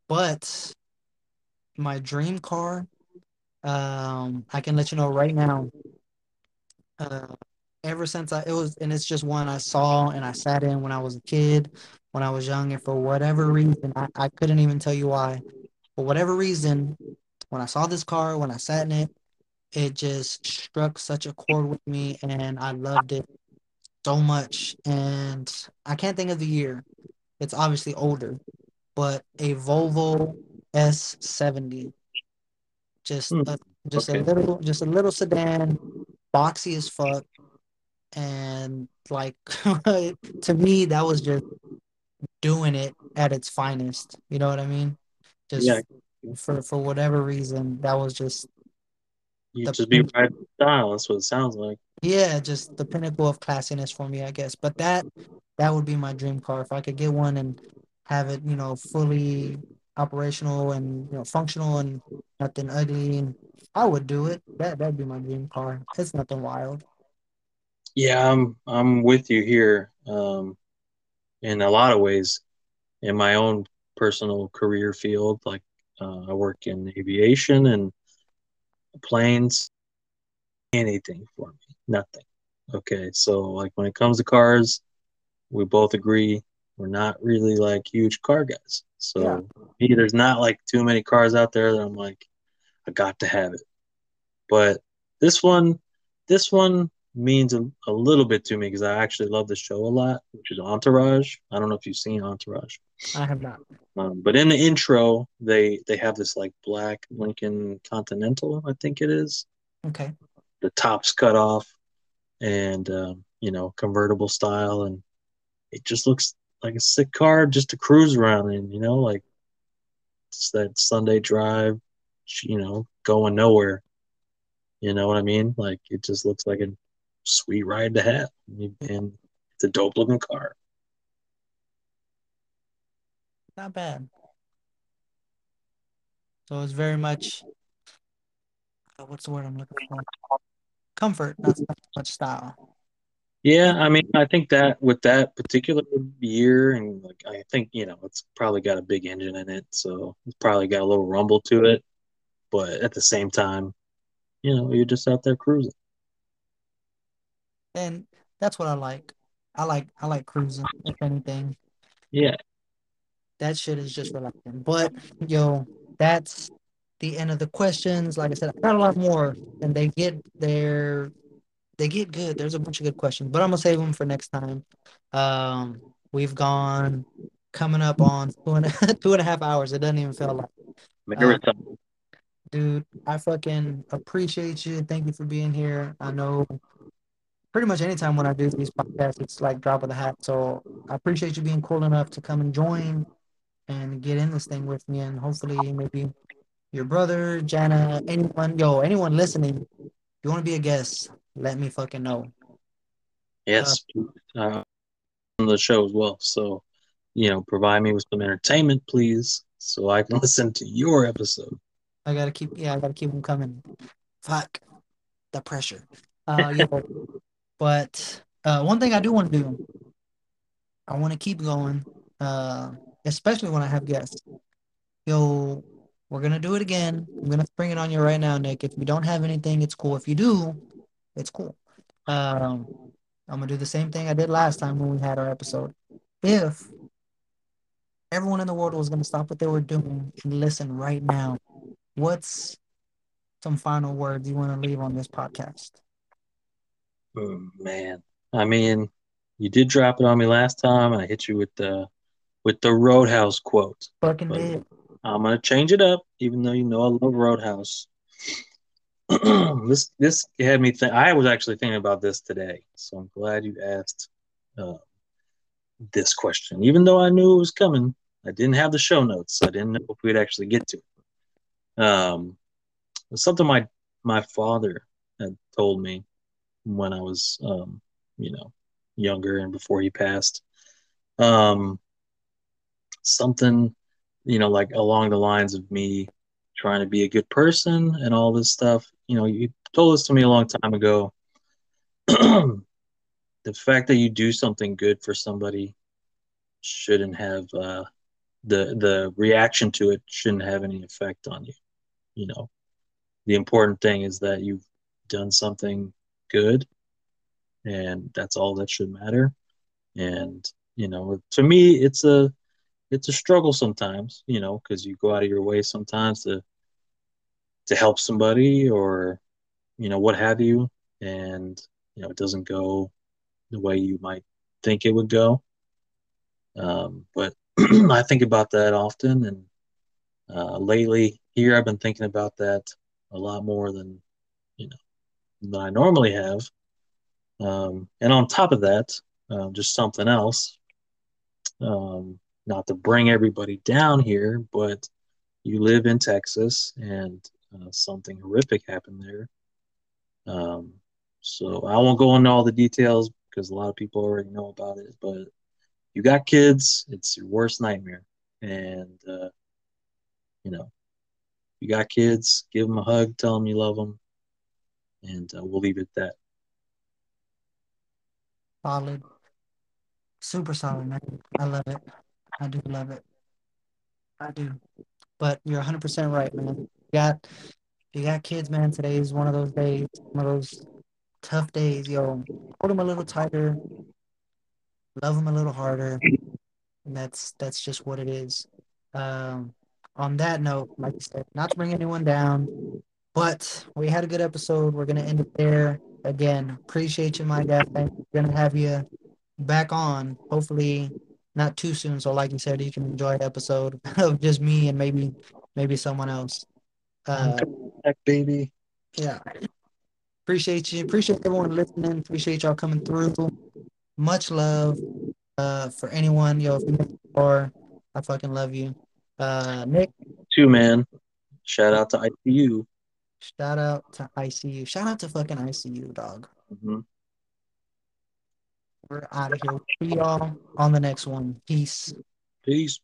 but my dream car, um, I can let you know right now. Uh, ever since I it was and it's just one I saw and I sat in when I was a kid, when I was young, and for whatever reason, I, I couldn't even tell you why. For whatever reason, when I saw this car, when I sat in it, it just struck such a chord with me and I loved it so much. And I can't think of the year. It's obviously older, but a Volvo S70. Just Hmm, a just a little just a little sedan, boxy as fuck. And like <laughs> to me, that was just doing it at its finest. You know what I mean? Yeah. Just for for whatever reason, that was just You the just be right style. That's what it sounds like. Yeah, just the pinnacle of classiness for me, I guess. But that that would be my dream car if I could get one and have it, you know, fully operational and you know functional and nothing ugly and I would do it. That that'd be my dream car. It's nothing wild. Yeah, I'm I'm with you here. Um, in a lot of ways, in my own personal career field, like uh, I work in aviation and planes. Anything for me, nothing. Okay, so like when it comes to cars, we both agree we're not really like huge car guys. Yeah. So me, there's not like too many cars out there that I'm like, I got to have it. But this one, this one means a, a little bit to me because I actually love the show a lot, which is Entourage. I don't know if you've seen Entourage, I have not. um, but in the intro, they they have this like black Lincoln Continental, I think it is. Okay. The top's cut off, and um, you know convertible style, and it just looks like a sick car just to cruise around in. You know, like it's that Sunday drive, you know, going nowhere. You know what I mean? Like it just looks like a sweet ride to have, and it's a dope looking car. Not bad. So it's very much uh, what's the word I'm looking for? Comfort, not so much style. Yeah, I mean, I think that with that particular year, and like I think you know, it's probably got a big engine in it, so it's probably got a little rumble to it. But at the same time, you know, you're just out there cruising. And that's what I like. I like I like cruising, if anything. Yeah, That shit is just relaxing. But yo, that's the end of the questions. Like I said, I got a lot more, and they get their they get good. There's a bunch of good questions, but I'm gonna save them for next time. Um, we've gone coming up on two and a, <laughs> two and a half hours. It doesn't even feel like. marathon. Dude, I fucking appreciate you. Thank you for being here. I know pretty much anytime when I do these podcasts, it's like drop of the hat. So I appreciate you being cool enough to come and join and get in this thing with me. And hopefully, maybe your brother, Jana, anyone, yo, anyone listening, if you want to be a guest, let me fucking know. Yes, uh, on the show as well. So, you know, provide me with some entertainment, please, so I can <laughs> listen to your episode. I gotta keep, yeah, I gotta keep them coming. Fuck the pressure. Uh, yo, <laughs> but uh, one thing I do want to do, I want to keep going, uh, especially when I have guests. Yo, we're gonna do it again. I'm gonna spring it on you right now, Nick. If you don't have anything, it's cool. If you do, it's cool. Um, I'm gonna do the same thing I did last time when we had our episode. If everyone in the world was gonna stop what they were doing and listen right now, what's some final words you want to leave on this podcast? Man, I mean, you did drop it on me last time, and I hit you with the with the Roadhouse quote. Fucking did. I'm gonna change it up, even though you know I love Roadhouse. <clears throat> this this had me think. I was actually thinking about this today, so I'm glad you asked uh, this question. Even though I knew it was coming, I didn't have the show notes. So I didn't know if we'd actually get to it. Um, it was something my my father had told me when I was, um, you know, younger and before he passed. Um, something you know, like along the lines of me trying to be a good person and all this stuff. You know, you told this to me a long time ago. <clears throat> the fact that you do something good for somebody shouldn't have uh, the the reaction to it shouldn't have any effect on you. You know, the important thing is that you've done something good, and that's all that should matter. And you know, to me, it's a it's a struggle sometimes, you know, because you go out of your way sometimes to to help somebody or you know what have you, and you know it doesn't go the way you might think it would go. Um, but <clears throat> I think about that often, and uh, lately here I've been thinking about that a lot more than than I normally have. Um, and on top of that, um, just something else. Um, not to bring everybody down here, but you live in Texas and uh, something horrific happened there. Um, so I won't go into all the details because a lot of people already know about it, but you got kids, it's your worst nightmare. And, uh, you know, you got kids, give them a hug, tell them you love them, and uh, we'll leave it at that. Solid. Super solid, man. I love it. I do love it. I do. But you're 100% right, man. You got you got kids, man. Today is one of those days, one of those tough days. Yo, hold them a little tighter, love them a little harder, and that's that's just what it is. Um, on that note, like I said, not to bring anyone down, but we had a good episode. We're gonna end it there. Again, appreciate you, my guy. Thank you. We're gonna have you back on. Hopefully, not too soon. So, like you said, you can enjoy an episode <laughs> of just me and maybe maybe someone else. Uh, Heck, baby. yeah. Appreciate you. Appreciate everyone listening. Appreciate y'all coming through. Much love. Uh, for anyone, yo, if you the I fucking love you. Uh, Nick, Two man. Shout out to ICU. Shout out to ICU. Shout out to fucking ICU, dog. Mhm. We're out of here. See y'all on the next one. Peace. Peace.